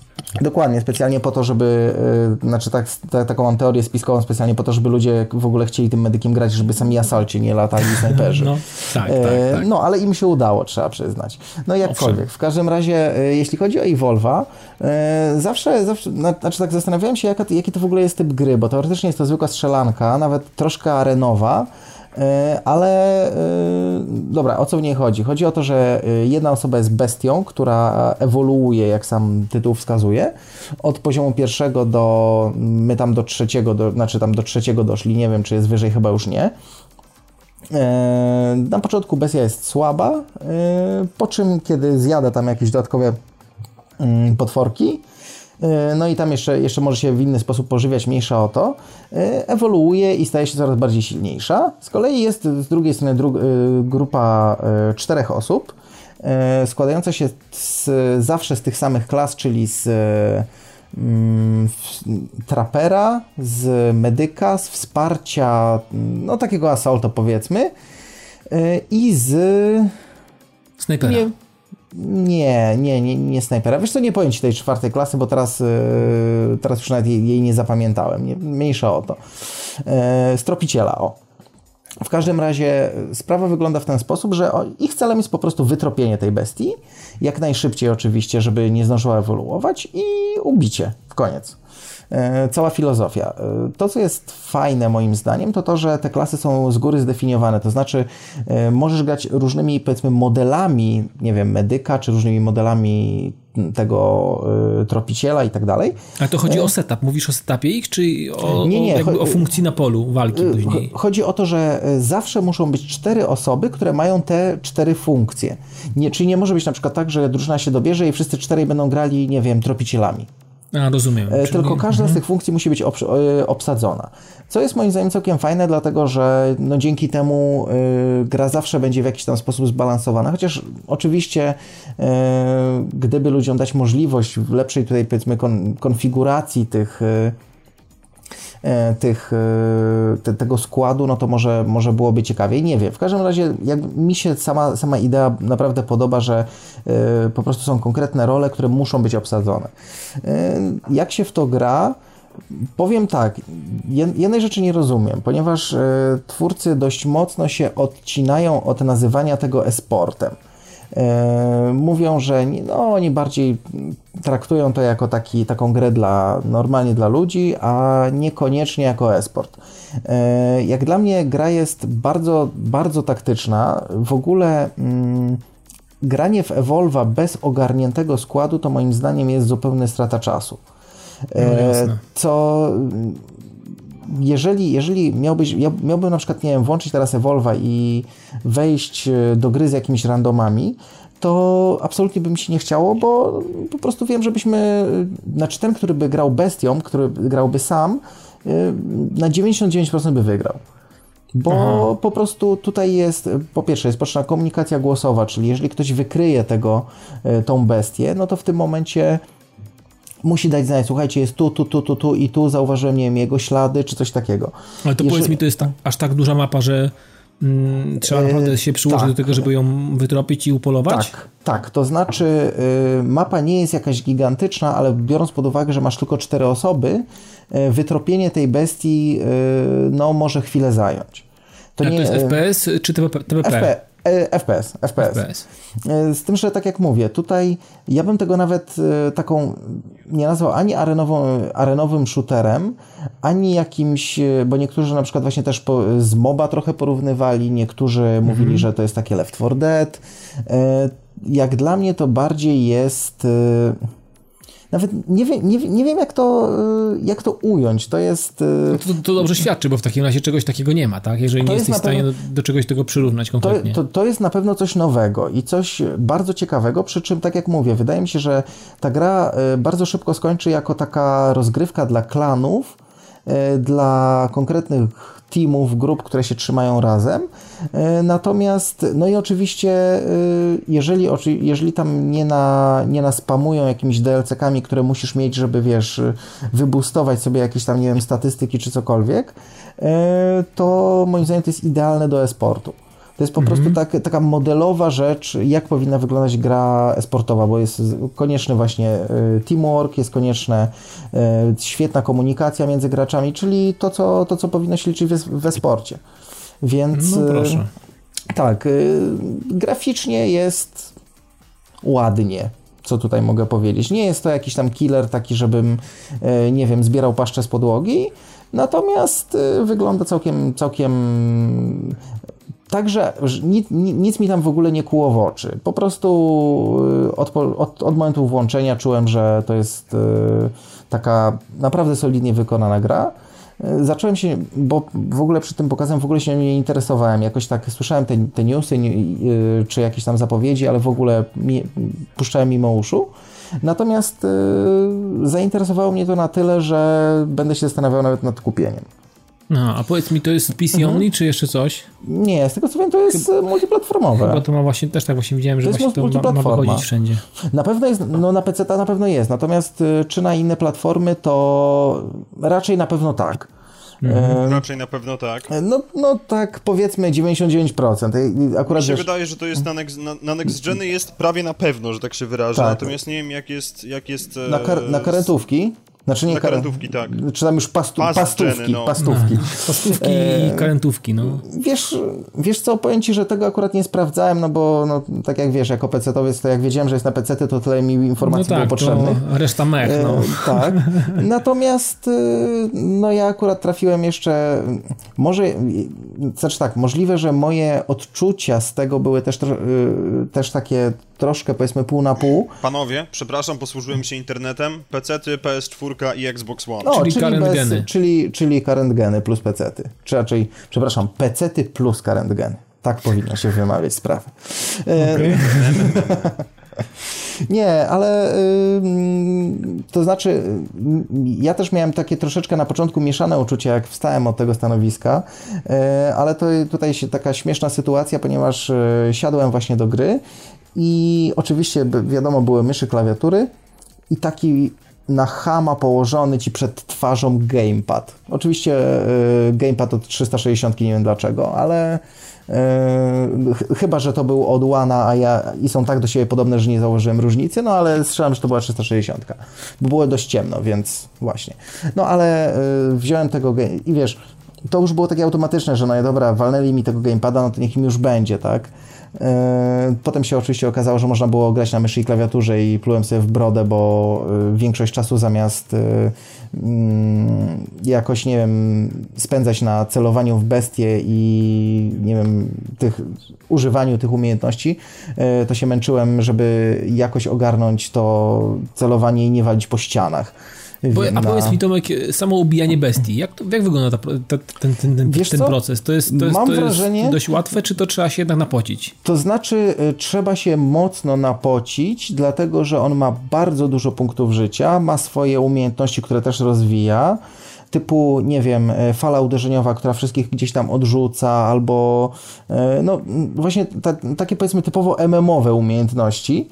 Dokładnie, specjalnie po to, żeby, yy, znaczy tak, ta, taką mam teorię spiskową, specjalnie po to, żeby ludzie w ogóle chcieli tym medykiem grać, żeby sami asalci nie latali snajperzy. No, tak, tak, tak. No, ale im się udało, trzeba przyznać. No jakkolwiek. Owszem. W każdym razie, yy, jeśli chodzi o Evolve'a, yy, zawsze, zawsze, znaczy tak zastanawiałem się, jaka, jaki to w ogóle jest typ gry, bo teoretycznie jest to zwykła strzelanka, nawet troszkę arenowa, E, ale e, dobra, o co w niej chodzi? Chodzi o to, że e, jedna osoba jest bestią, która ewoluuje, jak sam tytuł wskazuje, od poziomu pierwszego do, my tam do trzeciego, do, znaczy tam do trzeciego doszli, nie wiem czy jest wyżej, chyba już nie. Na początku bestia jest słaba, po czym kiedy zjada tam jakieś dodatkowe mm, potworki, E, no i tam jeszcze, jeszcze może się w inny sposób pożywiać, mniejsza o to, e, ewoluuje i staje się coraz bardziej silniejsza. Z kolei jest z drugiej strony dru e, grupa czterech osób, składająca się z, zawsze z tych samych klas, czyli z mm, trapera, z medyka, z wsparcia, no takiego assaulta powiedzmy i z... Snajpera. Nie, nie, nie, nie, nie snajpera. Wiesz co, nie powiem Ci tej czwartej klasy, bo teraz, yy, teraz już nawet jej, jej nie zapamiętałem. Nie, mniejsza o to. Yy, stropiciela, o. W każdym razie sprawa wygląda w ten sposób, że ich celem jest po prostu wytropienie tej bestii, jak najszybciej oczywiście, żeby nie zdążyła ewoluować i ubicie w koniec. E, cała filozofia. E, to, co jest fajne moim zdaniem, to to, że te klasy są z góry zdefiniowane, to znaczy e, możesz grać różnymi, powiedzmy, modelami, nie wiem, medyka, czy różnymi modelami tego tropiciela i tak dalej. A to chodzi o setup. Mówisz o setupie ich, czy o, nie, nie, o, o funkcji na polu walki później? Chodzi o to, że zawsze muszą być cztery osoby, które mają te cztery funkcje. Nie, czyli nie może być na przykład tak, że drużyna się dobierze i wszyscy czterej będą grali, nie wiem, tropicielami. A, rozumiem. E, tylko Czyli... każda z mhm. tych funkcji musi być e, obsadzona. Co jest moim zdaniem całkiem fajne, dlatego że no, dzięki temu y, gra zawsze będzie w jakiś tam sposób zbalansowana, chociaż oczywiście y, gdyby ludziom dać możliwość w lepszej tutaj powiedzmy kon, konfiguracji tych y, E, tych, e, te, tego składu, no to może, może byłoby ciekawiej. Nie wiem. W każdym razie jak mi się sama, sama idea naprawdę podoba, że e, po prostu są konkretne role, które muszą być obsadzone. Jak się w to gra? Powiem tak, jednej rzeczy nie rozumiem, ponieważ twórcy dość mocno się odcinają od nazywania tego e-sportem. E, mówią, że no, oni bardziej traktują to jako taki, taką grę dla, normalnie dla ludzi, a niekoniecznie jako esport. E, jak dla mnie gra jest bardzo, bardzo taktyczna. W ogóle mm, granie w Evolva bez ogarniętego składu to moim zdaniem jest zupełnie strata czasu. E, no, co jeżeli, jeżeli miałbyś, miałbym na przykład, nie wiem, włączyć teraz Evolva i wejść e, do gry z jakimiś randomami, to absolutnie by mi się nie chciało, bo po prostu wiem, żebyśmy, znaczy ten, który by grał bestią, który grałby sam, e, na 99% by wygrał. Bo Aha. po prostu tutaj jest, po pierwsze, jest potrzebna komunikacja głosowa, czyli jeżeli ktoś wykryje tego, e, tą bestię, no to w tym momencie musi dać znać, słuchajcie, jest tu, tu, tu, tu, tu i tu, zauważyłem, nie wiem, jego ślady, czy coś takiego. Ale to Jeżeli... powiedz mi, to jest tak, aż tak duża mapa, że mm, trzeba e, naprawdę się przyłożyć tak. do tego, żeby ją wytropić i upolować? Tak, tak, to znaczy y, mapa nie jest jakaś gigantyczna, ale biorąc pod uwagę, że masz tylko cztery osoby, y, wytropienie tej bestii y, no może chwilę zająć. To, nie, to jest FPS czy TPP? FP, FPS, FPS. FPS. Z tym, że tak jak mówię, tutaj ja bym tego nawet taką nie nazwał ani arenową, arenowym shooterem, ani jakimś, bo niektórzy na przykład właśnie też po, z MOBA trochę porównywali, niektórzy -hmm. mówili, że to jest takie Left 4 Dead. Jak dla mnie to bardziej jest nawet nie wiem, nie, nie wiem jak, to, y, jak to ująć. To jest. Y, no to, to, dobrze świadczy, bo w takim razie czegoś takiego nie ma, tak? Jeżeli nie jest jesteś w stanie do, do, czegoś tego przyrównać konkretnie. To, to, to, jest na pewno coś nowego i coś bardzo ciekawego, przy czym, tak jak mówię, wydaje mi się, że ta gra y, bardzo szybko skończy jako taka rozgrywka dla klanów, dla konkretnych teamów, grup, które się trzymają razem. E, natomiast, no i oczywiście, e, jeżeli, jeżeli tam nie, na, nie naspamują jakimiś DLC-kami, które musisz mieć, żeby wiesz, wybustować sobie jakieś tam, nie wiem, statystyki czy cokolwiek, e, to moim zdaniem to jest idealne do e-sportu. To jest po -hmm. prostu tak, taka modelowa rzecz, jak powinna wyglądać gra esportowa, bo jest konieczny właśnie y, teamwork, jest konieczna y, świetna komunikacja między graczami, czyli to, co, to, co powinno się liczyć we, we sporcie. Więc no, proszę. tak, y, graficznie jest ładnie co tutaj mogę powiedzieć. Nie jest to jakiś tam killer taki, żebym, nie wiem, zbierał paszczę z podłogi, natomiast wygląda całkiem, całkiem Także nic, nic, mi tam w ogóle nie kuło w oczy. Po prostu y, od, od, od, momentu włączenia czułem, że to jest y, taka naprawdę solidnie wykonana gra. Y, zacząłem się, bo w ogóle przy tym pokazem w ogóle się nie interesowałem. Jakoś tak słyszałem te, te newsy czy jakieś tam zapowiedzi, ale w ogóle mi, puszczałem mimo uszu. Natomiast zainteresowało mnie to na tyle, że będę się zastanawiał nawet nad kupieniem. No, a powiedz mi, to jest PC mhm. only, czy jeszcze coś? Nie, z tego co wiem, to jest Chyba, multiplatformowe. Bo to ma właśnie, też tak właśnie widziałem, że to właśnie to ma, ma wychodzić wszędzie. Na pewno jest, no na PC na pewno jest, natomiast y, czy na inne platformy, to raczej na pewno tak. Mhm. Raczej na pewno tak. No, no tak powiedzmy 99%. Akurat Mi się wiesz... wydaje, że to jest na next, na, na next geny jest prawie na pewno, że tak się wyrażę. Tak. Natomiast nie wiem jak jest... Jak jest na, kar na karentówki? Znaczy nie na karentówki, tak. Czy tam już pastu, Past pastówki, no. pastówki. No, pastówki i e, karentówki, no. Wiesz, wiesz co, powiem Ci, że tego akurat nie sprawdzałem, no bo no, tak jak wiesz, jako PC-towiec, to jak wiedziałem, że jest na PC, to tyle mi informacji no tak, było potrzebnych. A reszta mech, no. E, tak. Natomiast e, no ja akurat trafiłem jeszcze, może, znaczy tak, możliwe, że moje odczucia z tego były też, e, też takie troszkę powiedzmy pół na pół. Panowie, przepraszam, posłużyłem się internetem. PC-ty, PS4 i Xbox One. No, czyli, czyli current bez, geny. Czyli, czyli current geny plus PC-ty. Czy raczej, przepraszam, PC-ty plus current geny. Tak powinno się wymawiać sprawy. Okay. Nie, ale to znaczy, ja też miałem takie troszeczkę na początku mieszane uczucia, jak wstałem od tego stanowiska, y, ale to tutaj się taka śmieszna sytuacja, ponieważ y, siadłem właśnie do gry i oczywiście, wiadomo, były myszy, klawiatury i taki na hama położony ci przed twarzą gamepad. Oczywiście y, gamepad od 360, nie wiem dlaczego, ale y, chyba, że to był od Łana, a ja i są tak do siebie podobne, że nie założyłem różnicy, no ale strzelam, że to była 360, bo było dość ciemno, więc właśnie. No ale y, wziąłem tego i wiesz, to już było takie automatyczne, że no dobra, walnęli mi tego gamepada, no to niech im już będzie, tak? E, potem się oczywiście okazało, że można było grać na myszy i klawiaturze i plułem sobie w brodę, bo e, większość czasu zamiast e, mm, jakoś, nie wiem, spędzać na celowaniu w bestie i nie wiem, tych, używaniu tych umiejętności, to się męczyłem, żeby jakoś ogarnąć to celowanie i nie walić po ścianach. Bo, a powiedz mi Tomek, samo ubijanie bestii, jak, to, jak wygląda ta, ta, ten, ten, ten, ten proces? To jest, to, jest, Mam to wrażenie, jest dość łatwe, czy to trzeba się jednak napocić? To znaczy, y, trzeba się mocno napocić, dlatego że on ma bardzo dużo punktów życia, ma swoje umiejętności, które też rozwija typu, nie wiem, y, fala uderzeniowa, która wszystkich gdzieś tam odrzuca, albo y, no właśnie ta, takie powiedzmy typowo MMowe umiejętności.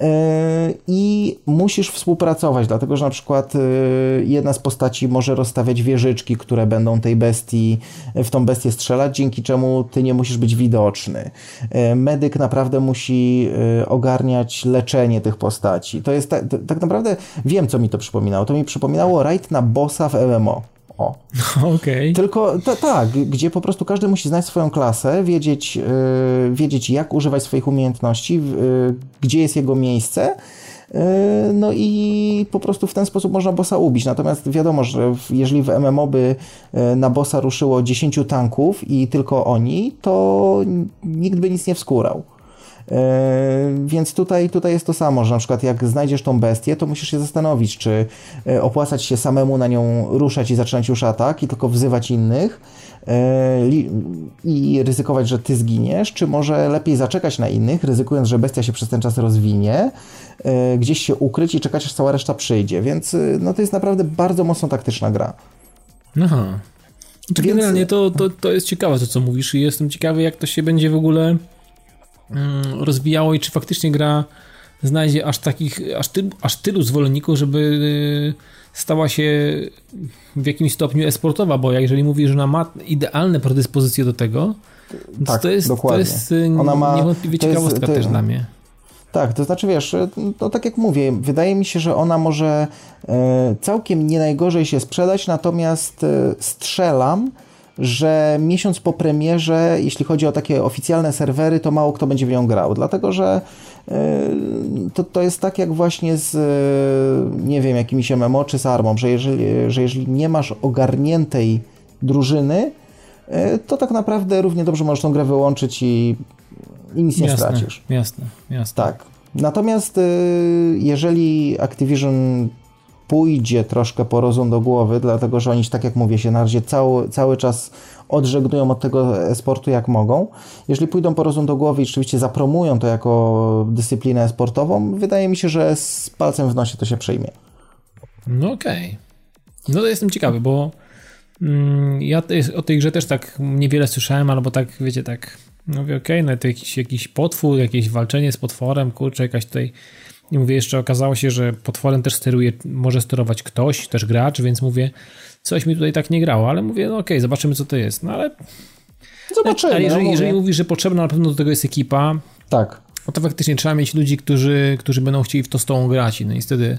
E, i musisz współpracować, dlatego że na przykład e, jedna z postaci może rozstawiać wieżyczki, które będą tej bestii, w tą bestię strzelać, dzięki czemu ty nie musisz być widoczny. E, medyk naprawdę musi ogarniać leczenie tych postaci. To jest tak, tak naprawdę, wiem co mi to przypominało. To mi przypominało raid na bossa w MMO. O. Okay. Tylko tak, gdzie po prostu każdy musi znać swoją klasę, wiedzieć, yy, wiedzieć jak używać swoich umiejętności, yy, gdzie jest jego miejsce. No i po prostu w ten sposób można bossa ubić. Natomiast wiadomo, że jeżeli w MMO by na bossa ruszyło 10 tanków i tylko oni, to nikt by nic nie wskórał. E, więc tutaj, tutaj jest to samo, że na przykład jak znajdziesz tą bestię, to musisz się zastanowić, czy e, opłacać się samemu na nią ruszać i zaczynać już atak i tylko wzywać innych e, i ryzykować, że ty zginiesz, czy może lepiej zaczekać na innych, ryzykując, że bestia się przez ten czas rozwinie, gdzieś się ukryć i czekać, aż cała reszta przyjdzie. Więc no, to jest naprawdę bardzo mocno taktyczna gra. Aha. Więc... Generalnie to, to, to jest ciekawe to, co mówisz i jestem ciekawy, jak to się będzie w ogóle rozwijało i czy faktycznie gra znajdzie aż takich, aż, ty, aż tylu zwolenników, żeby y, stała się w jakimś stopniu esportowa, bo jeżeli mówi, że ona ma idealne predyspozycje do tego, tak, to jest, dokładnie. to jest y, ona ma, niewątpliwie ciekawostka też dla mnie. Tak, to znaczy wiesz, no tak jak mówię, wydaje mi się, że ona może całkiem nie najgorzej się sprzedać, natomiast strzelam, że miesiąc po premierze, jeśli chodzi o takie oficjalne serwery, to mało kto będzie w nią grał, dlatego że e, to, to jest tak jak właśnie z, e, nie wiem, jakimiś MMO czy z Armą, że jeżeli, że jeżeli nie masz ogarniętej drużyny, e, to tak naprawdę równie dobrze możesz tą grę wyłączyć i, i nic nie jasne, stracisz. Jasne, jasne. Tak. Natomiast jeżeli Activision pójdzie troszkę po rozum do głowy, dlatego że oni, tak jak mówię, się na razie cały, cały czas odżegnują od tego sportu jak mogą. Jeżeli pójdą po rozum do głowy i rzeczywiście zapromują to jako dyscyplinę sportową, wydaje mi się, że z palcem w nosie to się przyjmie. No okej. Okay. No to jestem ciekawy, bo mm, ja o tej grze też tak niewiele słyszałem, albo tak, wiecie, tak mówię, okej, okay, no to jakiś, jakiś potwór, jakieś walczenie z potworem, kurczę, jakaś tutaj i mówię, jeszcze okazało się, że potworem też steruje, może sterować ktoś, też gracz, więc mówię, coś mi tutaj tak nie grało, ale mówię, no okej, okay, zobaczymy co to jest. No ale. Zobaczymy. Ale jeżeli, no jeżeli mówisz, że potrzebna na pewno do tego jest ekipa, tak. No to faktycznie trzeba mieć ludzi, którzy, którzy będą chcieli w to z tą grać. No i wtedy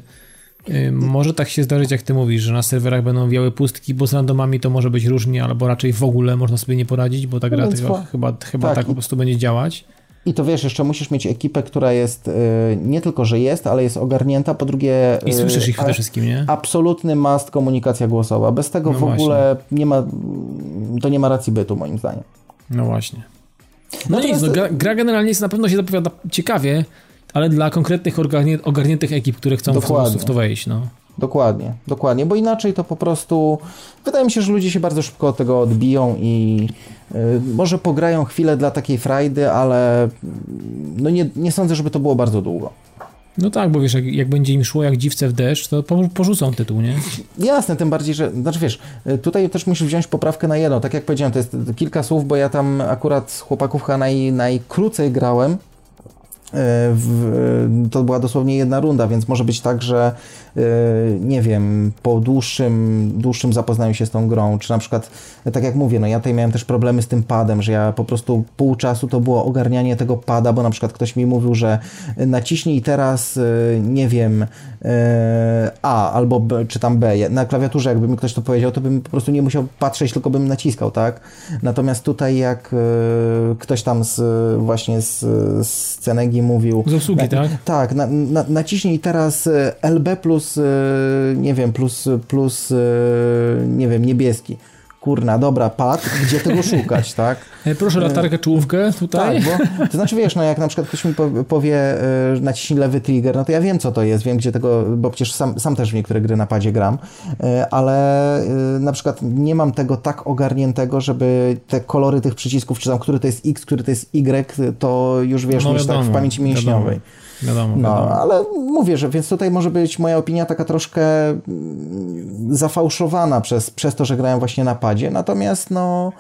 y, może tak się zdarzyć, jak ty mówisz, że na serwerach będą wiały pustki, bo z randomami to może być różnie, albo raczej w ogóle można sobie nie poradzić, bo ta gra no chyba, chyba tak. tak po prostu będzie działać. I to wiesz, jeszcze musisz mieć ekipę, która jest y, nie tylko, że jest, ale jest ogarnięta, po drugie... I słyszysz ich przede wszystkim, nie? Absolutny must komunikacja głosowa. Bez tego no w właśnie. ogóle nie ma, to nie ma racji bytu, moim zdaniem. No właśnie. No Natomiast... nic, no, gra, gra, generalnie jest, na pewno się zapowiada ciekawie, ale dla konkretnych ogarniętych ekip, które chcą Dokładnie. w to wejść, no. Dokładnie, dokładnie, bo inaczej to po prostu wydaje mi się, że ludzie się bardzo szybko od tego odbiją i y, może pograją chwilę dla takiej frajdy, ale mm, no nie, nie sądzę, żeby to było bardzo długo. No tak, bo wiesz, jak, jak, będzie im szło jak dziwce w deszcz, to porzucą tytuł, nie? Jasne, tym bardziej, że, znaczy wiesz, y, tutaj też musisz wziąć poprawkę na jedno, tak jak powiedziałem, to jest kilka słów, bo ja tam akurat z chłopaków chyba naj, najkrócej grałem, y, w, to była dosłownie jedna runda, więc może być tak, że E, nie wiem, po dłuższym, dłuższym zapoznaniu się z tą grą, czy na przykład, tak jak mówię, no ja tutaj miałem też problemy z tym padem, że ja po prostu pół czasu to było ogarnianie tego pada, bo na przykład ktoś mi mówił, że naciśnij teraz, e, nie wiem, e, A albo B, czy tam B. Na klawiaturze jakby mi ktoś to powiedział, to bym po prostu nie musiał patrzeć, tylko bym naciskał, tak? Natomiast tutaj jak ktoś tam z, właśnie z, z Mówił... Z obsługi, tak? Tak, na, na, naciśnij teraz LB plus plus, e, nie wiem, plus, plus, e, nie wiem, niebieski kurna, dobra, pad, gdzie tego szukać, tak? E, proszę latarkę, czołówkę tutaj. Tak, bo, to znaczy wiesz, no jak na przykład ktoś mi powie, naciśnij lewy trigger, no to ja wiem co to jest, wiem gdzie tego, bo przecież sam, sam też w niektóre gry na padzie gram, ale na przykład nie mam tego tak ogarniętego, żeby te kolory tych przycisków, czy tam, który to jest X, który to jest Y, to już wiesz, no, mieć tak w pamięci mięśniowej. Wiadomo. Wiadomo, no, wiadomo. ale mówię, że więc tutaj może być moja opinia taka troszkę mm, zafałszowana przez, przez to, że grałem właśnie na padzie, natomiast no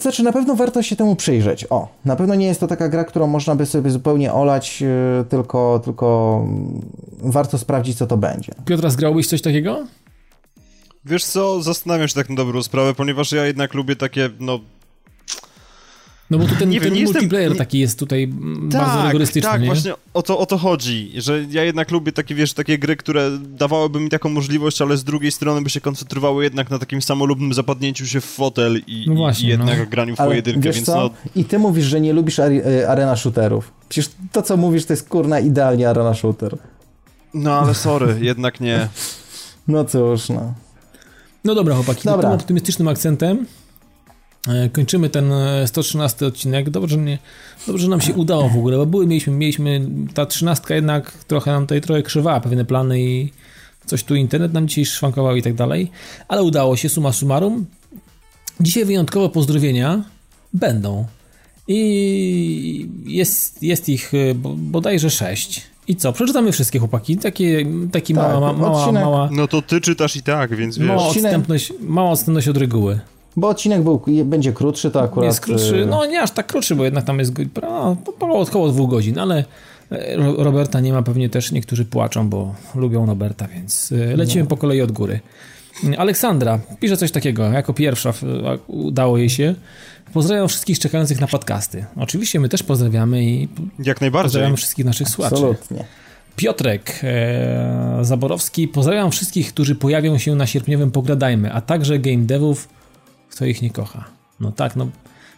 znaczy, na pewno warto się temu przyjrzeć. O, na pewno nie jest to taka gra, którą można by sobie zupełnie olać, y, tylko, tylko warto sprawdzić, co to będzie. Piotra, zgrałbyś coś takiego? Wiesz co, zastanawiam się tak na dobrą sprawę, ponieważ ja jednak lubię takie, no, No bo tu ten, nie ten wiem, multiplayer jestem... taki jest tutaj tak, bardzo rygorystyczny, Tak, nie? właśnie o to, o to chodzi, że ja jednak lubię takie, wiesz, takie gry, które dawałyby mi taką możliwość, ale z drugiej strony by się koncentrowały jednak na takim samolubnym zapadnięciu się w fotel i, no właśnie, i jednak no. graniu w ale pojedynkę, więc co? no... I ty mówisz, że nie lubisz e, arena shooterów. Przecież to, co mówisz, to jest kurna idealnie arena shooter. No ale sorry, jednak nie. No cóż, no. No dobra, chłopaki, dobra. tym optymistycznym akcentem kończymy ten 113 e, odcinek. Dobrze, nie, dobrze nam się udało w ogóle, bo były, mieliśmy, mieliśmy ta trzynastka jednak trochę nam tutaj trochę krzywała pewne plany i coś tu internet nam dzisiaj szwankował i tak dalej, ale udało się, suma summarum. Dzisiaj wyjątkowo pozdrowienia będą i jest, jest ich e, bodajże sześć. I co? Przeczytamy wszystkie chłopaki. Takie, taki tak, mała, mała, mała. No to ty czytasz i tak, więc wiesz. Mała odstępność, mała odstępność od reguły. Bo odcinek był, będzie krótszy, to akurat... Jest krótszy, y- no nie aż tak krótszy, bo jednak tam jest no, około dwóch godzin, ale e, Roberta nie ma, pewnie też niektórzy płaczą, bo lubią Roberta, więc e, lecimy no. po kolei od góry. Aleksandra pisze coś takiego, jako pierwsza udało jej się. Pozdrawiam wszystkich czekających na podcasty. Oczywiście my też pozdrawiamy i Jak najbardziej. pozdrawiam wszystkich naszych słuchaczy. Absolutnie. Piotrek e, Zaborowski, pozdrawiam wszystkich, którzy pojawią się na sierpniowym Pogradajmy, a także game devów, kto ich nie kocha. No tak, no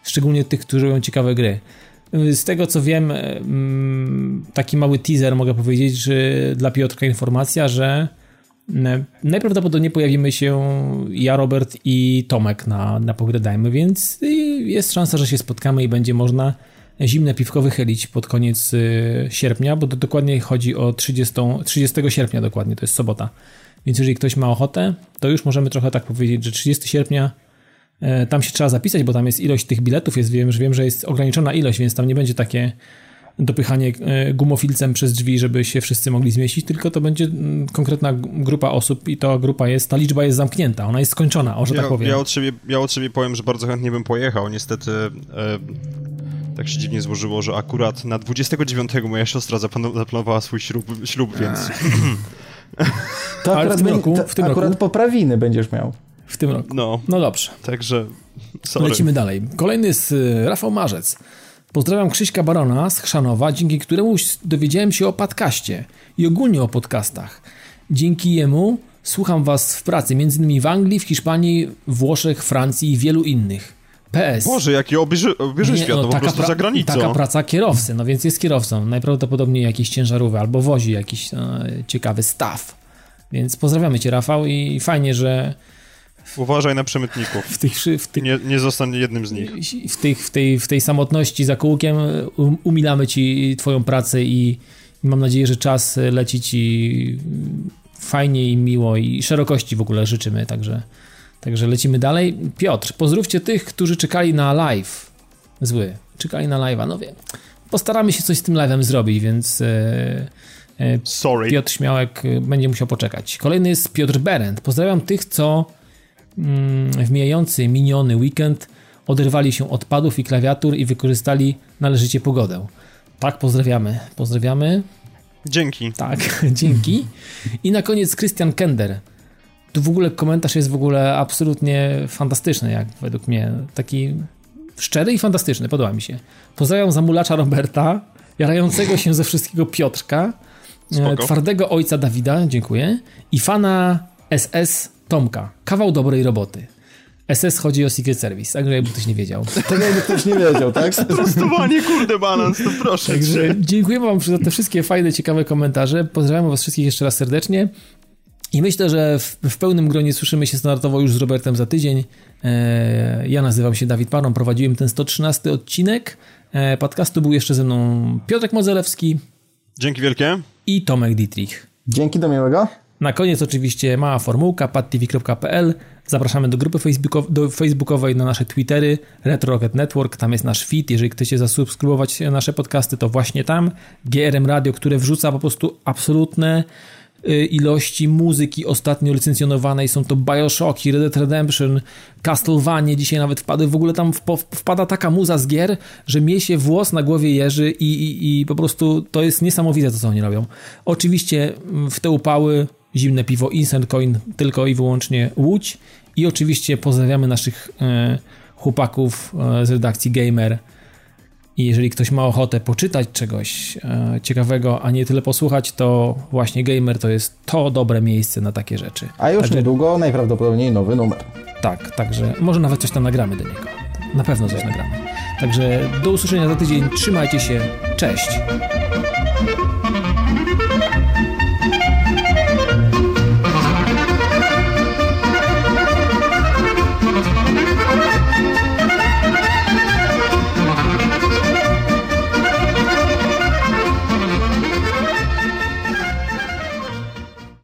szczególnie tych, którzy robią ciekawe gry. Z tego co wiem, mm, taki mały teaser mogę powiedzieć, że dla Piotrka informacja, że Najprawdopodobniej pojawimy się ja, Robert i Tomek na, na Pogradajmy, więc jest szansa, że się spotkamy i będzie można zimne piwko wychylić pod koniec y, sierpnia, bo to dokładnie chodzi o 30, 30 sierpnia dokładnie, to jest sobota. Więc jeżeli ktoś ma ochotę, to już możemy trochę tak powiedzieć, że 30 sierpnia e, tam się trzeba zapisać, bo tam jest ilość tych biletów, jest, wiem, że wiem, że jest ograniczona ilość, więc tam nie będzie takie dopychanie e, gumofilcem przez drzwi, żeby się wszyscy mogli zmieścić, tylko to będzie mm, konkretna grupa osób i ta grupa jest, ta liczba jest zamknięta, ona jest skończona, o, że ja, tak powiem. Ja od, siebie, ja od siebie powiem, że bardzo chętnie bym pojechał, niestety e, tak się dziwnie złożyło, że akurat na 29 moja siostra zaplanowała swój ślub, ślub więc... To akurat, w tym roku, w tym akurat roku, poprawiny będziesz miał. W tym roku. No, no dobrze. Także sorry. Lecimy dalej. Kolejny jest Rafał Marzec. Pozdrawiam Krzyśka Barona z Chrzanowa, dzięki któremu dowiedziałem się o podcaście i ogólnie o podcastach. Dzięki jemu słucham was w pracy, między innymi w Anglii, w Hiszpanii, Włoszech, Francji i wielu innych. PS. Boże, jaki obieży, obieży świat, no, no po prostu za granicą. Taka praca kierowcy, no więc jest kierowcą. Najprawdopodobniej jakiś ciężarówki albo wozi jakiś no, ciekawy staw. Więc pozdrawiamy cię, Rafał, i fajnie, że Uważaj na przemytników. W tych, w tych, nie, nie zostań jednym z nich. W, tych, w, tej, w tej samotności za kółkiem um, umilamy ci twoją pracę i, mam nadzieję, że czas leci ci fajnie i miło i szerokości w ogóle życzymy, także, także lecimy dalej. Piotr, pozdrówcie tych, którzy czekali na live. Zły. Czekali na live'a, no wiem. Postaramy się coś z tym live'em zrobić, więc... E, e, Sorry. Piotr Śmiałek e, będzie musiał poczekać. Kolejny jest Piotr Berend. Pozdrawiam tych, co w mijający miniony weekend oderwali się od padów i klawiatur i wykorzystali należycie pogodę. Tak, pozdrawiamy. Pozdrawiamy. Dzięki. Tak, dzięki. I na koniec Christian Kender. Tu w ogóle komentarz jest w ogóle absolutnie fantastyczny, jak według mnie. Taki szczery i fantastyczny, podoba mi się. Pozdrawiam zamulacza Roberta, jarającego się ze wszystkiego Piotrka, Spoko. twardego ojca Dawida, dziękuję, i fana SS Tomka. Kawał dobrej roboty. SS chodzi o Secret Service, tak jakby ktoś nie wiedział. Tak jakby ktoś nie wiedział, tak? Sprostowanie, kurde balans, to proszę Także dziękuję wam za te wszystkie fajne, ciekawe komentarze. Pozdrawiam was wszystkich jeszcze raz serdecznie. I myślę, że w, w, pełnym gronie słyszymy się standardowo już z Robertem za tydzień. E, ja nazywam się Dawid Paron, prowadziłem ten 113 odcinek. E, podcastu był jeszcze ze mną Piotrek Modzelewski. Dzięki wielkie. I Tomek Dietrich. Dzięki, do miłego. Na koniec oczywiście mała formułka padtv.pl. Zapraszamy do grupy facebookowej, do facebookowej, na nasze Twittery, Retro Rocket Network, tam jest nasz feed. Jeżeli chcecie zasubskrybować nasze podcasty, to właśnie tam. GRM Radio, które wrzuca po prostu absolutne Y, ilości muzyki ostatnio licencjonowanej. Są to Bioshocki, Red Dead Redemption, Castlevania, dzisiaj nawet wpadły. W ogóle tam wpada taka muza z gier, że mie się włos na głowie jeży i, i, i po prostu to jest niesamowite to, co oni robią. Oczywiście mm, w te upały zimne piwo Instant Coin tylko i wyłącznie Łódź i oczywiście pozdrawiamy naszych e, chłopaków e, z redakcji Gamer I jeżeli ktoś ma ochotę poczytać czegoś e, ciekawego, a nie tyle posłuchać, to właśnie Gamer to jest to dobre miejsce na takie rzeczy. A już także, niedługo najprawdopodobniej nowy numer. Tak, także może nawet coś tam nagramy do niego. Na pewno coś nagramy. Także do usłyszenia za tydzień. Trzymajcie się. Cześć.